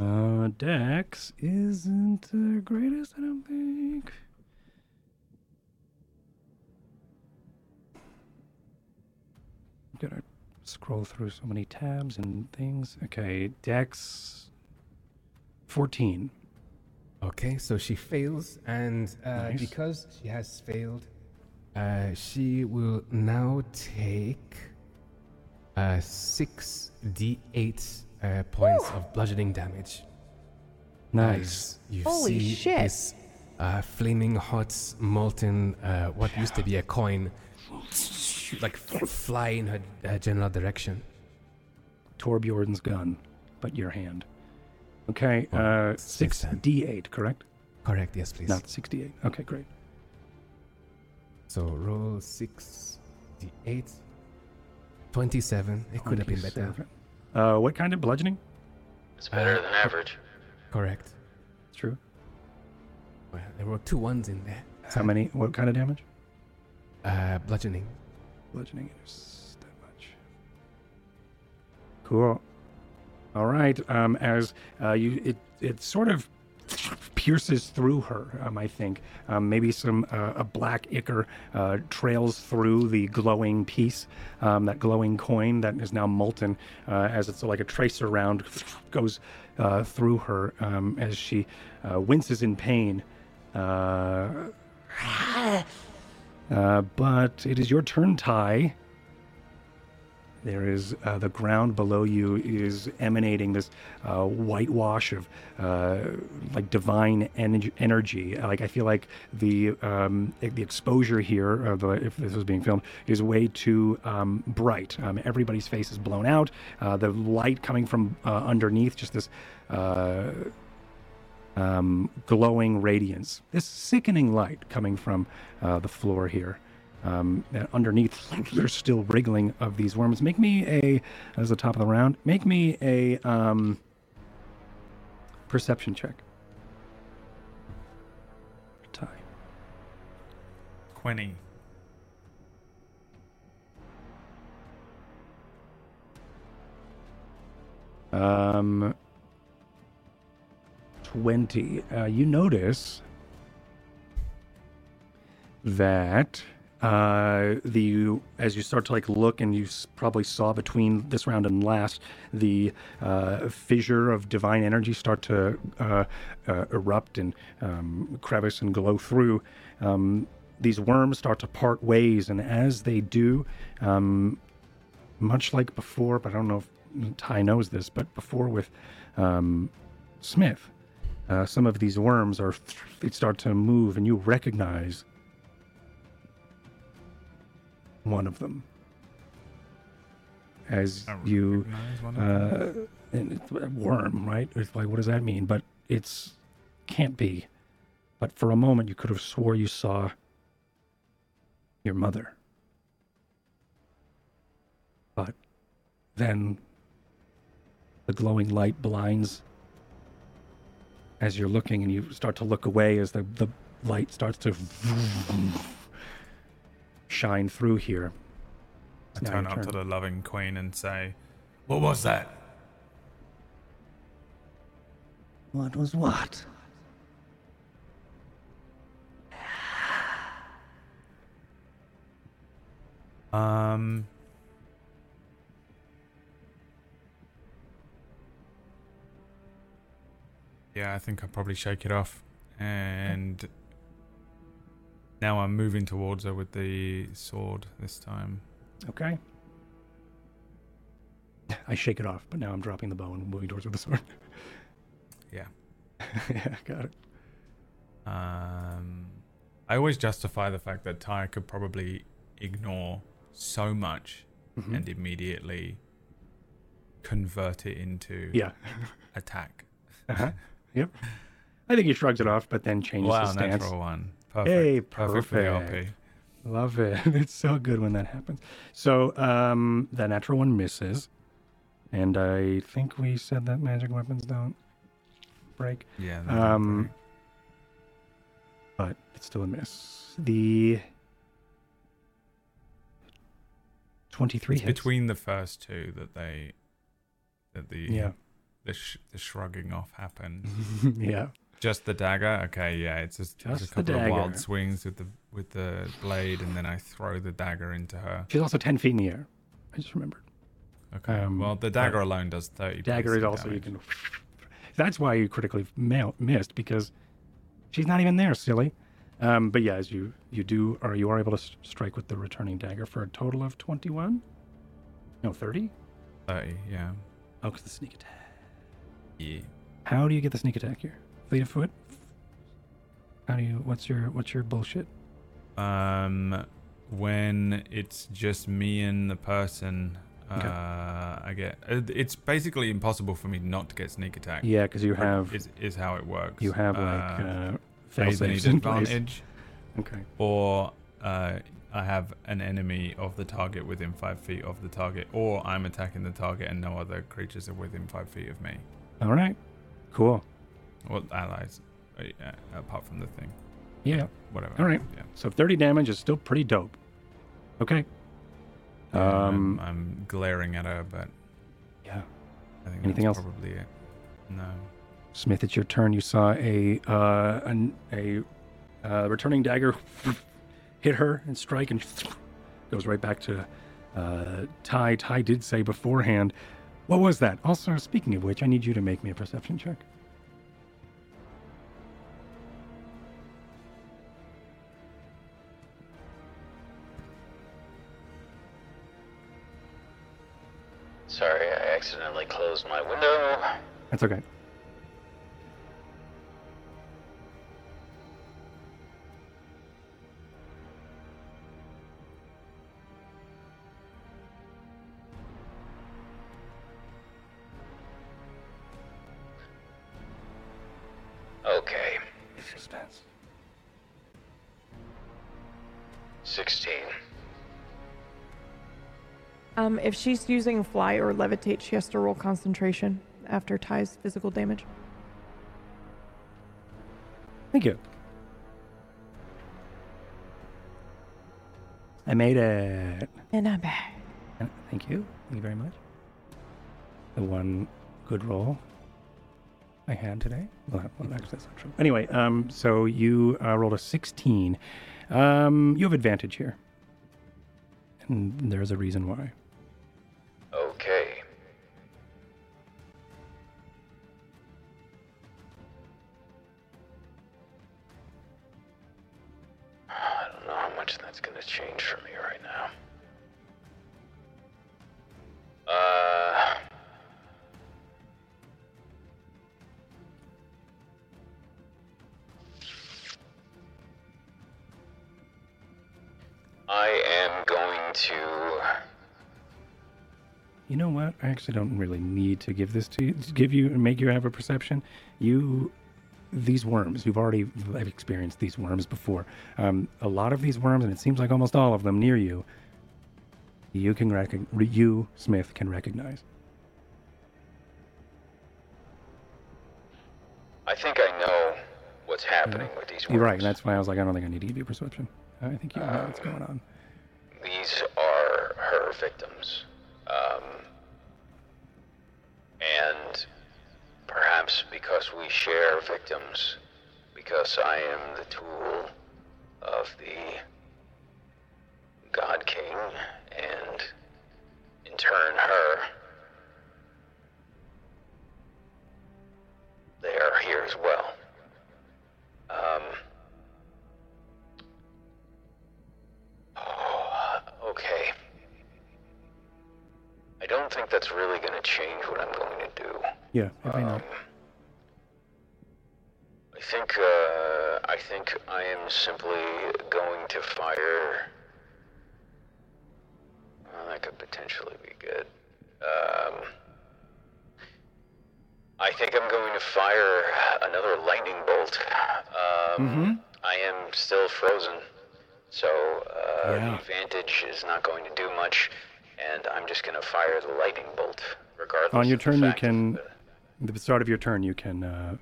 Uh, Dex isn't the greatest, I don't think. Gotta scroll through so many tabs and things. Okay, Dex 14. Okay, so she fails, and uh, Nice. because she has failed, uh, she will now take uh, six d8 uh, points of bludgeoning damage. Nice. You Holy see shit. this uh, flaming hot molten, uh, what used to be a coin, like f- fly in her uh, general direction. Torbjorn's gun, but your hand. Okay, Oh, uh, it's his hand. 6d8, correct? Correct, yes, please. Not 68. Okay, great. So roll six d8. 27. It could have been better. Uh, what kind of bludgeoning? It's better than average. Correct. It's true. Well, there were two ones in there. How many? What kind of damage? Uh, bludgeoning. Bludgeoning is that much. Cool. All right. Um, as uh, you, it it sort of pierces through her. Um, I think um, maybe some uh, a black ichor uh, trails through the glowing piece, um, that glowing coin that is now molten, uh, as it's like a tracer round goes uh, through her um, as she uh, winces in pain. Uh, but it is your turn, Ty. There is uh, the ground below you is emanating this uh, whitewash of uh, like divine ener- energy. Like I feel like the um, the exposure here, the, if this was being filmed, is way too um, bright. Um, everybody's face is blown out. Uh, the light coming from uh, underneath, just this uh, um, glowing radiance, this sickening light coming from the floor here. Um, and underneath, there's still wriggling of these worms. Make me a, as the top of the round, make me a um, perception check. Ty. 20. Um, 20. Uh, you notice that uh, the as you start to like look and you probably saw between this round and last the uh, fissure of divine energy start to uh, uh, erupt and um, crevice and glow through. Um, these worms start to part ways and as they do um, much like before but i don't know if ty knows this but before with um, smith uh, some of these worms are they start to move and you recognize one of them. As you recognize one of them. uh, and it's a worm right? It's like what does that mean? But it's can't be. But for a moment you could have swore you saw your mother. But then the glowing light blinds as you're looking and you start to look away as the, the light starts to shine through here. I It's now turn your up to the loving queen and say, What was that? What was what? Um. Yeah, I think I'll probably shake it off. And now I'm moving towards her with the sword this time. Okay. I shake it off, but now I'm dropping the bow and moving towards with the sword. Yeah. yeah, got it. Um, I always justify the fact that Ty could probably ignore so much Mhm. and immediately convert it into Yeah. attack. Uh-huh. Yep. I think he shrugs it off, but then changes wow, his stance. natural one. Perfect. Hey, Perfect perfect. Love it. It's so good when that happens. So um, the natural one misses, and I think we said that magic weapons don't break, Yeah. Um, break. but it's still a miss. The twenty-three It's hits. between the first two that they that the Yeah. the, sh- the shrugging off happened. yeah. Just the dagger. Okay, yeah, it's just, it's a couple of wild swings with the with the blade, and then I throw the dagger into her. She's also ten feet in the air. I just remembered. Okay. Um, well, the dagger alone does thirty. Dagger is also you can. That's why you critically ma- missed because she's not even there, silly. Um, but yeah, as you you do, or you are able to strike with the returning dagger for a total of twenty-one. No, thirty. thirty. Yeah. Oh, because the sneak attack. Yeah. How do you get the sneak attack here? Fleet of foot. How do you? What's your what's your bullshit? Um, when it's just me and the person, uh, I get. It's basically impossible for me not to get sneak attack. Yeah, because you have is, is how it works. you have like Uh, uh, I fail either need safes in place. advantage, Okay. or uh, I have an enemy of the target within five feet of the target, or I'm attacking the target and no other creatures are within five feet of me. All right. Cool. Well, allies, uh, apart from the thing. Yeah. Whatever. All right. Yeah. So 30 damage is still pretty dope. Okay. Yeah, Um. I'm, I'm glaring at her, but Yeah. I think Anything that's else? probably it. No. Smith, it's your turn. You saw a uh, an, a uh, returning dagger hit her and strike, and goes right back to uh, Ty. Ty did say beforehand, "What was that?" Also, speaking of which, I need you to make me a perception check. That's okay. Okay, Suspense. 16. Um, if she's using fly or levitate, she has to roll concentration after Ty's physical damage. Thank you. I made it. And I'm back. Thank you. Thank you very much. The one good roll I had today. Well, that- well actually, that's not true. Anyway, um, so you uh, rolled a 16. Um, you have advantage here. And there's a reason why. Actually don't really need to give this to you, to give you and make you have a perception. You, these worms, you've already I've experienced these worms before. Um, a lot of these worms, and it seems like almost all of them near you, you can recognize. You, Smith, can recognize. I think I know what's happening with these worms. You're right, and that's why I was like, I don't think I need to give you a perception. I think you know what's going on. These are her victims. Um, and perhaps because we share victims, I am the tool On your turn, you can, the start of your turn, you can uh,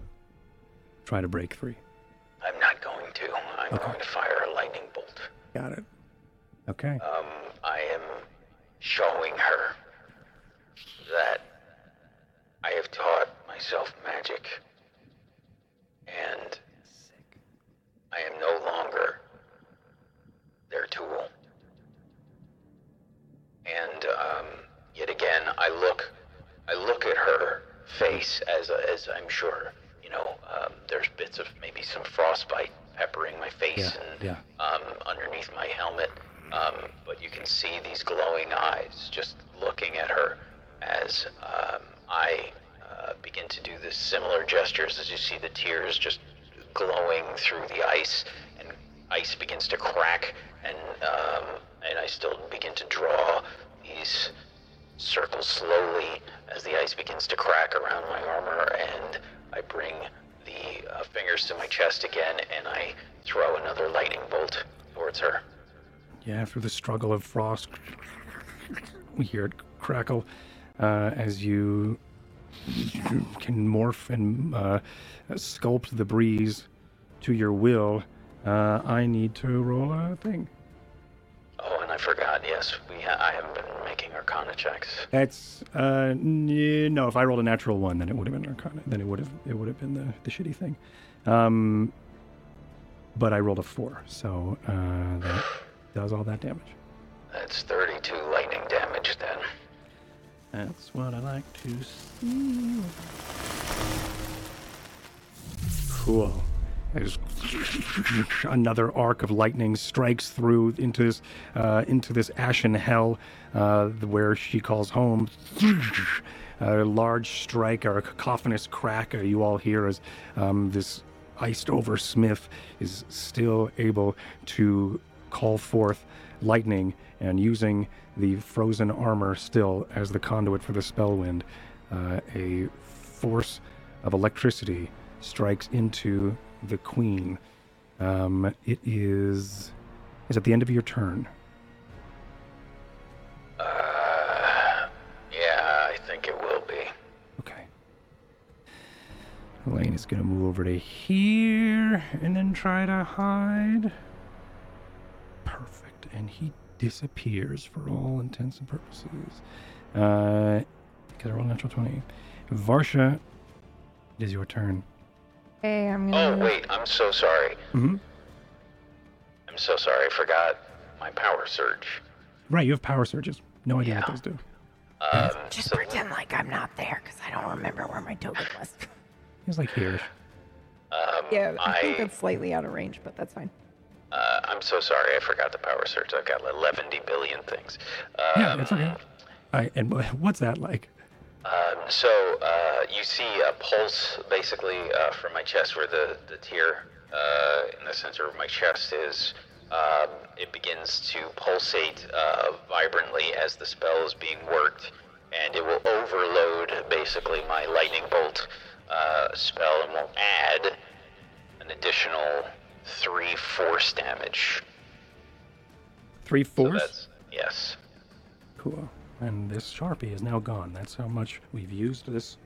try to break free. I'm not going to. I'm Okay. going to fire a lightning bolt. Got it. Okay. Um, I am showing her that I have taught myself magic, and I am no longer their tool. And um, yet again, I look, I look at her face as as I'm sure you know. Um, there's bits of maybe some frostbite peppering my face Yeah, and yeah. um, underneath my helmet. Um, but you can see these glowing eyes just looking at her as um, I uh, begin to do the similar gestures as you see the tears just glowing through the ice, and ice begins to crack, and um, and I still begin to draw these circles slowly as the ice begins to crack around my armor, and I bring the uh, fingers to my chest again, and I throw another lightning bolt towards her. yeah, through the struggle of frost, we hear it crackle uh, as you can morph and uh, sculpt the breeze to your will. Uh, I need to roll a thing. Oh, and I forgot. Yes, we. Ha- I haven't been making Arcana checks. That's uh n- no. If I rolled a natural one, then it would have been Arcana. Then it would have it would have been the the shitty thing. Um, but I rolled a four, so uh, that does all that damage. That's 32 lightning damage then. That's what I like to see. Cool. As another arc of lightning strikes through into this uh, into this ashen hell, uh, where she calls home. A large strike or a cacophonous crack uh, you all hear as um, this iced over smith is still able to call forth lightning and using the frozen armor still as the conduit for the Spellwind uh, a force of electricity strikes into the queen. Um, it is is at the end of your turn? Uh, yeah, I think it will be. okay. Elaine is going to move over to here and then try to hide and he disappears for all intents and purposes uh because I rolled a natural 20 Varsha it is your turn Hey, I'm Oh, gonna. Oh, wait, I'm so sorry. mm-hmm. I'm so sorry. I forgot my power surge. right you have power surges no idea Yeah. what those do Um, Just so- pretend like I'm not there because I don't remember where my token was. He's like here. Um, yeah, I think I, that's slightly out of range, but that's fine. I'm so sorry. I forgot the power surge. I've got 11 billion things. Um, Yeah, it's okay. I, and what's that like? Um, so uh, you see a pulse basically uh, from my chest, where the the tear uh, in the center of my chest is. Um, it begins to pulsate uh, vibrantly as the spell is being worked, and it will overload basically my lightning bolt uh, spell and will add an additional three force damage. Three So fourths? yes. cool. And this Sharpie is now gone. That's how much we've used this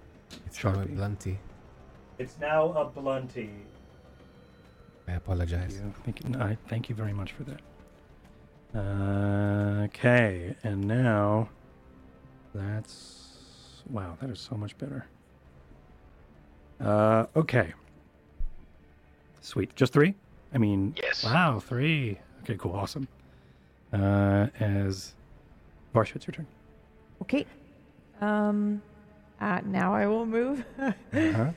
It's from a Sharpie. blunty. It's now a blunty. I apologize. you. Thank you. I thank you very much for that. Uh, okay, and now that's wow. That is so much better. Uh, okay. Sweet. Just three? I mean, Yes. Wow, three. Okay, cool, awesome. Uh, as Varsha, it's your turn. Okay. Um, uh, now I will move. Uh-huh.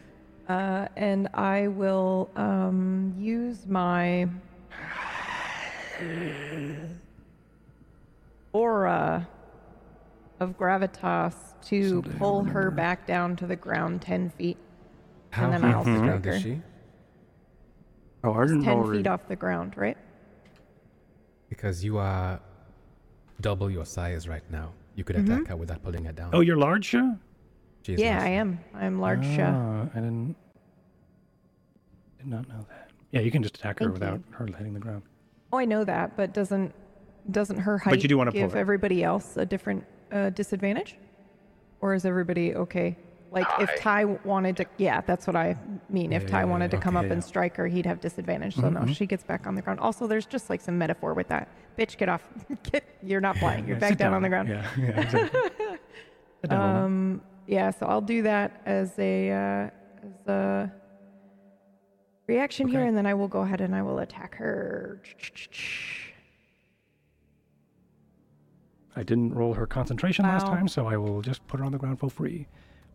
Uh, and I will um, use my aura of gravitas to Someday pull her back down to the ground 10 feet. How then I'll off the ground strike is she? Oh, I didn't 10 roll feet off the ground, right? Because you are double your size right now. You could attack her without pulling her down. Oh, you're large, Sha? She Yeah, large. I am. I'm large. Ah, I didn't. Did not know that. Yeah, you can just attack her Thank without you. her hitting the ground. Oh, I know that, but doesn't doesn't her height you do wanna give her. everybody else a different uh, disadvantage, or is everybody okay? Like if Ty. Ty wanted to, yeah, that's what I mean. If Yeah, Ty yeah, wanted to yeah. come Okay, up and strike her, he'd have disadvantage. So no, she gets back on the ground. Also, there's just like some metaphor with that. Bitch, get off. get, you're not flying. You're back sit down, on the ground. Yeah, yeah, exactly. Sit down, Lola. Um, yeah, so I'll do that as a uh, as a reaction here, and then I will go ahead and I will attack her. I didn't roll her concentration last time, so I will just put her on the ground for free.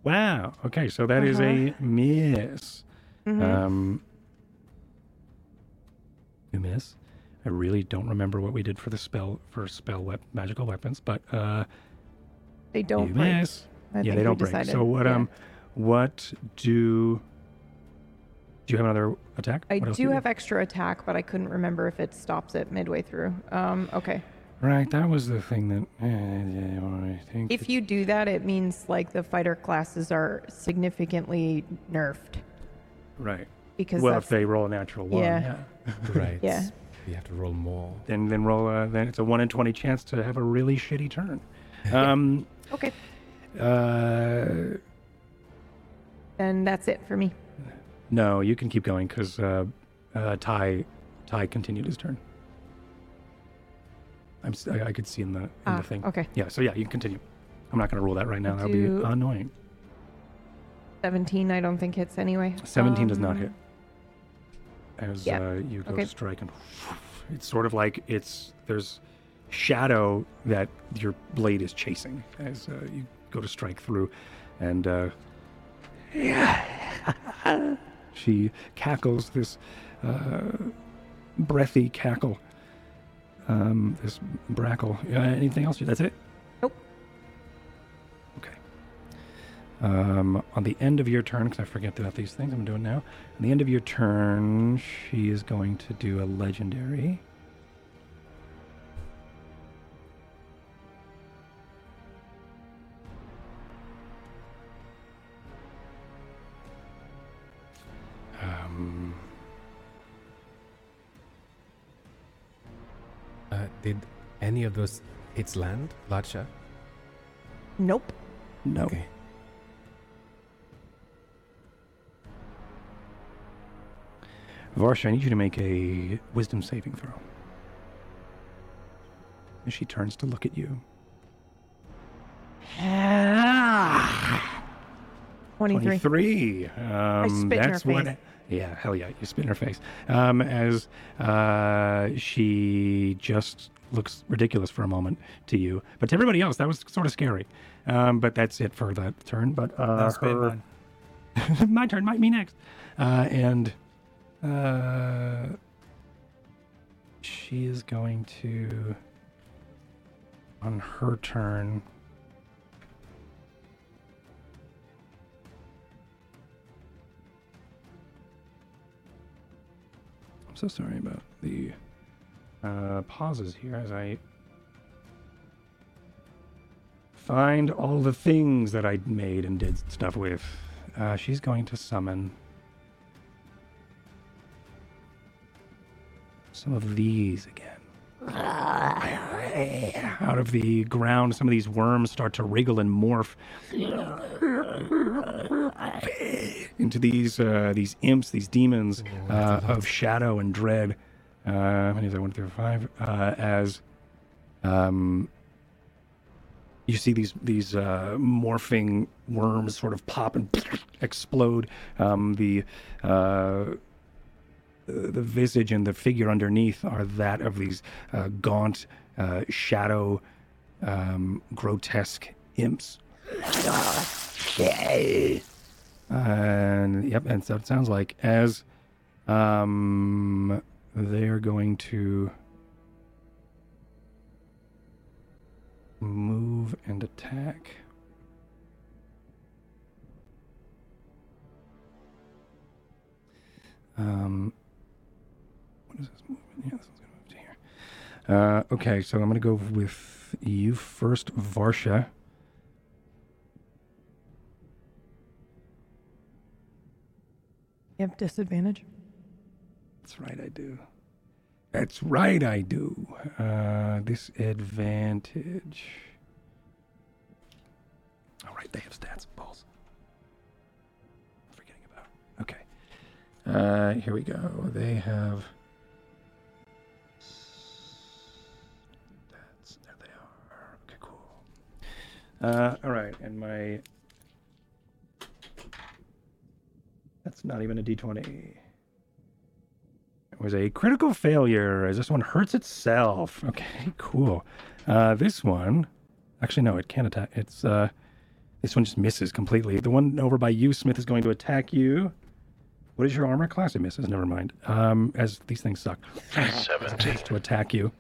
Wow. Okay, so that is a miss. Mhm. Um, you miss. I really don't remember what we did for the spell for spell wep- magical weapons, but uh, they don't you break. miss. I yeah, they don't break. decided, So what yeah. um, what do? Do you have another attack? I else do have extra attack, but I couldn't remember if it stops it midway through. Um, okay. Right, that was the thing that uh, I think. If you do that, it means like the fighter classes are significantly nerfed right. because Well, if they roll a natural one, Yeah. yeah. Right. yeah. You have to roll more. then then roll. Uh, then it's a one in twenty chance to have a really shitty turn. Um, Okay. uh, Then that's it for me. no, you can keep going because uh, uh, Ty Ty continued his turn. I'm I, I could see in the in Ah, the thing. okay. Yeah. So yeah, you can continue. I'm not going to roll that right now. That would be Do- annoying. 17, I don't think hits anyway. 17 does not Um, hit. As yeah, uh, you go okay. to strike, and it's sort of like it's there's shadow that your blade is chasing as uh, you go to strike through, and uh, she cackles this uh, breathy cackle. Um, this brackle. Uh, anything else? That's it. Nope. Okay. Um, on the end of your turn, because I forget about these things, I'm doing now. On the end of your turn, she is going to do a legendary. Did any of those hits land, Ladsha? Nope. no. Okay. Varsha, I need you to make a wisdom saving throw. As she turns to look at you. 23. 23. Um, spit in her that's what. Yeah, hell yeah, you spin her face. Um, as uh, she just looks ridiculous for a moment to you, but to everybody else, that was sort of scary. Um, but that's it for that turn. But uh, her- my turn, might me next. Uh, and uh, she is going to, on her turn, so sorry about the uh, pauses here as I find all the things that I made and did stuff with. Uh, she's going to summon some of these again. Out of the ground, some of these worms start to wriggle and morph into these uh, these imps, these demons uh, of shadow and dread. Uh, how many is that? One through five. Uh, as um, you see these these uh, morphing worms sort of pop and explode. Um, the uh, the visage and the figure underneath are that of these uh, gaunt, uh, shadow, um, grotesque imps. And yep, and so it sounds like as um, they are going to move and attack. Um, this movement? Yeah, this one's gonna move to here. Uh, okay, so I'm gonna go with you first, Varsha. You have disadvantage. That's right, I do. That's right, I do. Uh, disadvantage. All right, they have stats. and Balls. I'm forgetting about. Okay. Uh, here we go. They have. Uh, all right, and my. That's not even a d20. It was a critical failure as this one hurts itself. Okay, cool. Uh, this one, actually, no, it can't attack. It's, uh, this one just misses completely. The one over by you, Smith, is going to attack you. What is your armor class? It misses. Never mind. Um, as these things suck. Seventeen. to attack you.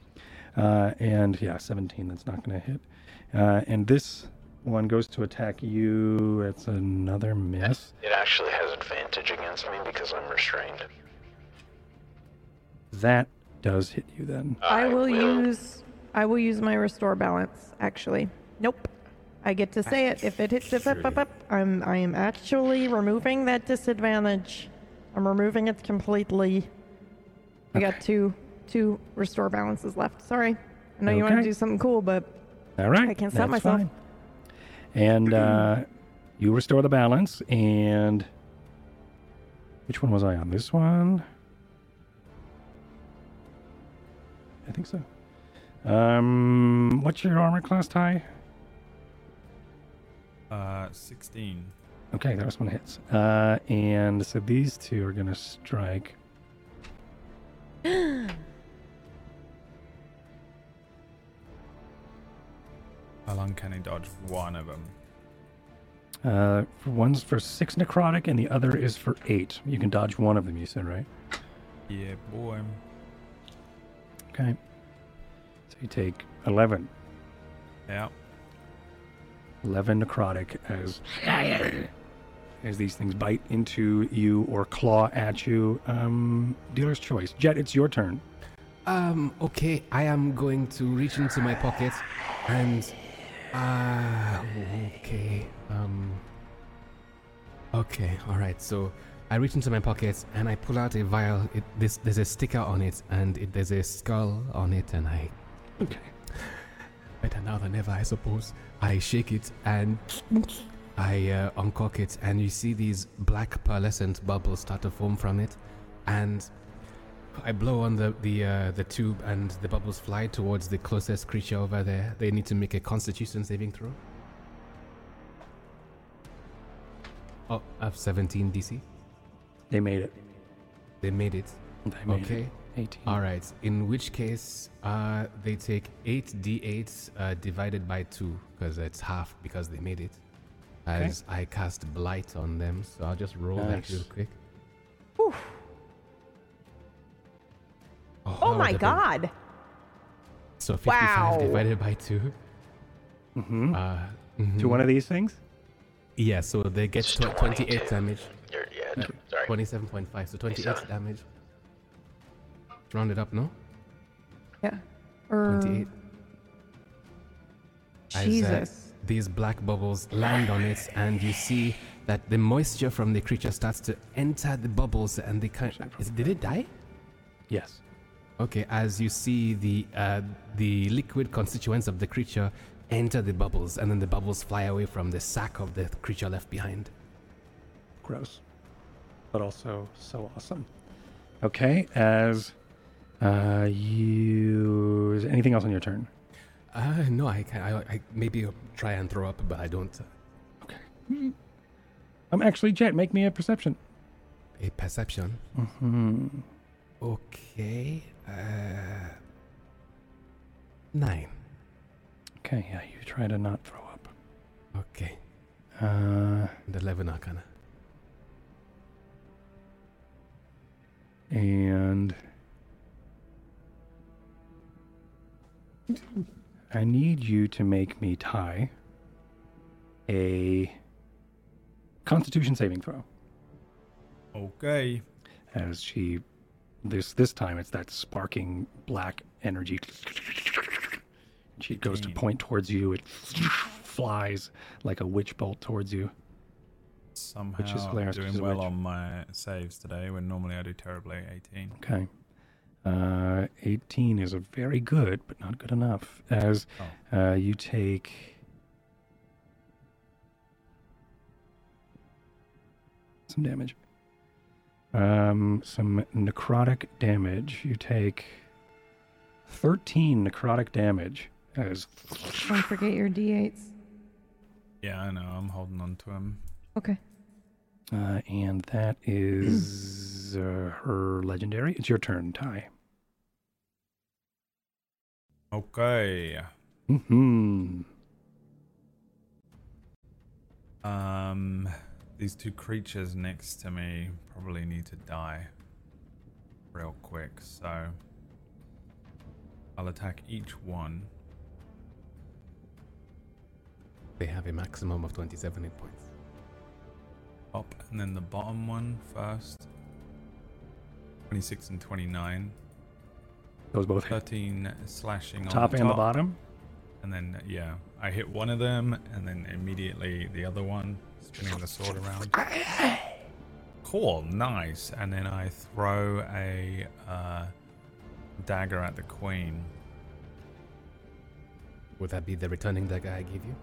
Uh, and yeah, 17, that's not going to hit. Uh, and this one goes to attack you. It's another miss. It actually has advantage against me because I'm restrained. That does hit you then. I, will, use I will use my restore balance actually. Nope. I get to say it if it hits if up, up, up. I'm I am actually removing that disadvantage. I'm removing it completely. I got two two restore balances left. Sorry. I know you want to Okay. do something cool, but All right. I can't stop that's myself. fine. And uh, you restore the balance. And which one was I on? This one? I think so. Um, what's your armor class, Ty? Uh, 16. Okay, that was one hits. Uh, and so these two are gonna strike. How long can he dodge one of them? Uh, for one's for six necrotic, and the other is for eight. You can dodge one of them. You said right? Yeah, boy. Okay. So you take eleven. Yeah. 11 necrotic as as these things bite into you or claw at you. Um, dealer's choice. Jet, it's your turn. Um, okay, I am going to reach into my pocket and uh okay. Um Okay, alright, so I reach into my pocket and I pull out a vial. It, this there's a sticker on it and it, there's a skull on it and I Okay. better now than ever I suppose. I shake it and I uh, uncork it and you see these black pearlescent bubbles start to form from it and I blow on the the uh, the tube and the bubbles fly towards the closest creature over there. They need to make a Constitution saving throw. Oh, I have 17 DC. They made it. They made it. They made Okay. it. 18. All right. In which case, uh, they take 8 d8 uh, divided by two because it's half because they made it. As I cast blight on them, so I'll just roll that real quick. Whew. Oh, oh my would've been- god. So 55 Wow. divided by two. Mm-hmm. Uh, to mhm. one of these things? Yeah, so they get tw- 28 damage. You're, yeah, t- sorry. 27.5, so 28 Twenty-seven. damage. Round it up, no? Yeah. Or 28. As, uh, Jesus. these black bubbles land on it, and you see that the moisture from the creature starts to enter the bubbles, and they kind is, did it die? Yes. Okay, as you see the uh, the liquid constituents of the creature enter the bubbles, and then the bubbles fly away from the sack of the creature left behind. Gross. But also so awesome. Okay, as uh, you is anything else on your turn? Uh, no, I, can, I, I maybe try and throw up, but I don't. Okay. Um, actually, Jet, make me a perception. A perception. Mm-hmm. Okay. Uh, nine. Okay, yeah, you try to not throw up. Okay. Uh, And eleven arcana. and I need you to make me tie a Constitution saving throw. Okay. As she, this this time it's that sparking black energy. She goes to point towards you. It flies like a witch bolt towards you. Somehow is hilarious, doing which well which. on my saves today when normally I do terribly. 18. Okay. Uh, 18 is a very good, but not good enough. As Oh. uh, you take. Some damage. Um, some necrotic damage. You take 13 necrotic damage. As Don't forget your d8s. Yeah, I know. I'm holding on to him. Okay. uh, and that is uh, her legendary. It's your turn, Ty. Okay. Hmm. Um, these two creatures next to me probably need to die real quick, so I'll attack each one. They have a maximum of 27 hit points. Up and then the bottom one first. 26 and 29. Those both hit. 13 slashing on Top the and the bottom. And then, yeah, I hit one of them, and then immediately the other one, spinning the sword around. Cool, nice. And then I throw a uh, dagger at the queen. Would that be the returning dagger I gave you?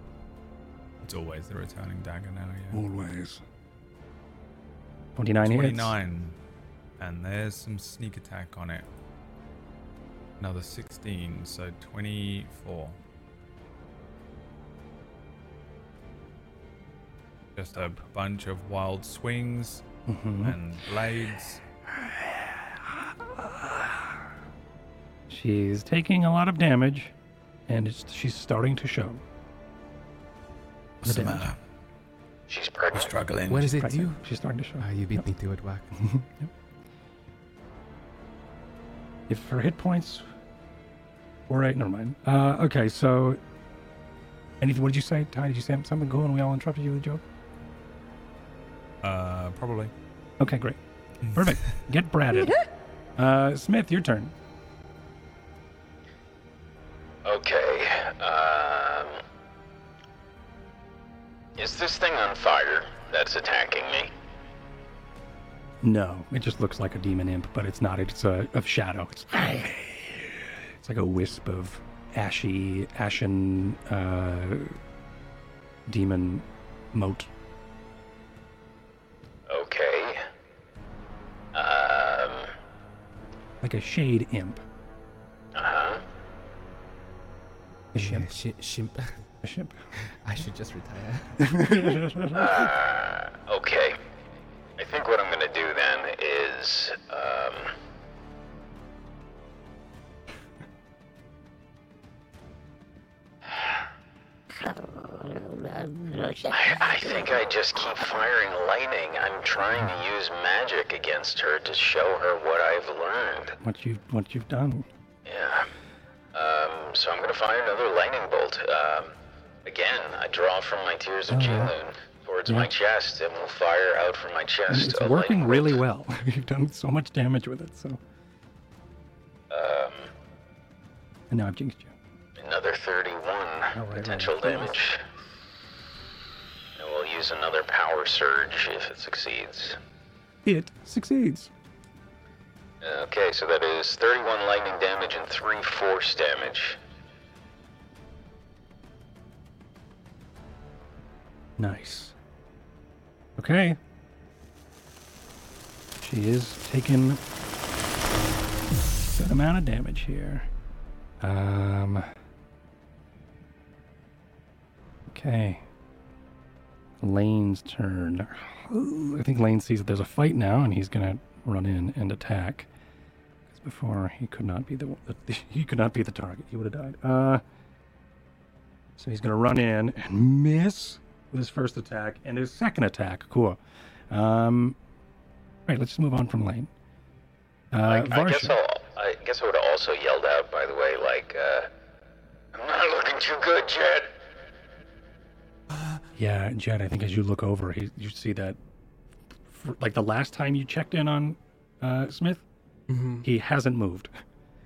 It's always the returning dagger now, yeah. Always. 29 hits. 29. And there's some sneak attack on it. Another 16, so 24. Just a bunch of wild swings Mhm. and blades. She's taking a lot of damage, and it's, she's starting to show. What's the damage. matter? She's We're struggling. What is it Pregnant. due? She's starting to show. Ah, you beat me to it, Whack. Yep. If her hit points were eight, never mind. Uh, okay, so anything? What did you say, Ty? Did you say something cool, and we all interrupted you with a joke? Uh, probably. Okay, great, perfect. Get bratted. uh, Smith, your turn. Okay. Um. Is this thing on fire that's attacking me? No, it just looks like a demon imp, but it's not. It's a, a shadow. It's, it's like a wisp of ashy, ashen uh, demon mote. Like a shade imp. Uh huh. A shimp. Yeah, shi- shimp. A shimp. I should just retire. Uh, okay. I think what I'm gonna do then is, I, I think I just keep firing lightning. I'm trying to use magic against her to show her what I've learned. What you what you've done. Yeah. Um, so I'm gonna fire another lightning bolt. Um, again, I draw from my tears of Oh, yeah. Jilun towards my chest and will fire out from my And chest. it's a working really bolt. well. You've done so much damage with it. So, Um, and now I've jinxed you. another 31 right, potential right. damage. And we'll use another power surge if it succeeds. It succeeds. Okay, so that is 31 lightning damage and 3 force damage. Nice. Okay. She is taking a good amount of damage here. Um. Okay. Lane's turn. I think Lane sees that there's a fight now, and he's gonna run in and attack. Because before he could not be the he could not be the target. He would have died. Uh. So he's gonna run in and miss with his first attack and his second attack. Cool. Um. Right. Let's just move on from Lane. Uh, I, I guess I'll, I guess I would have also yelled out, by the way, like, uh, I'm not looking too good, Jet. Yeah, Jet, I think as you look over, he, you see that, for, like the last time you checked in on uh, Smith, he hasn't moved.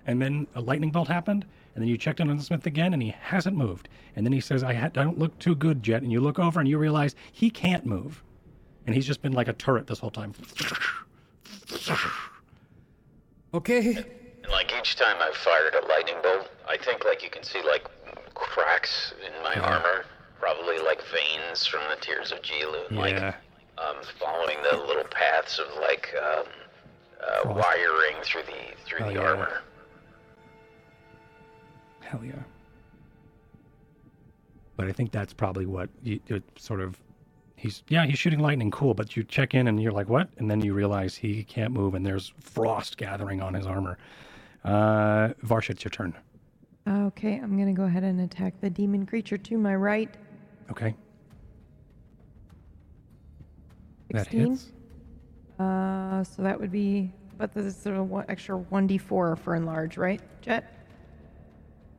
And then a lightning bolt happened, and then you checked in on Smith again, and he hasn't moved. And then he says, I, ha- I don't look too good, Jet. And you look over and you realize he can't move. And he's just been like a turret this whole time. Okay. And like each time I've fired a lightning bolt, I think like you can see like cracks in my armor, probably like veins from the tears of Jilun, like um, following the little paths of like um, uh, wiring through the through Oh, the yeah. armor. Hell yeah. But I think that's probably what you, it sort of. He's yeah, he's shooting lightning, cool. But you check in and you're like, what? And then you realize he can't move, and there's frost gathering on his armor. Uh, Varsha, it's your turn. Okay, I'm gonna go ahead and attack the demon creature to my right. Okay, that hits. Uh, so that would be, but this is a one, extra 1d4 for enlarge, right, Jet?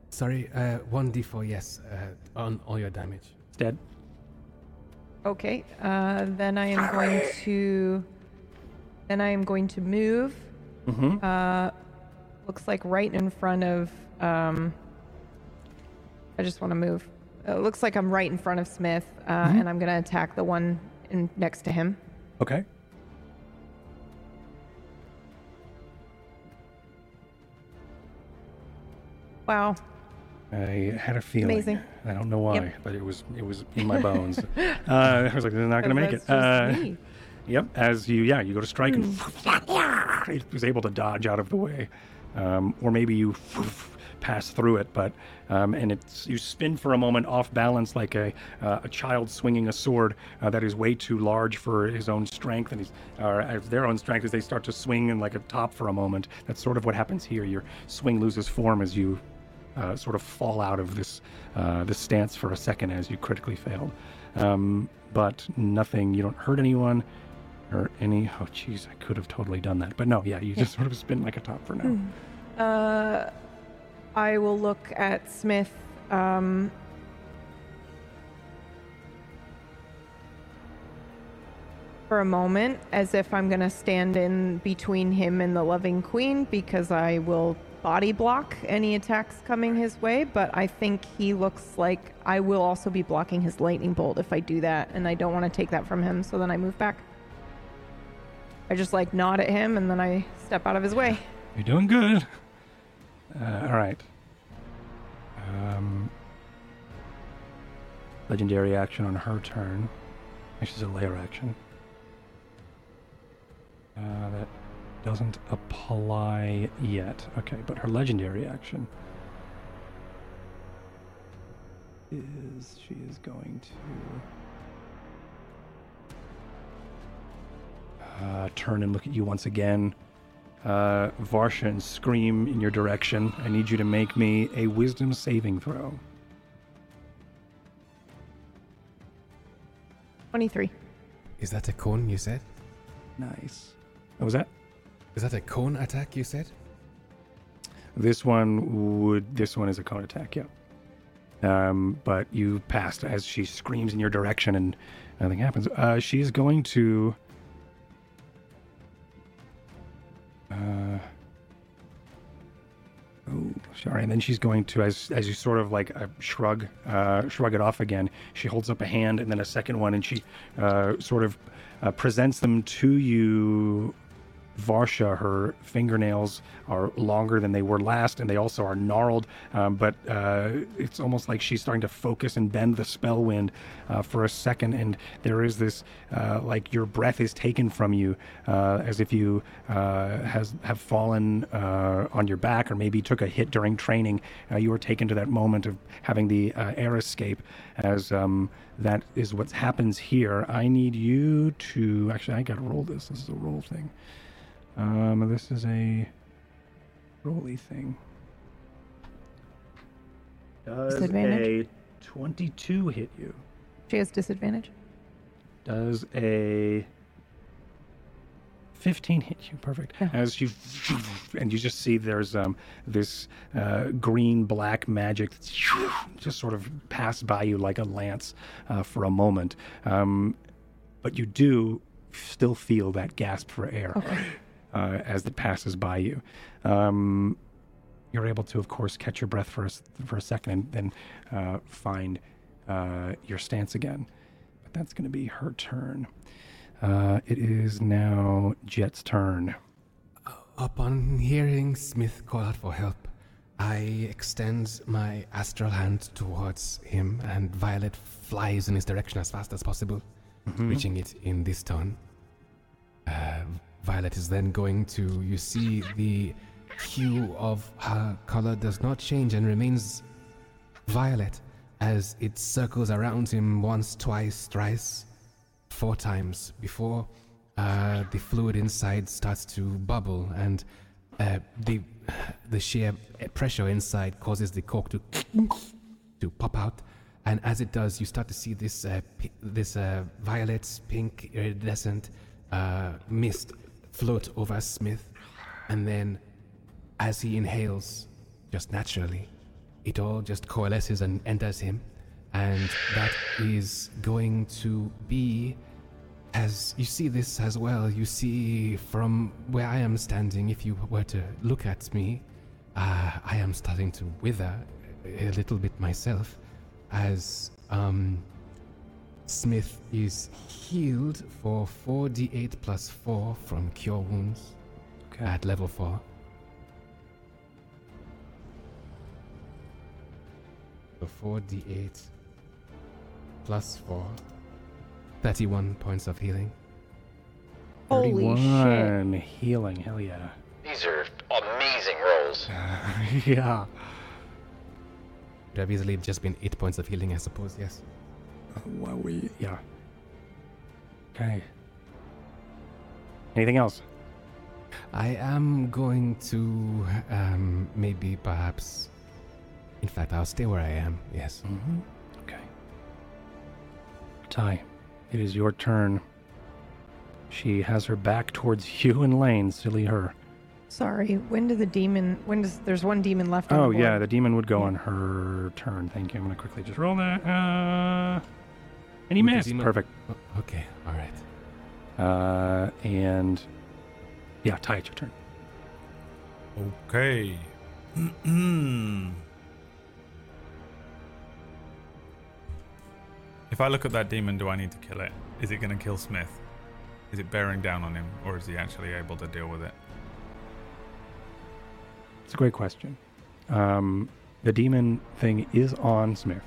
Sorry, uh, 1d4, yes, uh, on all your damage. It's dead. Okay, uh, then I am going to, then I am going to move. Mm-hmm. Uh, looks like right in front of. Um, I just want to move. It looks like I'm right in front of Smith, uh, and I'm gonna attack the one in, next to him. Okay. Wow. I had a feeling. Amazing. I don't know why, Yep. but it was it was in my bones. uh, I was like, they're not going to make it. Uh. Yep. As you, yeah, you go to strike and Hmm. it was able to dodge out of the way, um, or maybe you pass through it, but um, and it's you spin for a moment off balance like a uh, a child swinging a sword uh, that is way too large for his own strength and he's or as their own strength as they start to swing and like a top for a moment. That's sort of what happens here. Your swing loses form as you uh, sort of fall out of this uh, this stance for a second as you critically failed. Um, but nothing. You don't hurt anyone or any. Oh, jeez, I could have totally done that. But no, yeah, you just sort of spin like a top for now. Uh, I will look at Smith. Um, for a moment, as if I'm gonna stand in between him and the loving queen, because I will body block any attacks coming his way. But I think he looks like I will also be blocking his lightning bolt if I do that, and I don't want to take that from him. So then I move back. I just like nod at him, and then I step out of his way. You're doing good. Uh, all right. Um, legendary action on her turn. Is a lair action. Uh, that doesn't apply yet. Okay, but her legendary action is she is going to uh, turn and look at you once again uh, Varsha and scream in your direction. I need you to make me a wisdom saving throw. 23. Is that a cone you said? Nice. What was that? Is that a cone attack you said? This one would. This one is a cone attack, yeah. Um, but you passed as she screams in your direction and nothing happens. Uh, she is going to. Uh, oh, sorry. And then she's going to, as as you sort of like uh, shrug, uh, shrug it off again. She holds up a hand and then a second one, and she uh, sort of uh, presents them to you. Varsha, her fingernails are longer than they were last, and they also are gnarled. Um, but uh, it's almost like she's starting to focus and bend the Spellwind uh, for a second, and there is this uh, like your breath is taken from you, uh, as if you uh, has have fallen uh, on your back, or maybe took a hit during training. You are taken to that moment of having the air escape, as um, that is what happens here. I need you to actually. I got to roll this. This is a roll thing. Um, this is a rolly thing. Does Disadvantage? a 22 hit you? She has disadvantage. Does a 15 hit you? Perfect. Yeah. As you and you just see there's um this uh, green black magic that's just sort of passed by you like a lance uh, for a moment, um, but you do still feel that gasp for air uh, as it passes by you. Um, you're able to, of course, catch your breath for a, for a second and then uh, find uh, your stance again. But that's going to be her turn. Uh, it is now Jet's turn. Upon hearing Smith call out for help, I extend my astral hand towards him, and Violet flies in his direction as fast as possible, reaching it in this turn. Uh, Violet is then going to, you see, the hue of her color does not change and remains violet as it circles around him once, twice, thrice, four times before uh, the fluid inside starts to bubble and uh, the the sheer pressure inside causes the cork to to pop out. And as it does, you start to see this uh, pi- this uh, violet, pink, iridescent uh, mist float over Smith, and then as he inhales, just naturally, it all just coalesces and enters him, and that is going to be. As you see this as well, you see from where I am standing, if you were to look at me, uh, I am starting to wither a little bit myself as um, Smith is healed for 4d8 plus 4 from Cure Wounds Okay. at level 4. So 4d8 plus 4. 31 points of healing. Holy shit. healing. Hell yeah. These are amazing rolls. yeah. Would have easily just been 8 points of healing, I suppose, yes. Well, we yeah. Okay. Anything else? I am going to um, maybe perhaps. In fact, I'll stay where I am. Yes. Mm-hmm. Okay. Ty, it is your turn. She has her back towards you and Lane. Silly her. Sorry. When do the demon? When does there's one demon left? on Oh the yeah, the demon would go on her turn. Thank you. I'm gonna quickly just roll that. Uh, and he Would the missed. demon- Perfect. O- okay. All right. Uh, and yeah, Ty, it's your turn. Okay. if I look at that demon, do I need to kill it? Is it going to kill Smith? Is it bearing down on him, or is he actually able to deal with it? It's a great question. Um, the demon thing is on Smith.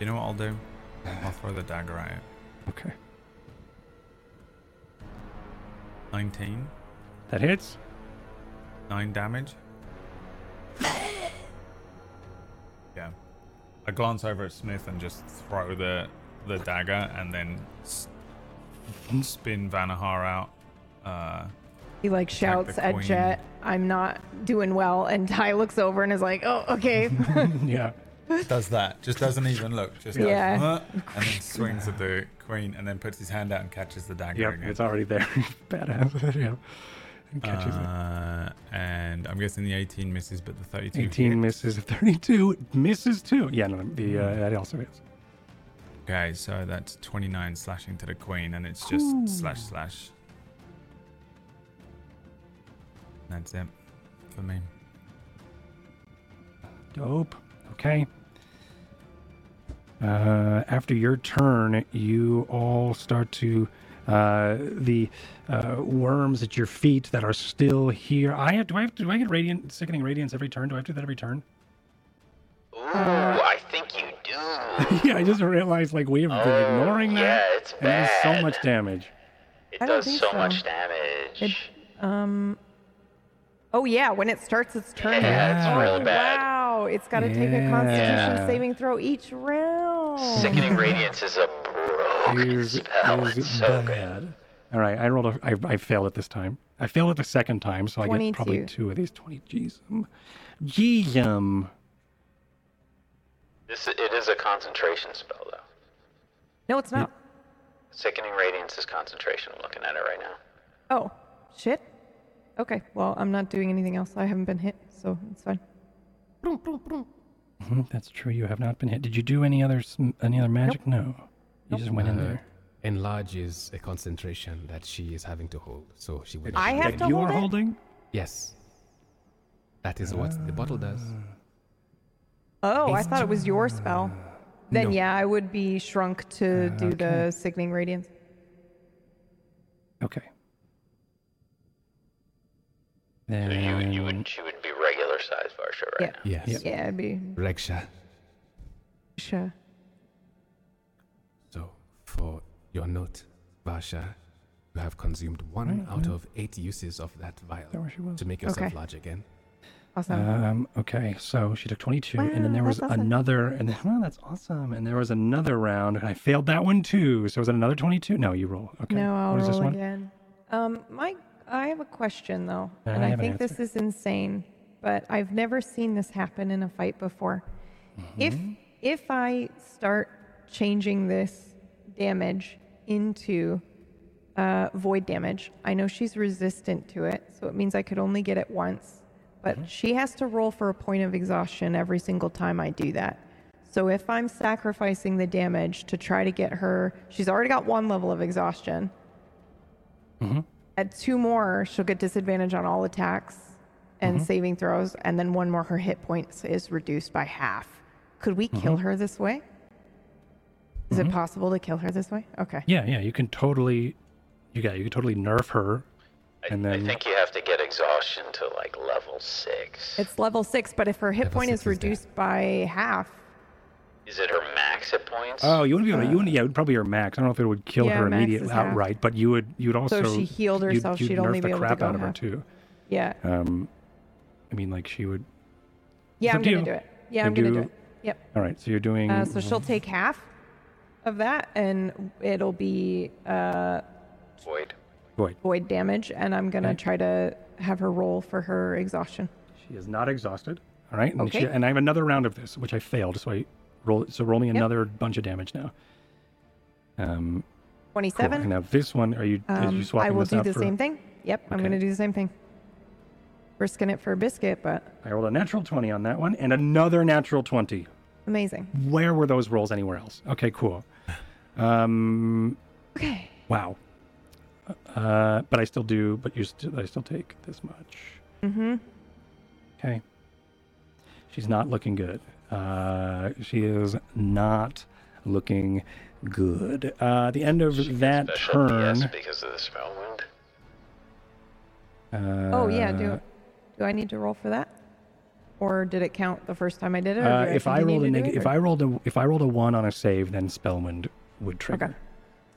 You know what I'll do? I'll throw the dagger at it. Okay. 19, That hits. 9 damage. Yeah. I glance over at Smith and just throw the the dagger and then s- spin Vanahar out. Uh, He like shouts at. Jet, "I'm not doing well," and Ty looks over and is like, "Oh, okay." yeah. does that. Just doesn't even look. Just Yeah. goes, "Huh," and then swings at the queen and then puts his hand out and catches the dagger Yep, again. it's already there. Badass. yeah. And catches it. Uh, and I'm guessing the 18 misses, but the 32 18 hits. misses. 32 misses too. Yeah, no, the uh, that also hits. Okay, so that's 29 slashing to the queen, and it's just slash slash. That's it for me. Dope. Okay. Uh, after your turn, you all start to uh, the uh, worms at your feet that are still here. I have, do I have do I get radiant sickening radiance every turn? Do I have to do that every turn? Ooh, I think you do. yeah, I just realized like we have been Oh, ignoring that, yeah, it's and it does so much damage. It I does so so. much damage. It- um. Oh yeah, when it starts its turn. Yeah, it's really bad. Wow, it's got to take a Yeah. Constitution saving throw each round. Sickening Radiance is a broken Is spell. It's so good. bad. All right, I rolled a. I, I failed it this time. I failed it the second time, so I get probably 22. two of these twenty. Jeez, um, jeez, um. This it is a concentration spell though. No, it's not. Sickening Radiance is concentration. I'm looking at it right now. Oh, shit. Okay, well, I'm not doing anything else. I haven't been hit, so it's fine. Mhm, That's true. You have not been hit. Did you do any other any other magic? No. You just went in Uh, there. Enlarge is a concentration that she is having to hold, so she will. I have that to you hold are it? holding. Yes. That is what the bottle does. Oh, I thought it was your spell. Then No. yeah, I would be shrunk to do the sickening radiance. Okay. So you you Then would she would be regular size Varsha right Yeah. now. Yes. Yeah, it'd be Regsha. sure. So, for your note, Varsha, you have consumed one out of eight uses of that vial that she was? to make yourself Okay. large again. Awesome. Um, okay, so she took 22, and then there was awesome. another, and then, well, that's awesome. And there was another round, and I failed that one too. So was it another 22? No, you roll. Okay. no, I'll what is this roll one? again. Um, Mike, I have a question though, and I, have an think this is insane, but I've never seen this happen in a fight before. If Mm-hmm. if I start changing this damage into uh, void damage, I know she's resistant to it, so it means I could only get it once. But Mm-hmm. she has to roll for a point of exhaustion every single time I do that. So if I'm sacrificing the damage to try to get her, she's already got one level of exhaustion. Mm-hmm. At two more, she'll get disadvantage on all attacks and Mm-hmm. saving throws, and then one more, her hit points is reduced by half. Could we Mm-hmm. kill her this way? Is it possible to kill her this way? Okay. Yeah, yeah, you can totally, you got, you can totally nerf her. and I then I think you have to get exhaustion to like level six. It's level six, but if her hit Level point is six is dead. reduced by half, Is it her max hit points? oh, you wouldn't be able to, you wouldn't, yeah, it would probably her max. I don't know if it would kill Yeah, her immediately is half. outright, but you would you'd also So she healed you'd- herself, you'd she'd nerf only the be able to crap go out of her too. yeah, Um, I mean, like she would. yeah, I'm gonna do it. Yeah, You I'm gonna do do- it. Yep. All right, so you're doing. Uh, so she'll take half of that, and it'll be uh, Void. Void. void damage, and I'm gonna Okay. try to have her roll for her exhaustion. She is not exhausted. All right, and, Okay. she, and I have another round of this, which I failed. So I roll. So roll me another bunch of damage now. Um. Twenty-seven. And now this one, are you? are you Um, swapping I will this do out the for? same thing. Yep, I'm gonna do the same thing. Risking it for a biscuit, but I rolled a natural twenty on that one, and another natural twenty. amazing. Where were those rolls anywhere else? Okay, cool. Um, Okay. wow. Uh, but I still do. But you still, I still take this much. Mm-hmm. Okay. She's not looking good. Uh, she is not looking good. Uh, the end of She that turn. PS because of the spell wound. Uh, Oh yeah. Do do I need to roll for that, or did it count the first time I did it? Or Uh, do if I continue rolled a to do neg- it, if or- I rolled a if I rolled a one on a save, then Spellwind would trigger.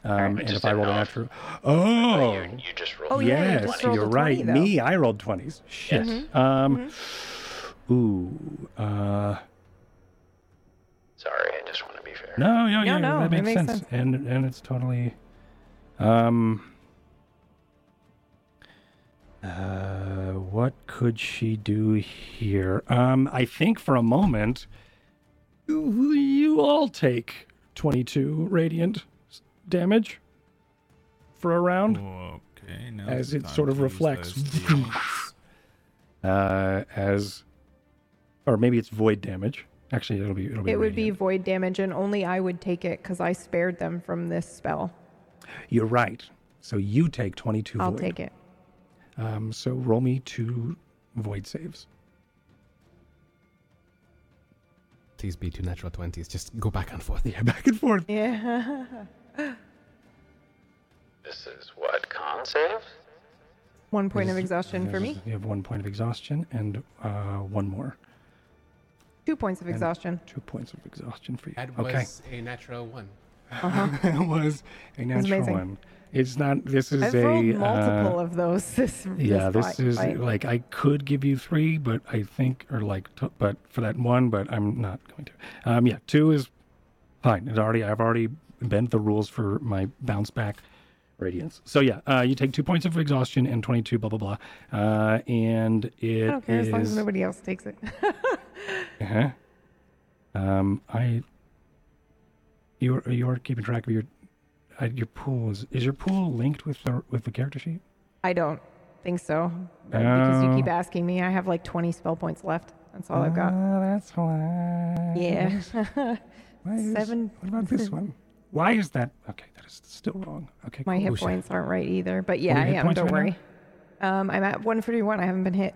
Um, right. and just if I didn't rolled a know if- natural, oh, You, you just rolled. Oh, yeah, you yes, just rolled a you're 20 right. though. Me, I rolled twenties. Shit. Um, ooh, uh, Sorry, I just want to be fair. no, no, yeah, no, that it makes, makes sense. sense. and and it's totally, um. Uh, what could she do here? Um, I think for a moment, you, you all take 22 radiant damage for a round. Okay, now As it sort of reflects. Uh, as, or maybe it's void damage. Actually, it'll be it'll be. it would be void damage, and only I would take it because I spared them from this spell. You're right. So you take 22 I'll void. take it. Um, so roll me two void saves. Please be two natural twenties. Just go back and forth. Yeah, back and forth. Yeah. This is what con save. One point of exhaustion for me. You have one point of exhaustion and uh, one more. Two points of and- exhaustion. Two points of exhaustion for you. That okay. was a natural one. that was a natural amazing. one. It's not. This is I've a. uh, multiple of those. This yeah, this, this is fight. like I could give you three, but I think, or like, t- but for that one, but I'm not going to. Um, yeah, two is fine. It's already. I've already bent the rules for my bounce back radiance. So yeah, uh, you take two points of exhaustion and 22, blah blah blah, uh, and it I don't care as long as nobody else takes it. Uh-huh. Um, I. You're you're keeping track of your, uh, your pool. Is, is your pool linked with the with the character sheet? I don't think so. but because you keep Oh. asking me, I have like 20 spell points left. That's all I've got. Ah, that's why. Yeah. Why is- Seven. What about this one? Why is that? Okay, that is still wrong. Okay, My cool. hit points aren't right either. But are yeah, your I hit am. points Don't right worry. Um, I'm at 141. I haven't been hit.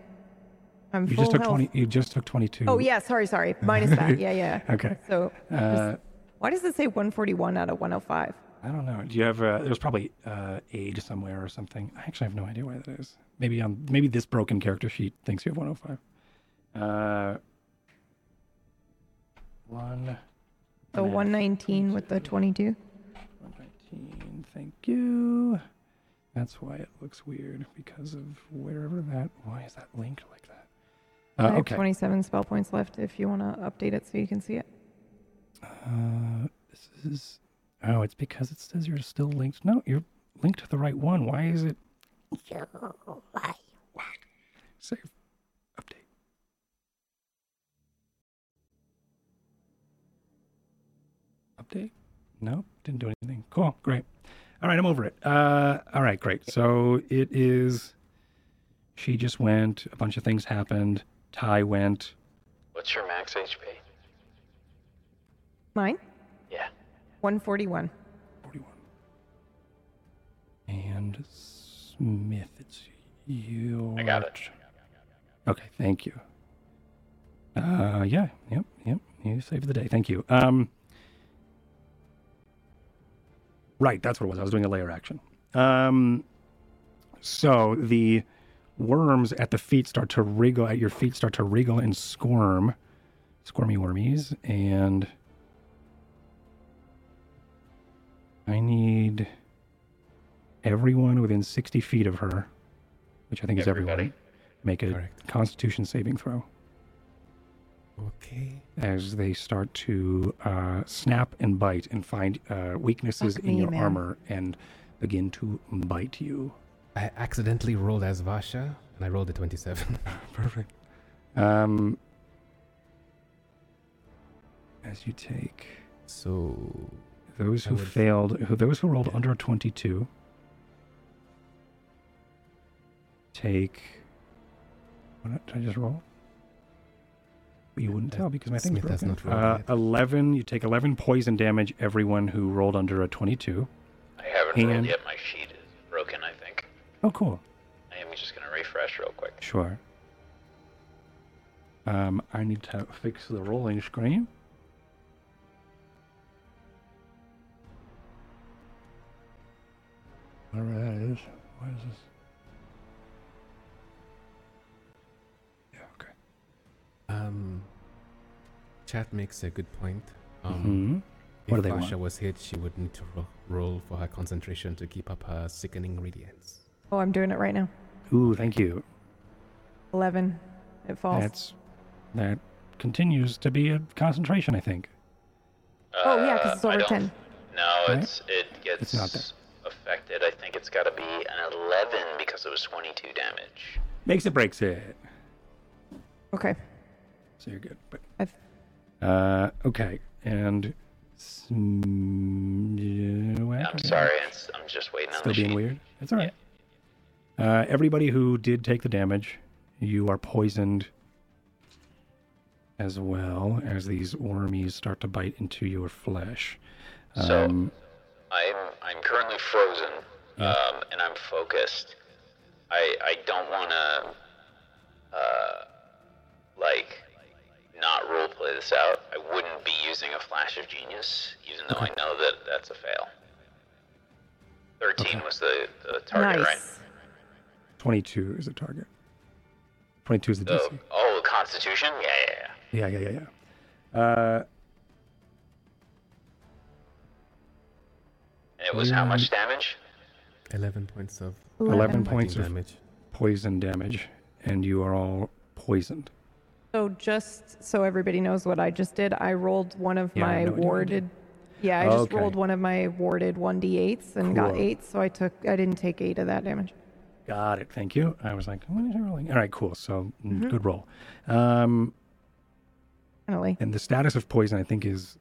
I'm You full just took health. twenty. You just took twenty-two. Oh yeah, sorry, sorry. Minus that. Yeah, yeah. Okay. So Uh, why does it say 141 out of 105? I don't know. Do you have? Uh, there's probably uh, aid somewhere or something. I actually have no idea why that is. Maybe on maybe this broken character sheet thinks you have 105. Uh, one. The math. 119 with the 22. 119. Thank you. That's why it looks weird because of wherever that. Why is that linked like that? I Uh, have okay. 27 spell points left if you want to update it so you can see it. Uh, this is. Oh, it's because it says you're still linked. No, you're linked to the right one. Why is it? What? Save. Update. Update. Nope, didn't do anything. Cool, great. All right, I'm over it. Uh, all right, great. So it is. She just went. A bunch of things happened. Ty went. What's your max HP? Mine? Yeah. 141. 41. And Smith, it's you. I got it. Okay, thank you. Uh, yeah, yep, yep. You saved the day. Thank you. Um, right, that's what it was. I was doing a lair action. Um, So the worms at the feet start to wriggle, at your feet start to wriggle and squirm. Squirmy wormies. And I need everyone within 60 feet of her, which I think is everyone, Everybody. make a Correct. constitution saving throw Okay. as they start to uh, snap and bite and find uh, weaknesses Fuck in me, your man. armor and begin to bite you. I accidentally rolled as Varsha, and I rolled a 27. Perfect. Um, as you take so those who would- failed, who those who rolled under a twenty-two, take. What did I just roll? You wouldn't Uh, tell because my thing's Smith broken. not uh. Eleven. You take eleven poison damage. Everyone who rolled under a twenty-two. I haven't rolled yet. My sheet is broken, I think. Oh, cool. I am just gonna refresh real quick. Sure. Um, I need to fix the rolling screen. Whatever that is. What is this? Yeah, okay. um, chat makes a good point. Um, hmm What if do they Varsha want? was hit, she would need to ro- roll for her concentration to keep up her sickening radiance. Oh, I'm doing it right now. Ooh, thank you. 11. It falls. That's that continues to be a concentration, I think. oh, yeah, because it's Uh, I over 10. No, Right? it's it gets not there. Affected. I think it's got to be an 11 because it was 22 damage. Makes it breaks it. Okay. So you're good. But I've, uh, okay, and yeah, I'm sorry, it's, I'm just waiting on Still the being sheet. weird. It's all right. Uh, everybody who did take the damage, you are poisoned as well as these wormies start to bite into your flesh. So- Um, I'm I'm currently frozen, Yeah. um, and I'm focused. I I don't want to, uh, like, not roleplay this out. I wouldn't be using a flash of genius, even though I know that that's a fail. Thirteen was the, the target, nice. right? 22 is the target. 22 is the The, DC. oh, Constitution. Yeah, yeah, yeah. Yeah, yeah, yeah, yeah. Uh, it was how much damage? 11 points of 11 fighting points of damage. poison damage, and you are all poisoned. So just so everybody knows what I just did, I rolled one of Yeah, I my know what you did. warded. Yeah, I just Okay. rolled one of my warded 1d8s and got Cool. eight, so I took I didn't take eight of that damage. Got it. Thank you. I was like, what is he rolling? All right, cool. So mm, Mm-hmm. good roll. Um, Finally. and the status of poison, I think, is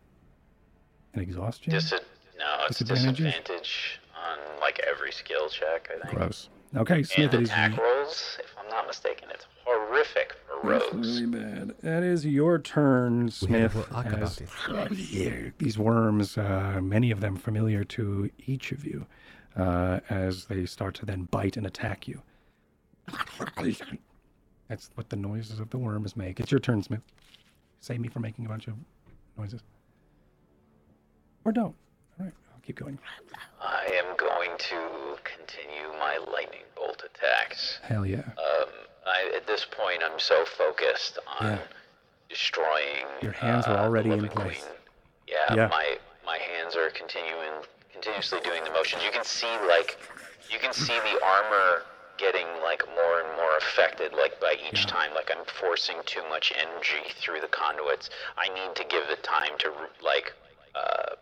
an exhaustion. Dis- no, it's Disadvantages? disadvantage on like every skill check. I think. Gross. Okay, And Smith, it is attack rolls, if I'm not mistaken, it's horrific for That's really bad. That is your turn, We had a Smith. whole arc as- about it. These worms, uh, many of them familiar to each of you, uh, as they start to then bite and attack you. That's what the noises of the worms make. It's your turn, Smith. Save me from making a bunch of noises. Or don't. All right, I'll keep going. I am going to continue my lightning bolt attacks. Hell yeah. Um, I, at this point, I'm so focused on Yeah. destroying. Your hands are uh, the already in place. Queen. Yeah, Yeah. my my hands are continuing continuously doing the motions. You can see like you can see the armor getting like more and more affected like by each Yeah. time like I'm forcing too much energy through the conduits. I need to give it time to like uh,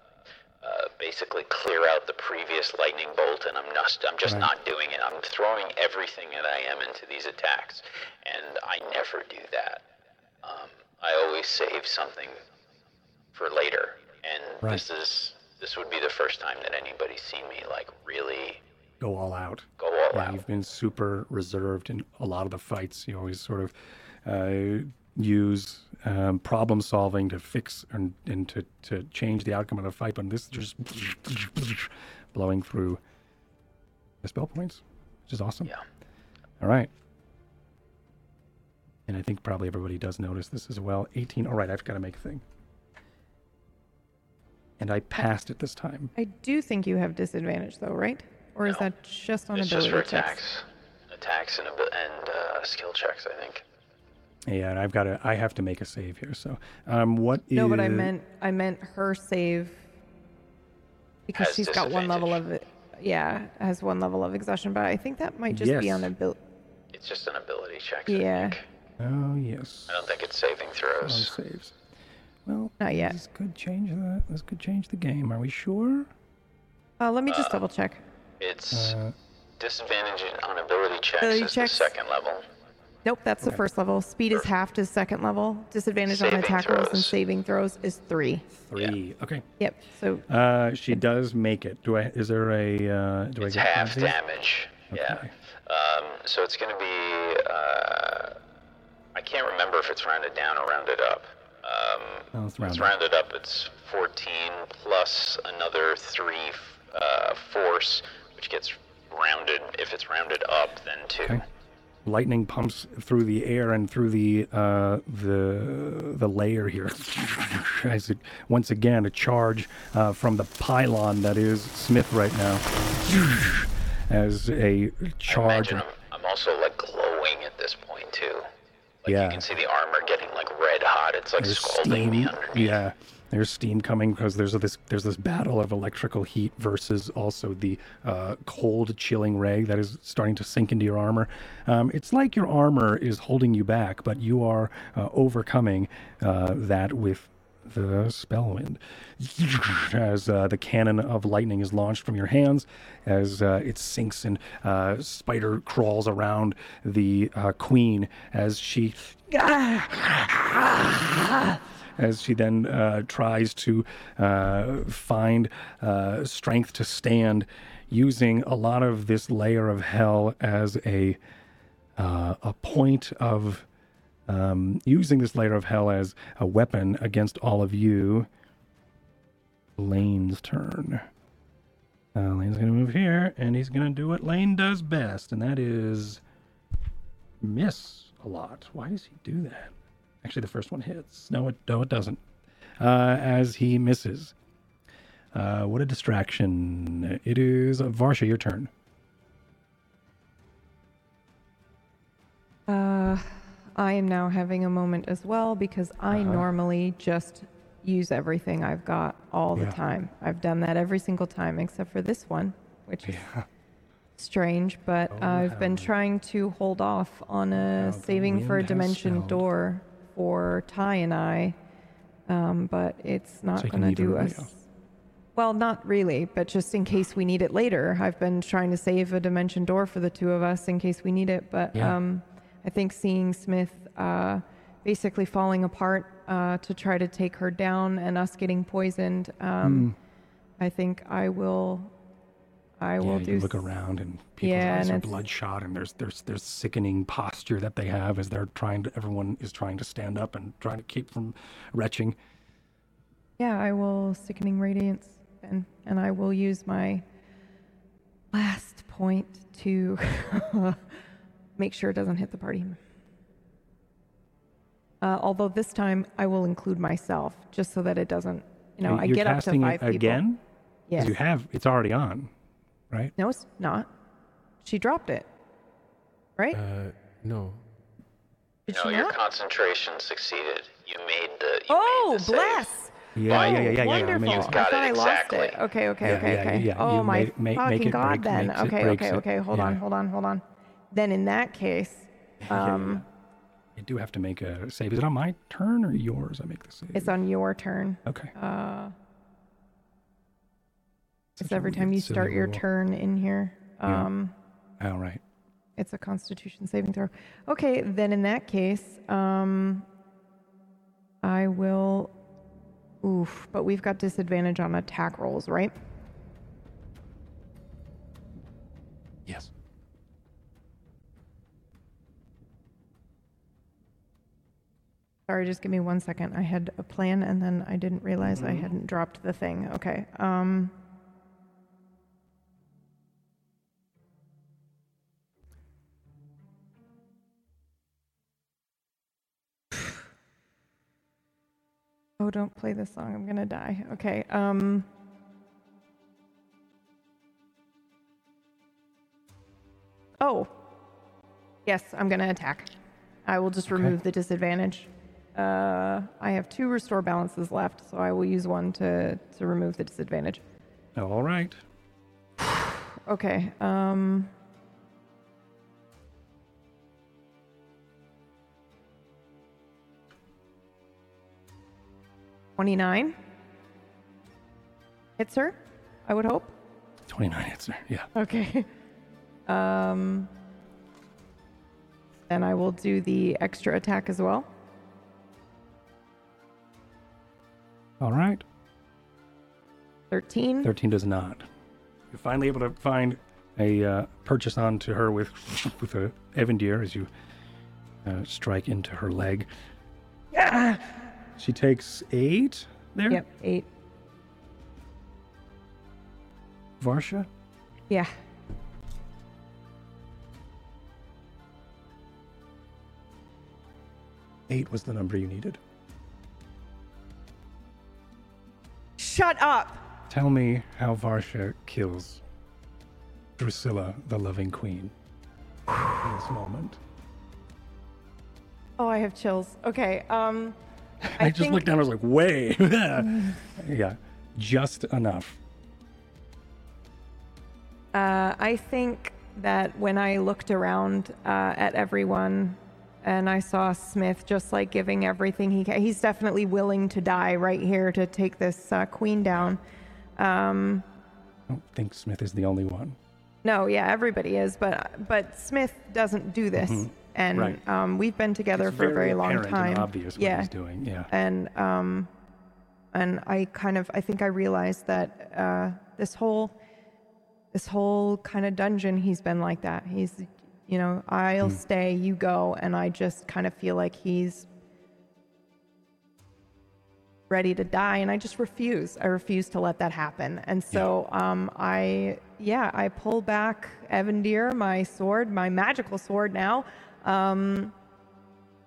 uh, basically clear out the previous lightning bolt, and I'm just I'm just Right. not doing it. I'm throwing everything that I am into these attacks, and I never do that. Um, I always save something for later, and Right. this is this would be the first time that anybody's seen me like really Go all out. go all Yeah, out. you've been super reserved in a lot of the fights. You always sort of uh, use um, problem solving to fix and, and to, to change the outcome of the fight, but this is just blowing through the spell points, which is awesome. Yeah. All right. And I think probably everybody does notice this as well. 18. All right, I've got to make a thing. And I passed it this time. I do think you have disadvantage though, right? Or is No. that just on It's just ability for checks? attacks. attacks and abi- and uh, skill checks. I think. Yeah, and I've got to. I have to make a save here. So, um, what is? No, but I meant I meant her save because Has she's got one level of it. Yeah, has one level of exhaustion, but I think that might just be Yes. on ability. It's just an ability check. I Yeah, think. Oh yes. I don't think it's saving On throws. saves. Well, not yet. this could change the. This could change the game. Are we sure? Uh, let me just double check. It's Uh, disadvantage on ability checks Ability is checks. the second level. Nope, that's the first level. Speed is half to second level. Disadvantage on Saving attack rolls and throws. saving throws is three. three. Okay. Yep. So Uh, she does make it. Do I? Is there a? Uh, do It's I get half penalties? damage. Yeah. Okay. Um, so it's going to be. Uh, I can't remember if it's rounded down or rounded up. Um, Oh, it's if rounded. it's rounded up. It's 14 plus another three uh, force, which gets rounded. If it's rounded up, then two. Okay. Lightning pumps through the air and through the uh, the the layer here. As it, once again, a charge uh, from the pylon that is Smith right now. As a charge. I'm, I'm also like glowing at this point too. Like Yeah. you can see the armor getting like red hot. It's like There's scalding me underneath. Yeah, there's steam coming because there's this there's this battle of electrical heat versus also the uh, cold, chilling ray that is starting to sink into your armor. Um, it's like your armor is holding you back, but you are uh, overcoming uh, that with the Spellwind as uh, the cannon of lightning is launched from your hands as uh, it sinks and uh, spider crawls around the uh, queen as she as she then uh, tries to uh, find uh, strength to stand using a lot of this layer of hell as a uh, a point of um, using this layer of hell as a weapon against all of you. Lane's turn. Uh, Lane's going to move here, and he's going to do what Lane does best, and that is miss a lot. Why does he do that? Actually, the first one hits. No, it no, it doesn't. Uh, as he misses. Uh, what a distraction! It is Varsha. Your turn. Uh, I am now having a moment as well because I Uh-huh. normally just use everything I've got all the Yeah. time. I've done that every single time except for this one, which is Yeah. strange, but Oh, I've been trying to hold off on a saving for a dimension spelled. door for Ty and I, um, but it's not So going to do us. else. Well, not really, but just in case we need it later. I've been trying to save a dimension door for the two of us in case we need it, but Yeah. um, I think seeing Smith uh, basically falling apart uh, to try to take her down and us getting poisoned, um, I think I will. I. Yeah, will you do. look around and people's Yeah, eyes and are it's- bloodshot, and there's there's there's sickening posture that they have as they're trying to. Everyone is trying to stand up and trying to keep from retching. Yeah, I will sickening radiance, and and I will use my last point to make sure it doesn't hit the party. Uh, although this time I will include myself, just so that it doesn't. You know, Are I get up to five it people. again? Yes. You have. It's already on, right? No, it's not. She dropped it. Right? Uh, no. Did No, she your not? concentration succeeded. You made the. You Oh, made the save. bless. Yeah, oh, yeah, yeah, yeah, yeah. wonderful. Maybe I it's- thought got it I lost exactly. it. Okay, okay, Yeah, okay, yeah, okay. yeah. Oh You my make- make- fucking make it god! break- then makes it- okay, okay, it. okay. Hold on, hold on, hold on. Then in that case, um, You do have to make a save. Is it on my turn or yours? I make the save. it's on your turn. Okay. Uh, Every time you start your rule. turn in here. Yeah. Um, All right. It's a Constitution saving throw. Okay, then in that case, um, I will. Oof, but we've got disadvantage on attack rolls, right? Yes. Sorry, just give me one second. I had a plan and then I didn't realize I hadn't dropped the thing. Okay. Um, oh, don't play this song. I'm going to die. Okay. Um, oh, Yes, I'm going to attack. I will just remove the disadvantage. Uh, I have two restore balances left, so I will use one to, to remove the disadvantage. All right. Okay. Um. Twenty-nine. Hits her. I would hope. 29 hits her. Yeah. Okay. Um. Then I will do the extra attack as well. All right. Thirteen. 13 does not. You're finally able to find a uh, purchase onto her with with a Evandir as you uh, strike into her leg. Ah! She takes eight there. Yep. Eight. Varsha. Yeah. Eight was the number you needed. Shut up. Tell me how Varsha kills Drusilla, the loving queen, in this moment. Oh, I have chills. Okay. Um. I, just think- looked down. I was like, way. yeah, just enough. Uh, I think that when I looked around uh, at everyone and I saw Smith just like giving everything he can, he's definitely willing to die right here to take this uh, queen down. Um, I don't think Smith is the only one. no, yeah, everybody is, but but Smith doesn't do this, and. Right. um, we've been together It's for a very long apparent and time. obvious what he's doing. Yeah. and um, and I kind of I think I realized that uh, this whole this whole kind of dungeon he's been like that. He's you know I'll Hmm. stay, you go, and I just kind of feel like he's ready to die and I just refuse. I refuse to let that happen. And so um I yeah, I pull back Evandir, my sword, my magical sword now. Um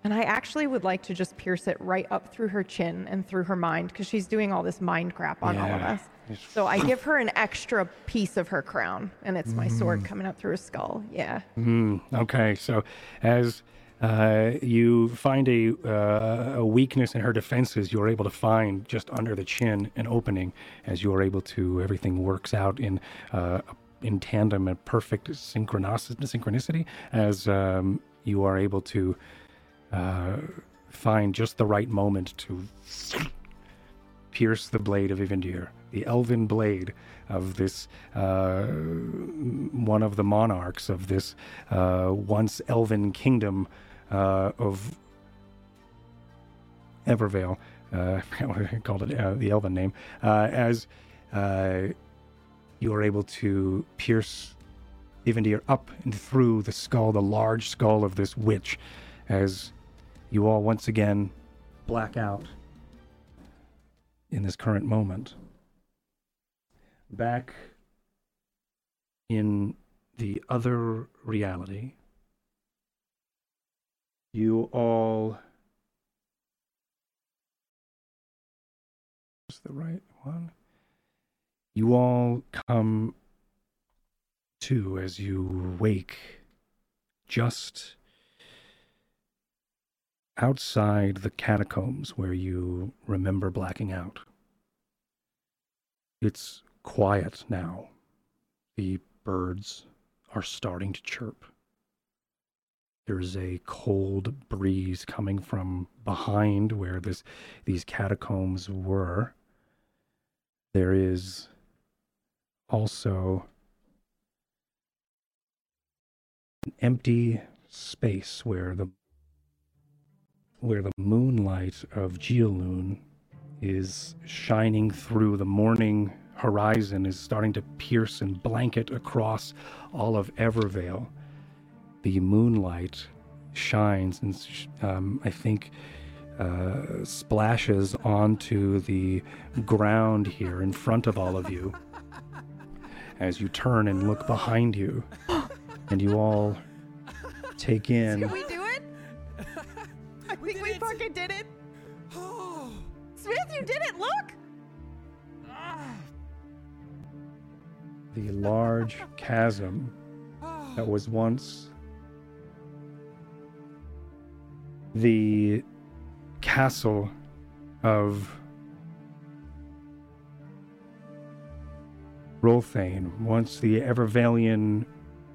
and I actually would like to just pierce it right up through her chin and through her mind because she's doing all this mind crap on all of us. So I give her an extra piece of her crown, and it's my sword coming up through her skull. Yeah. Mm, okay, so as uh, you find a, uh, a weakness in her defenses, you're able to find just under the chin an opening as you are able to, everything works out in uh, in tandem and perfect synchronicity, synchronicity as um, you are able to uh, find just the right moment to pierce the blade of Ivandir, the elven blade of this uh, one of the monarchs of this uh, once elven kingdom uh, of Evervale. I forgot what I called it, uh, the elven name. Uh, as you are able to pierce Ivandir up and through the skull, the large skull of this witch, as you all once again black out in this current moment. Back in the other reality, you all. Is the right one? You all come to as you wake just outside the catacombs where you remember blacking out. It's quiet now. The birds are starting to chirp. There's a cold breeze coming from behind where this these catacombs were. There is also an empty space where the where the moonlight of Geoloon is shining through the morning horizon is starting to pierce and blanket across all of Evervale. The moonlight shines and um, I think uh, splashes onto the ground here in front of all of you as you turn and look behind you, and you all take in. Did we do it? I think we fucking did it. Smith, you did it. Look. the large chasm that was once the castle of Rolthane, once the Evervalian,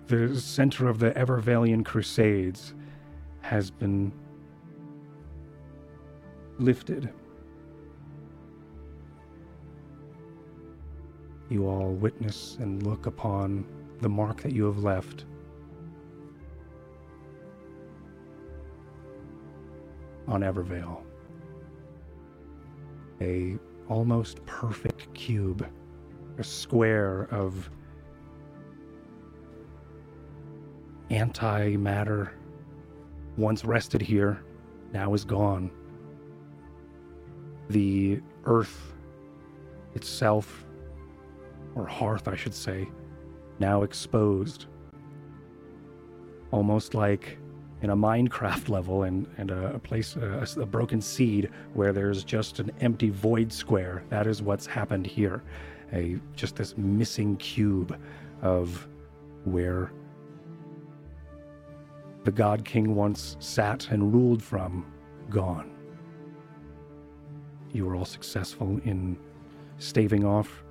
the center of the Evervalian Crusades, has been lifted. You all witness and look upon the mark that you have left. On Evervale. A almost perfect cube a square of antimatter once rested here now is gone. The earth itself or hearth i should say now exposed. Almost like in a minecraft level and, and a, a place a, a broken seed where there's just an empty void square. That is what's happened here. A just this missing cube of where the God King once sat and ruled from gone. You were all successful in staving off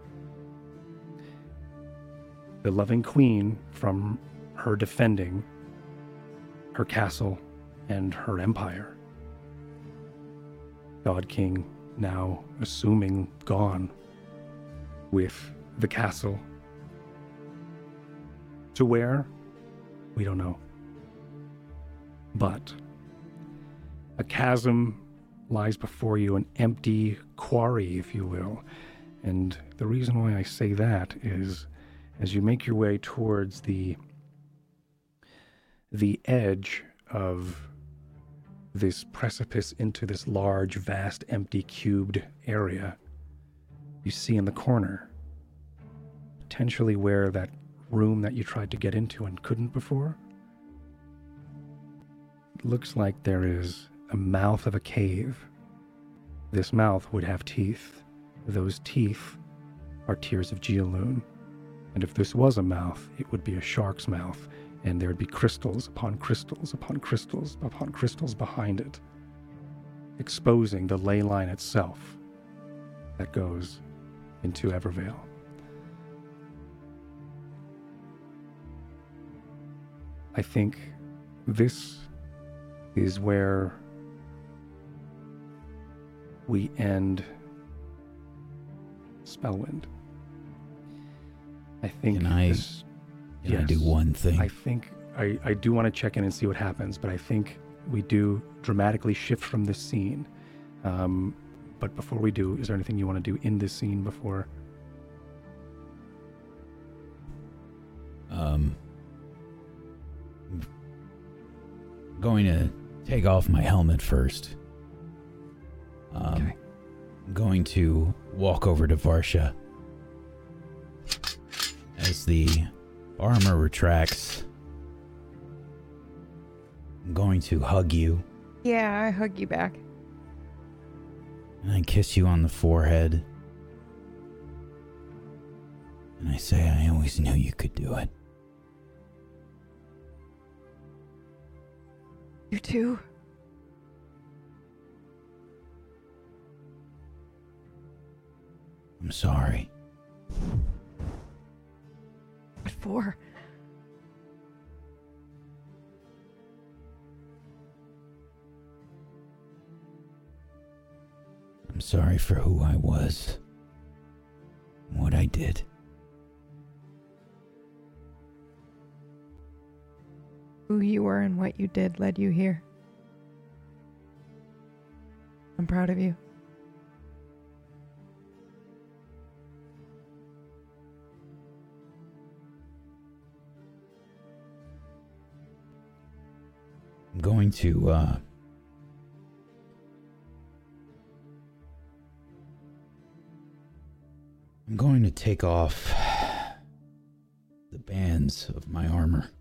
the loving queen from her defending her castle and her empire. God King now assuming gone with the castle. To where? We don't know. But a chasm lies before you, an empty quarry, if you will. And the reason why I say that is as you make your way towards the the edge of this precipice into this large, vast, empty, cubed area, you see in the corner. Potentially where that room that you tried to get into and couldn't before. Looks like there is a mouth of a cave. This mouth would have teeth. Those teeth are tears of Geoloon. And if this was a mouth, it would be a shark's mouth, and there'd be crystals upon crystals upon crystals upon crystals behind it, exposing the ley line itself that goes into Evervale. I think this is where we end Spellwind. I think Can I- this, Can I do one thing? I think I, I do want to check in and see what happens, but I think we do dramatically shift from this scene. Um, but before we do, is there anything you want to do in this scene before? Um, going to take off my helmet first. Um, I'm going to walk over to Varsha as the armor retracts. I'm going to hug you Yeah, I hug you back. and I kiss you on the forehead. And I say, I always knew you could do it. You too. I'm sorry. What for? I'm sorry for who I was. What I did. Who you were and what you did led you here. I'm proud of you. I'm going to, uh. I'm going to take off the bands of my armor.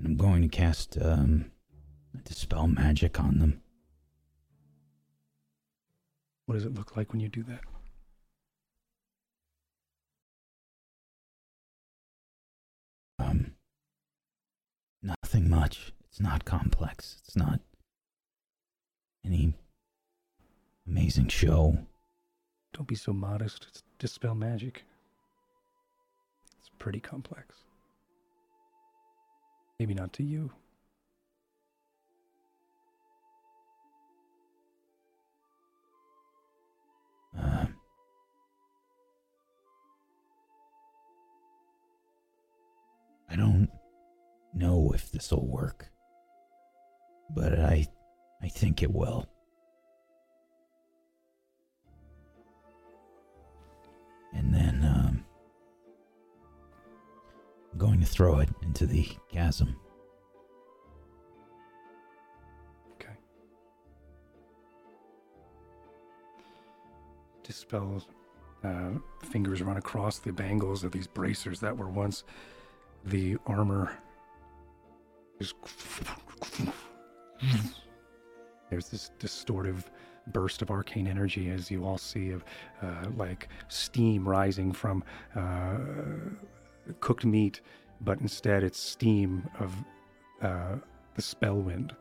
And I'm going to cast, um. Dispel magic on them. What does it look like when you do that? Um, Nothing much. It's not complex. It's not any amazing show. Don't be so modest. It's dispel magic. It's pretty complex. Maybe not to you. I don't know if this will work, but I, I think it will. And then um, I'm going to throw it into the chasm. Okay. Dispel uh, fingers run across the bangles of these bracers that were once the armor. There's this distortive burst of arcane energy as you all see of uh, like steam rising from uh, cooked meat, but instead it's steam of uh, the Spellwind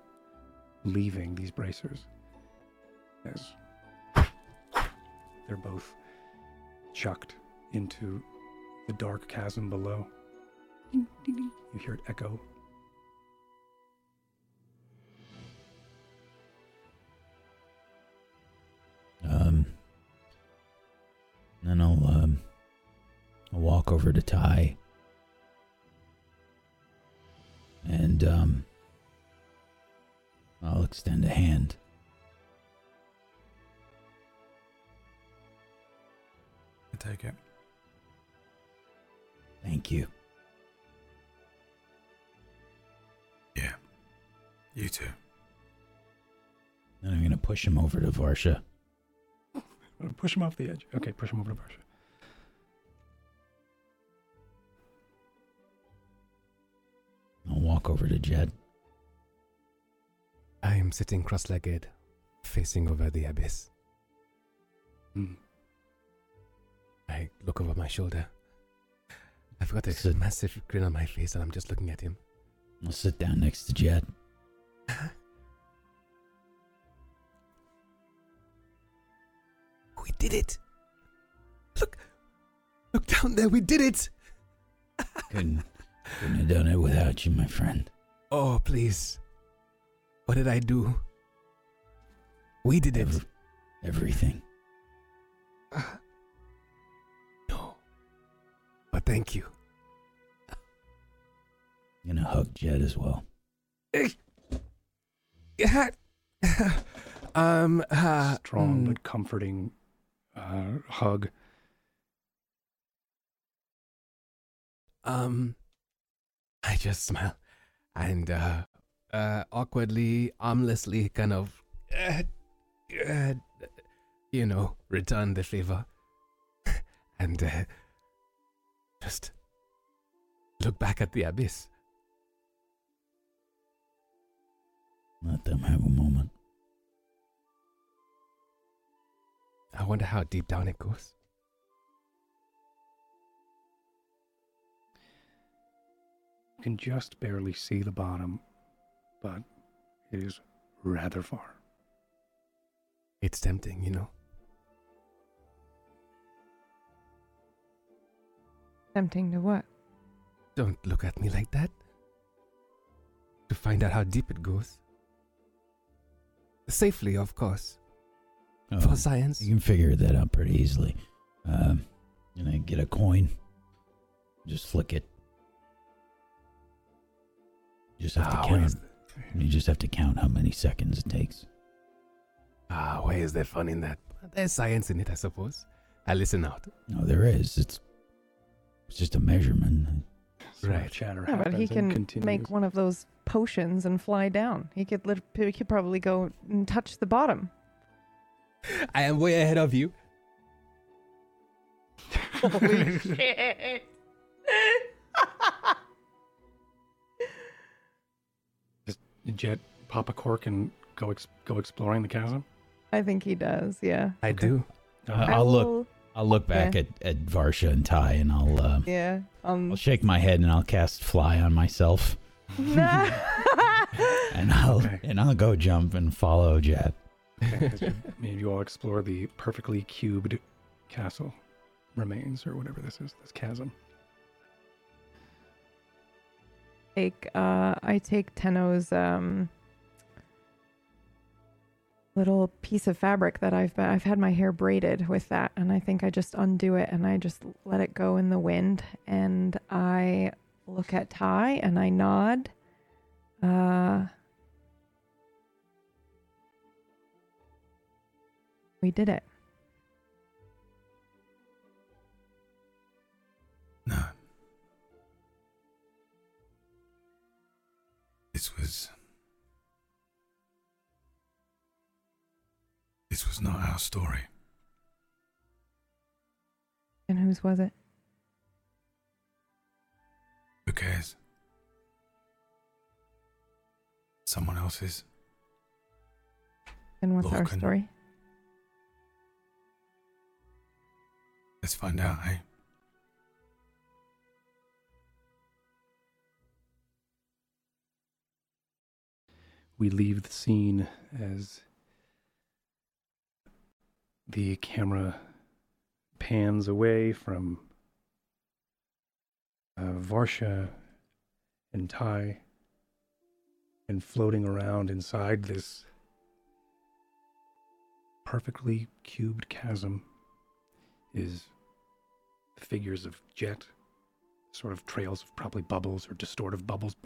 leaving these bracers. As they're both chucked into the dark chasm below. You hear it echo. Um, then I'll um, I'll walk over to Ty, and um, I'll extend a hand. I take it. Thank you. Yeah. You too. Then I'm gonna push him over to Varsha. Push him off the edge. Okay, push him over to Varsha. I'll walk over to Jet. I am sitting cross legged, facing over the abyss. Hmm. I look over my shoulder. I've got a Sit. massive grin on my face and I'm just looking at him. I'll sit down next to Jet. We did it! Look! Look down there, we did it! Couldn't, couldn't have done it without you, my friend. Oh, please. What did I do? We did it. Ev- everything. No. But thank you. I'm gonna hug Jet as well. um, uh, Strong mm, but comforting uh, hug. Um, I just smile and uh, uh, awkwardly, armlessly, kind of, uh, uh, you know, return the favor, and uh, just look back at the abyss. Let them have a moment. I wonder how deep down it goes. You can just barely see the bottom, but it is rather far. It's tempting, you know. Tempting to what? Don't look at me like that. To find out how deep it goes. Safely, of course. Oh, For science. you can figure that out pretty easily. Um, and I get a coin. Just flick it. You just have Ah, to count. is, You just have to count how many seconds it takes. ah, where is there fun in that? There's science in it, I suppose. I listen out. No, there is. It's it's just a measurement. Sort Right. chatter Yeah, but he can continues. make one of those potions and fly down. He could lit- he could probably go and touch the bottom. I am way ahead of you. Holy shit! Jet pop a cork and go ex- go exploring the chasm. I think he does. Yeah. I do. Uh, I I'll look. I'll look back Yeah. at, at Varsha and Ty, and I'll uh, Yeah. Um. I'll shake my head and I'll cast fly on myself. and I'll Okay. and I'll go jump and follow Jet. Okay, you, maybe you all explore the perfectly cubed castle remains or whatever this is, this chasm. Take uh I take Tenno's um little piece of fabric that I've been I've had my hair braided with that and I think I just undo it and I just let it go in the wind and I look at Ty and I nod. Uh We did it. No. This was. This was not our story. And whose was it? Who cares? Someone else's. And what's our story? Let's find out, eh? We leave the scene as the camera pans away from uh, Varsha and Ty and floating around inside this perfectly cubed chasm is figures of Jet, sort of trails of probably bubbles or distortive bubbles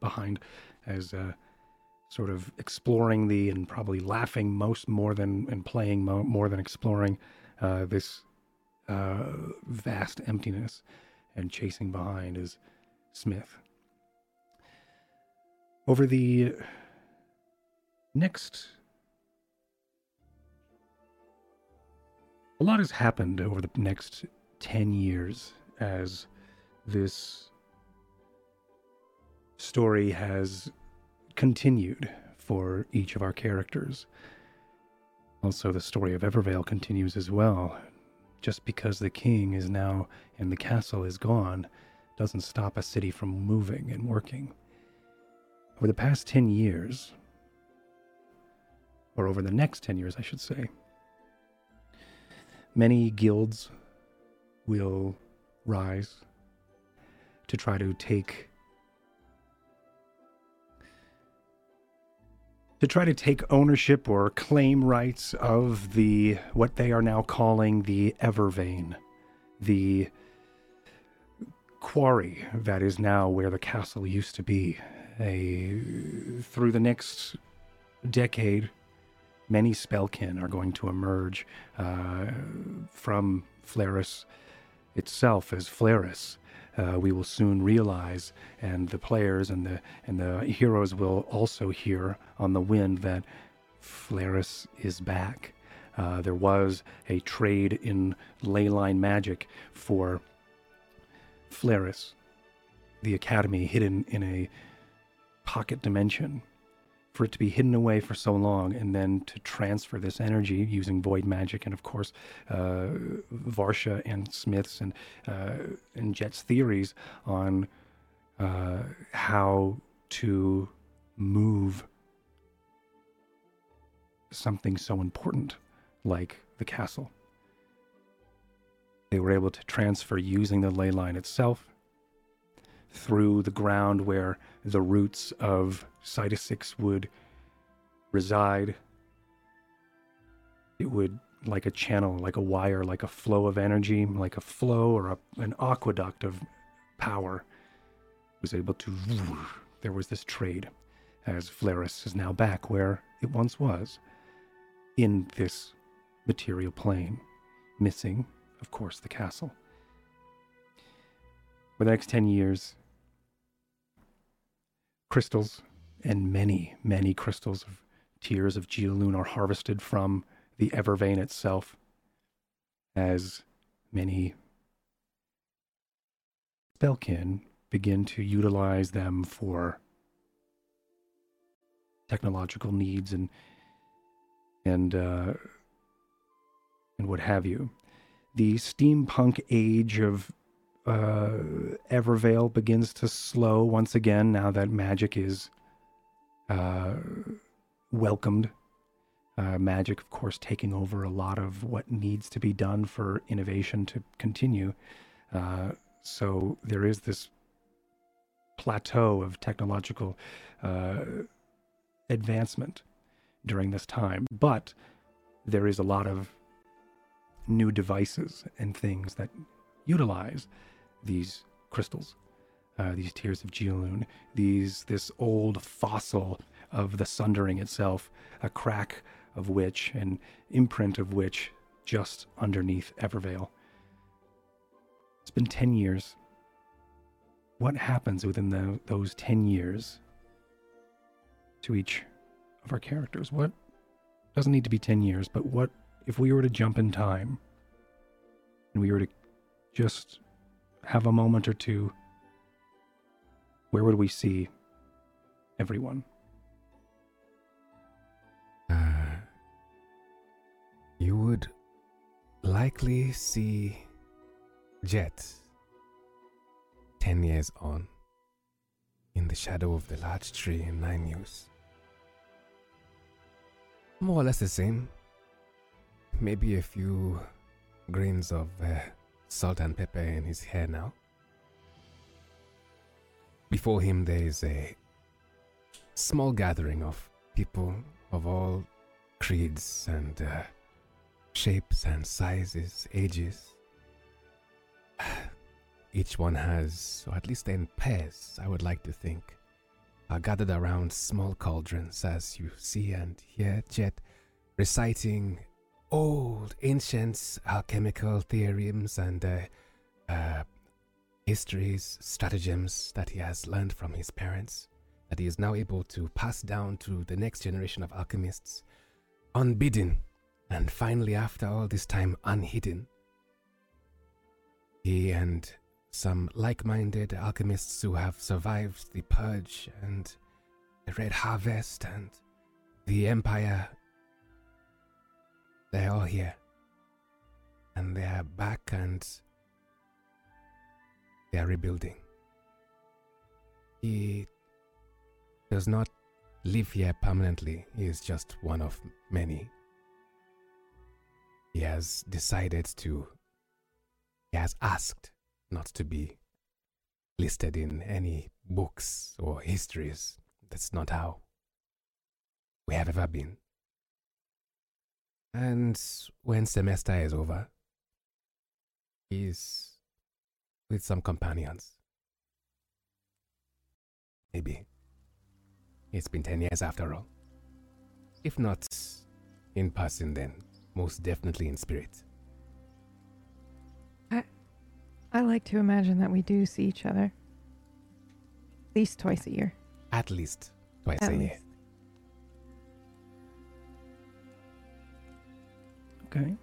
behind as uh, sort of exploring the and probably laughing most more than and playing mo- more than exploring uh, this uh, vast emptiness and chasing behind is Smith. Over the next a lot has happened over the next 10 years as this story has continued for each of our characters. Also, the story of Evervale continues as well. Just because the king is now and the castle is gone doesn't stop a city from moving and working. Over the past 10 years, or over the next 10 years, I should say, many guilds will rise to try to take to try to take ownership or claim rights of the what they are now calling the Evervein, the quarry that is now where the castle used to be. A, through the next decade, many spellkin are going to emerge uh, from Flaris itself as Flaris. Uh, we will soon realize, and the players and the and the heroes will also hear on the wind that Flaris is back. Uh, there was a trade in leyline magic for Flaris, the academy hidden in a pocket dimension for it to be hidden away for so long and then to transfer this energy using void magic and of course uh, Varsha and Smith's and uh, and Jet's theories on uh, how to move something so important like the castle. They were able to transfer using the ley line itself through the ground where the roots of Cytosix would reside. It would, like a channel, like a wire, like a flow of energy, like a flow or a, an aqueduct of power, was able to. There was this trade, as Flaris is now back where it once was, in this material plane, missing, of course, the castle. For the next 10 years, crystals and many, many crystals of tears of Geoloon are harvested from the Evervein itself, as many spellkin begin to utilize them for technological needs and and uh, and what have you. The steampunk age of uh, Evervale begins to slow once again now that magic is uh, welcomed. Uh, magic, of course, taking over a lot of what needs to be done for innovation to continue. Uh, so there is this plateau of technological uh, advancement during this time, but there is a lot of new devices and things that utilize these crystals, uh, these tears of Geoloon, these this old fossil of the sundering itself, a crack of which, an imprint of which, just underneath Evervale. It's been ten years. What happens within the, those ten years to each of our characters? What doesn't need to be ten years, but what if we were to jump in time and we were to just have a moment or two, where would we see everyone? Uh, you would likely see Jet 10 years on in the shadow of the large tree in Nine News. More or less the same. Maybe a few grains of uh, salt and pepper in his hair now. Before him, there is a small gathering of people of all creeds and uh, shapes and sizes, ages. Each one has, or at least in pairs, I would like to think, are gathered around small cauldrons as you see and hear Jet reciting old, ancient alchemical theorems and uh, uh, histories, stratagems that he has learned from his parents, that he is now able to pass down to the next generation of alchemists, unbidden, and finally, after all this time, unhidden. He and some like minded alchemists who have survived the Purge and the Red Harvest and the Empire they're all here. And they are back and they are rebuilding. He does not live here permanently, he is just one of many. He has decided to, he has asked not to be listed in any books or histories. That's not how we have ever been. And when semester is over, he's with some companions. Maybe. It's been 10 years after all. If not in person, then most definitely in spirit. I, I like to imagine that we do see each other at least twice a year. At least twice At a year. Okay.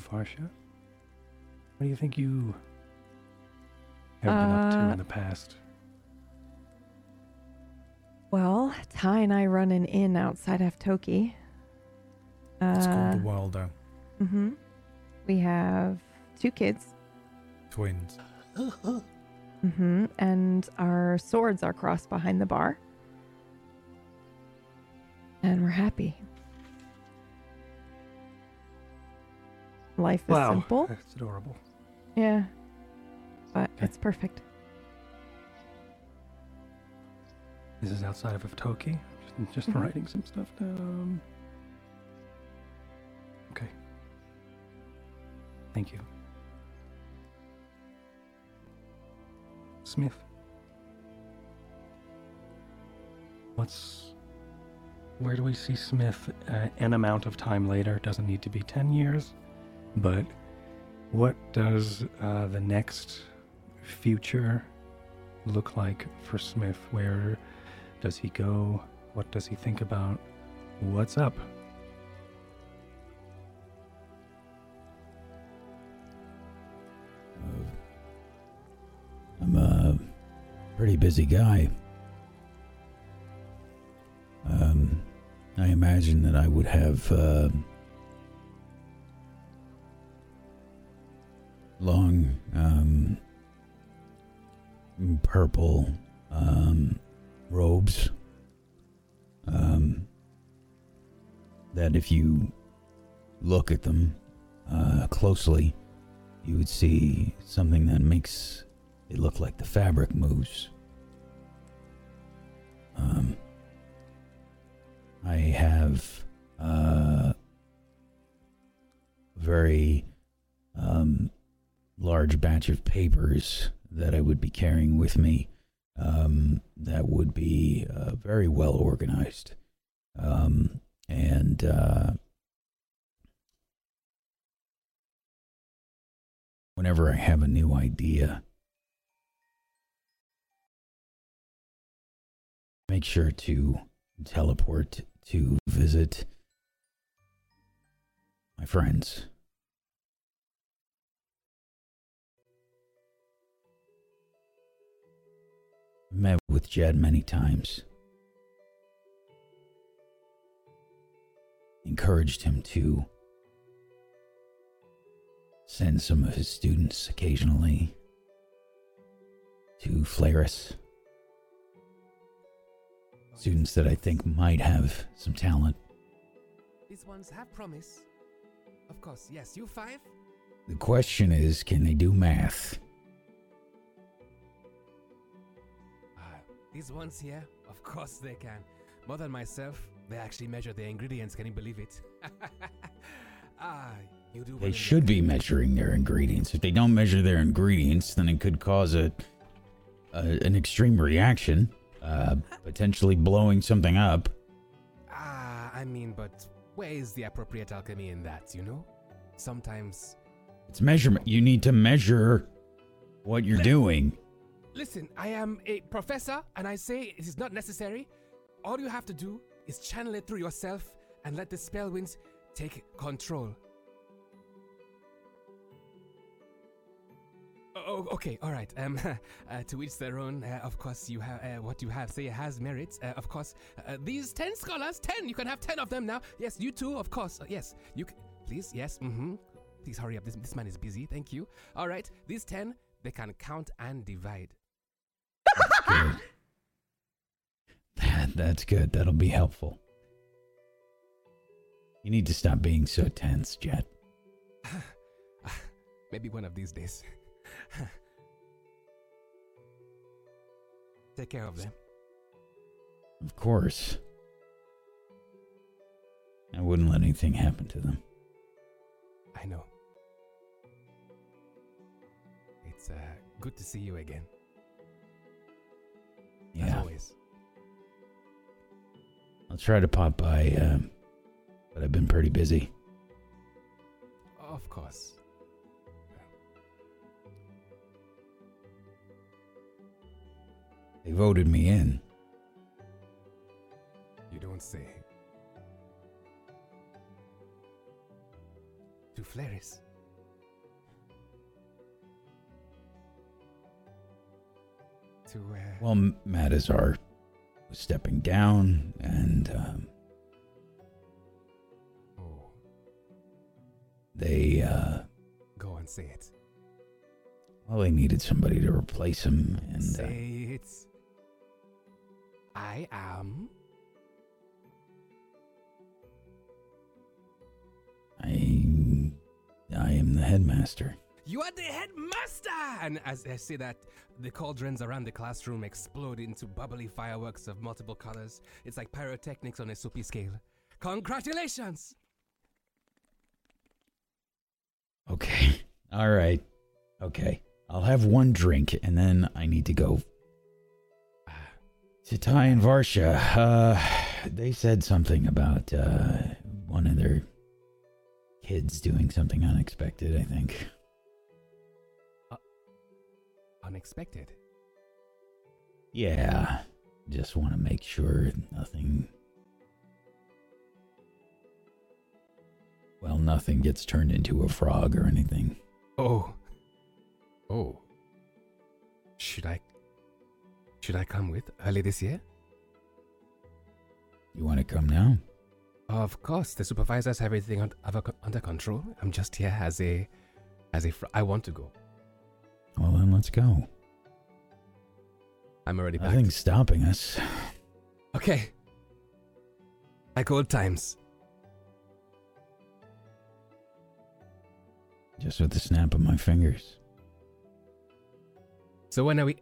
Varsha, what do you think you have been up to Uh, in the past? Well, Ty and I run an inn outside of Toki. It's Uh, called the Wildo. hmm We have two kids. Twins. Mm hmm And our swords are crossed behind the bar. And we're happy. Life is wow, simple. that's adorable. Yeah. But Okay. it's perfect. This is outside of Toki. Just, just Mhm. writing some stuff down. Okay. Thank you. Smith. What's. Where do we see Smith uh, an amount of time later? Doesn't need to be 10 years, but what does uh, the next future look like for Smith? Where does he go? What does he think about? What's up? I'm a pretty busy guy. Um, I imagine that I would have uh, long um, purple um, robes. Um, that if you look at them uh, closely, you would see something that makes it look like the fabric moves. Um, I have uh, very um, large batch of papers that I would be carrying with me um, that would be uh, very well organized. Um, and uh, whenever I have a new idea, make sure to teleport to visit my friends. Met with Jet many times. Encouraged him to send some of his students occasionally to Flaris. Students that I think might have some talent. These ones have promise. Of course, yes. You five? The question is can they do math? These ones here? Of course they can. More than myself, they actually measure their ingredients. Can you believe it? ah, you do. They should be measuring their ingredients. If they don't measure their ingredients, then it could cause a, a an extreme reaction, uh, potentially blowing something up. Ah, I mean, but where is the appropriate alchemy in that, you know? Sometimes. It's measurement. You need to measure what you're doing. Listen, I am a professor, and I say it is not necessary. All you have to do is channel it through yourself and let the spell winds take control. Oh, okay, all right. Um, uh, to each their own. Uh, of course, you have uh, what you have. Say has merits. Uh, of course, uh, these ten scholars, ten. You can have ten of them now. Yes, you too. Of course. Uh, yes, you. C- please, yes. Mm-hmm. Please hurry up. This this man is busy. Thank you. All right, these ten, they can count and divide. Good. That, that's good. That'll be helpful. You need to stop being so tense, Jet. Maybe one of these days. Take care of them. Of course. I wouldn't let anything happen to them. I know. It's uh, good to see you again. I'll try to pop by, um, but I've been pretty busy. Of course. They voted me in. You don't say. To Flaris. To uh, Well, M- Matazar was stepping down, and um, oh, they, uh, go and say it. well, they needed somebody to replace him, and uh, say it. I am. I, I am the headmaster. You are the headmaster! And as I say that, the cauldrons around the classroom explode into bubbly fireworks of multiple colors. It's like pyrotechnics on a soapy scale. Congratulations! Okay. All right. Okay. I'll have one drink and then I need to go to Ty and Varsha. Uh, they said something about uh, one of their kids doing something unexpected, I think. Unexpected. Yeah. Just want to make sure nothing. Well, nothing gets turned into a frog or anything. Oh. Oh. Should I. Should I come with early this year? You want to come now? Of course, the supervisors have everything under under control. I'm just here as a. As a. Fr- I want to go. Well, then let's go. I'm already back. Nothing's stopping us. Okay. Like old times. Just with the snap of my fingers. So when are we?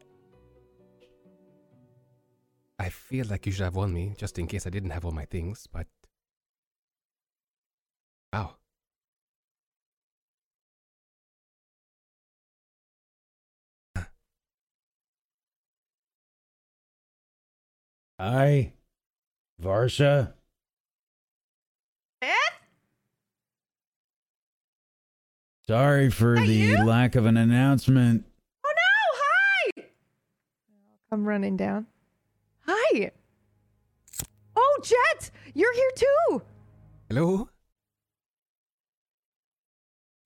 I feel like you should have warned me, just in case I didn't have all my things, but. Wow. Hi, Varsha. Eh? Sorry for the you? lack of an announcement. Oh no! Hi. I'm running down. Hi. Oh, Jet, you're here too. Hello?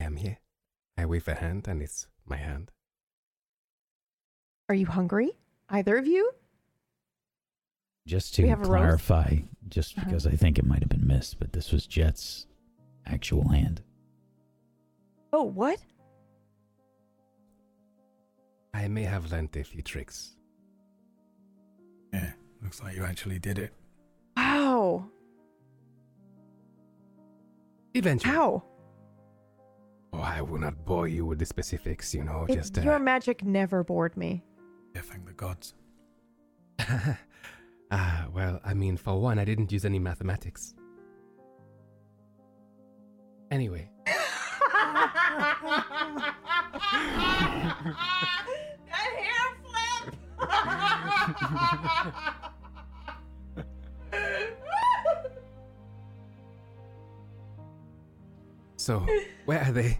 I'm here. I wave a hand, and it's my hand. Are you hungry? Either of you? Just to have a roast? clarify, just Uh-huh. because I think it might have been missed, but this was Jet's actual hand. Oh, what? I may have learnt a few tricks. Yeah, looks like you actually did it. Wow. Eventually. How? Oh, I will not bore you with the specifics, you know, It- just. Uh, your magic never bored me. Yeah, thank the gods. Ah, well, I mean, for one, I didn't use any mathematics. Anyway, that hair flip! so where are they?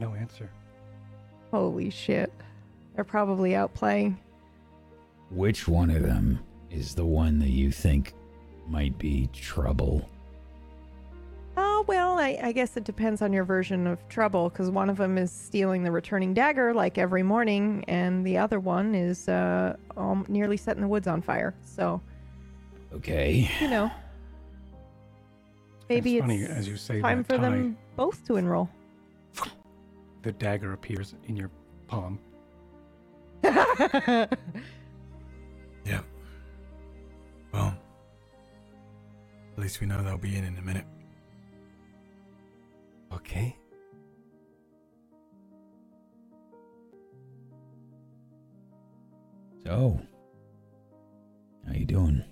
No answer. Holy shit. They're probably out playing. Which one of them is the one that you think might be trouble? Oh, well, I, I guess it depends on your version of trouble, because one of them is stealing the returning dagger like every morning, and the other one is uh, um, nearly setting the woods on fire. So, Okay. you know, maybe it's it's, funny as you say time that, for Ty, them both to enroll. The dagger appears in your palm. Yeah. Well, at least we know they'll be in in a minute. Okay. So, how you doing?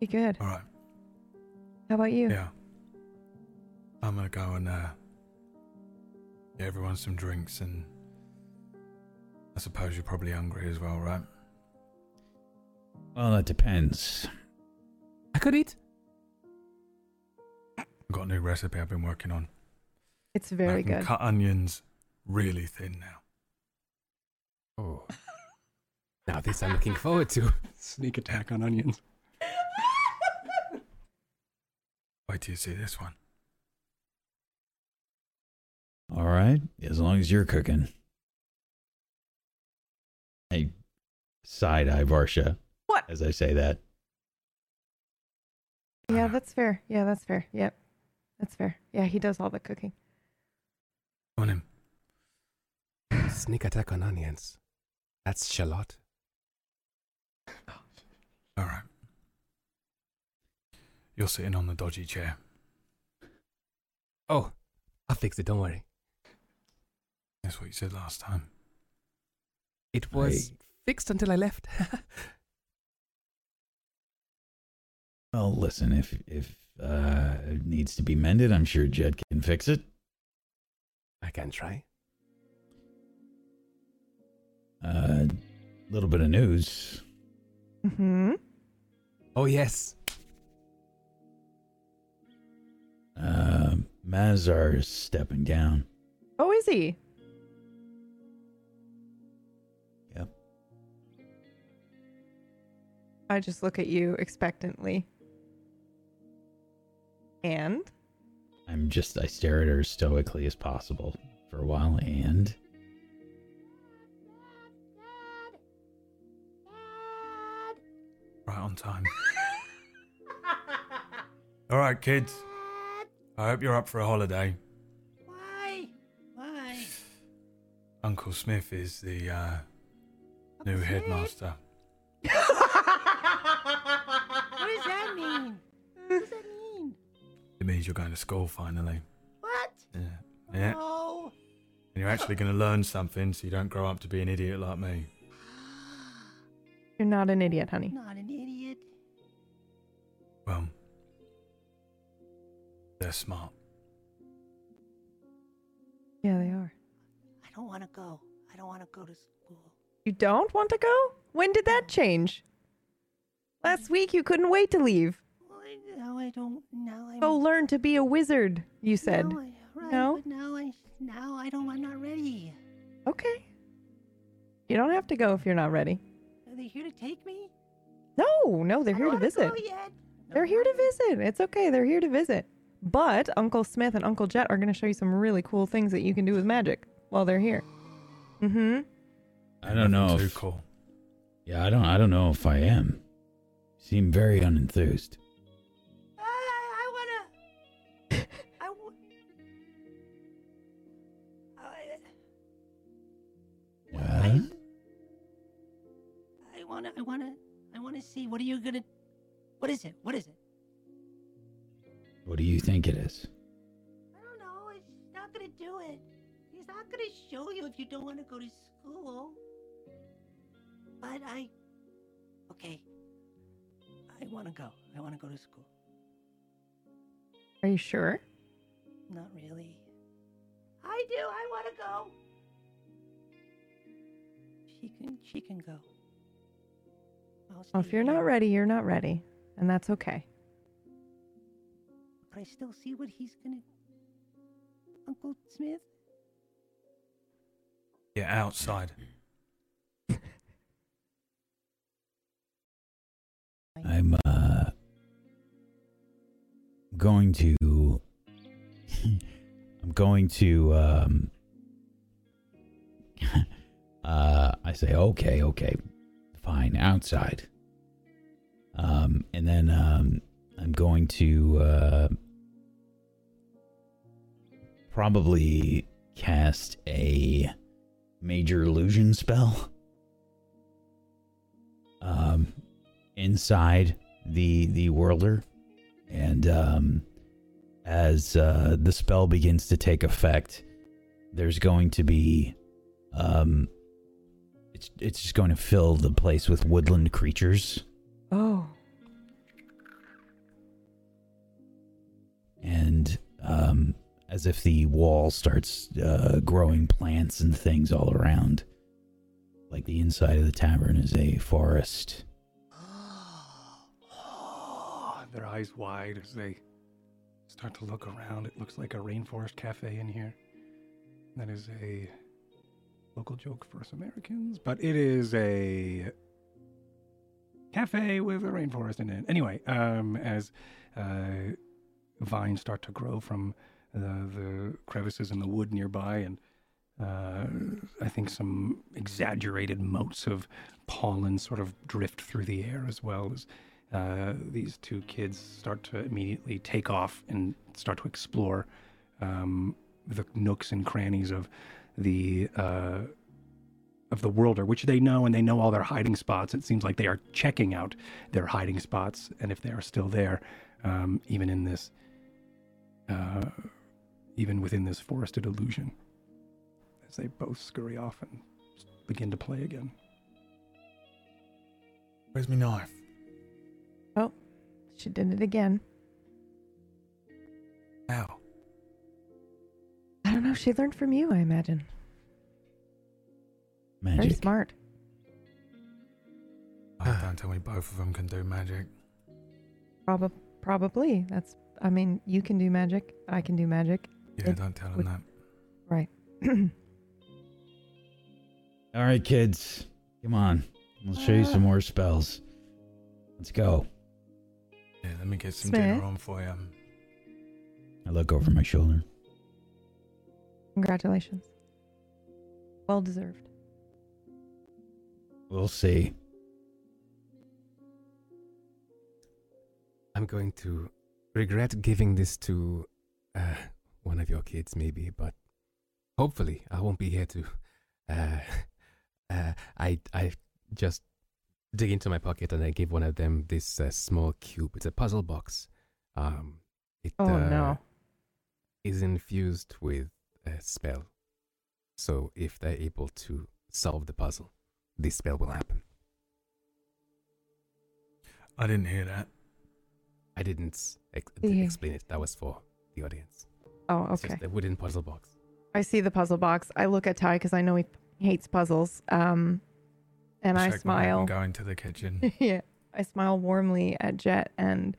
Be good. All right. How about you? Yeah. I'm gonna go and uh, get everyone some drinks, and I suppose you're probably hungry as well, right? Well, that depends. I could eat. I've got a new recipe I've been working on. It's very I can good. Cut onions really thin now. Oh. Now this I'm looking forward to. Sneak attack on onions. Wait till you see this one. All right, as long as you're cooking. Hey, side eye Varsha. What? As I say that. Yeah, that's fair. Yeah, that's fair. Yep. That's fair. Yeah, he does all the cooking. On him. Sneak attack on onions. That's shallot. All right. You're sitting on the dodgy chair. Oh, I'll fix it. Don't worry. That's what you said last time. It was fixed until I left. Well, listen, if if uh, it needs to be mended, I'm sure Jet can fix it. I can try. A uh, little bit of news. hmm Oh yes. Uh, Mazar is stepping down. Oh, is he? I just look at you expectantly. And? I'm just I stare at her as stoically as possible for a while, and Right on time. All right, kids. I hope you're up for a holiday. Why? Why? Uncle Smith is the uh, new headmaster. It means you're going to school finally. What? Yeah. Yeah. No. And you're actually going to learn something so you don't grow up to be an idiot like me. You're not an idiot, honey. Not an idiot. Well, they're smart. Yeah, they are. I don't want to go. I don't want to go to school. You don't want to go? When did that change? Last week you couldn't wait to leave. Well, now I don't. Now I'm. Go learn to be a wizard, you said. Now I, right, No? But now I. Now I don't. I'm not ready. Okay. You don't have to go if you're not ready. Are they here to take me? No, no, they're I here to visit. Go yet. They're here to visit. It's okay. They're here to visit. But Uncle Smith and Uncle Jet are going to show you some really cool things that you can do with magic while they're here. Mm-hmm. I don't know. Too If, cool. yeah, I don't. I don't know if I am. You seem very unenthused. I, I wanna. I wanna. I wanna see. What are you gonna? What is it? What is it? What do you think it is? I don't know. He's not gonna do it. He's not gonna show you if you don't want to go to school. But I. Okay. I want to go. I want to go to school. Are you sure? Not really. I do. I want to go. She can. She can go. Well, if you're not ready, you're not ready. And that's okay. But I still see what he's gonna. Uncle Smith. Yeah, outside. I'm uh going to I'm going to um uh I say okay, okay. Fine, outside. Um and then um I'm going to uh probably cast a major illusion spell. Um inside the the worlder and um as uh the spell begins to take effect there's going to be um it's it's just going to fill the place with woodland creatures Oh. and um as if the wall starts uh growing plants and things all around like the inside of the tavern is a forest Their eyes wide as they start to look around. It looks like a rainforest cafe in here. That is a local joke for us Americans, but it is a cafe with a rainforest in it. Anyway, um, as uh, vines start to grow from uh, the crevices in the wood nearby, and uh, I think some exaggerated motes of pollen sort of drift through the air as well as uh, these two kids start to immediately take off and start to explore um, the nooks and crannies of the uh, of the worlder, which they know, and they know all their hiding spots. It seems like they are checking out their hiding spots, and if they are still there, um, even in this, uh, even within this forested illusion, as they both scurry off and begin to play again. Where's my knife? Oh, she did it again. Ow. I don't know. She learned from you, I imagine. Very smart. Oh, don't tell me both of them can do magic. Prob- probably. That's. I mean, you can do magic. I can do magic. Yeah, It don't tell them would- that. Right. all right kids come on i'll show you some more spells let's go Yeah, let me get some Smith? dinner on for you. i look over my shoulder Congratulations. Well deserved. we'll see I'm going to regret giving this to uh, one of your kids, maybe, but hopefully I won't be here to. Uh, uh, I I just dig into my pocket and I give one of them this uh, small cube. It's a puzzle box. Um, it Oh, uh, no. is infused with a spell. So if they're able to solve the puzzle, this spell will happen. I didn't hear that. I didn't ex- Yeah. explain it. That was for the audience. Oh, It's okay. just a wooden puzzle box. I see the puzzle box. I look at Ty because I know he hates puzzles. Um, and I Shake my head smile. and Go into the kitchen. yeah, I smile warmly at Jet, and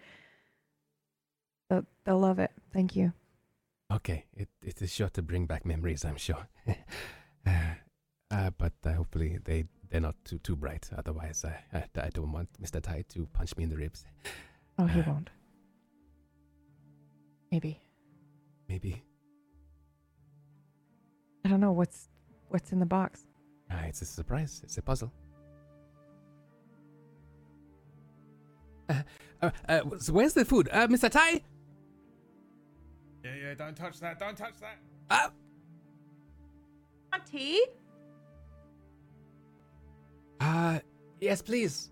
they'll, they'll love it. Thank you. Okay, it, it is sure to bring back memories, I'm sure. uh, but uh, hopefully they they're not too too bright. Otherwise, I, I I don't want Mr. Ty to punch me in the ribs. Oh, he Uh, won't. Maybe Maybe I don't know what's what's in the box. uh, it's a surprise. It's a puzzle. Uh, uh, uh, so where's the food, uh, Mr. Ty? Yeah, yeah. Don't touch that. Don't touch that. Uh, Want tea? uh yes, please.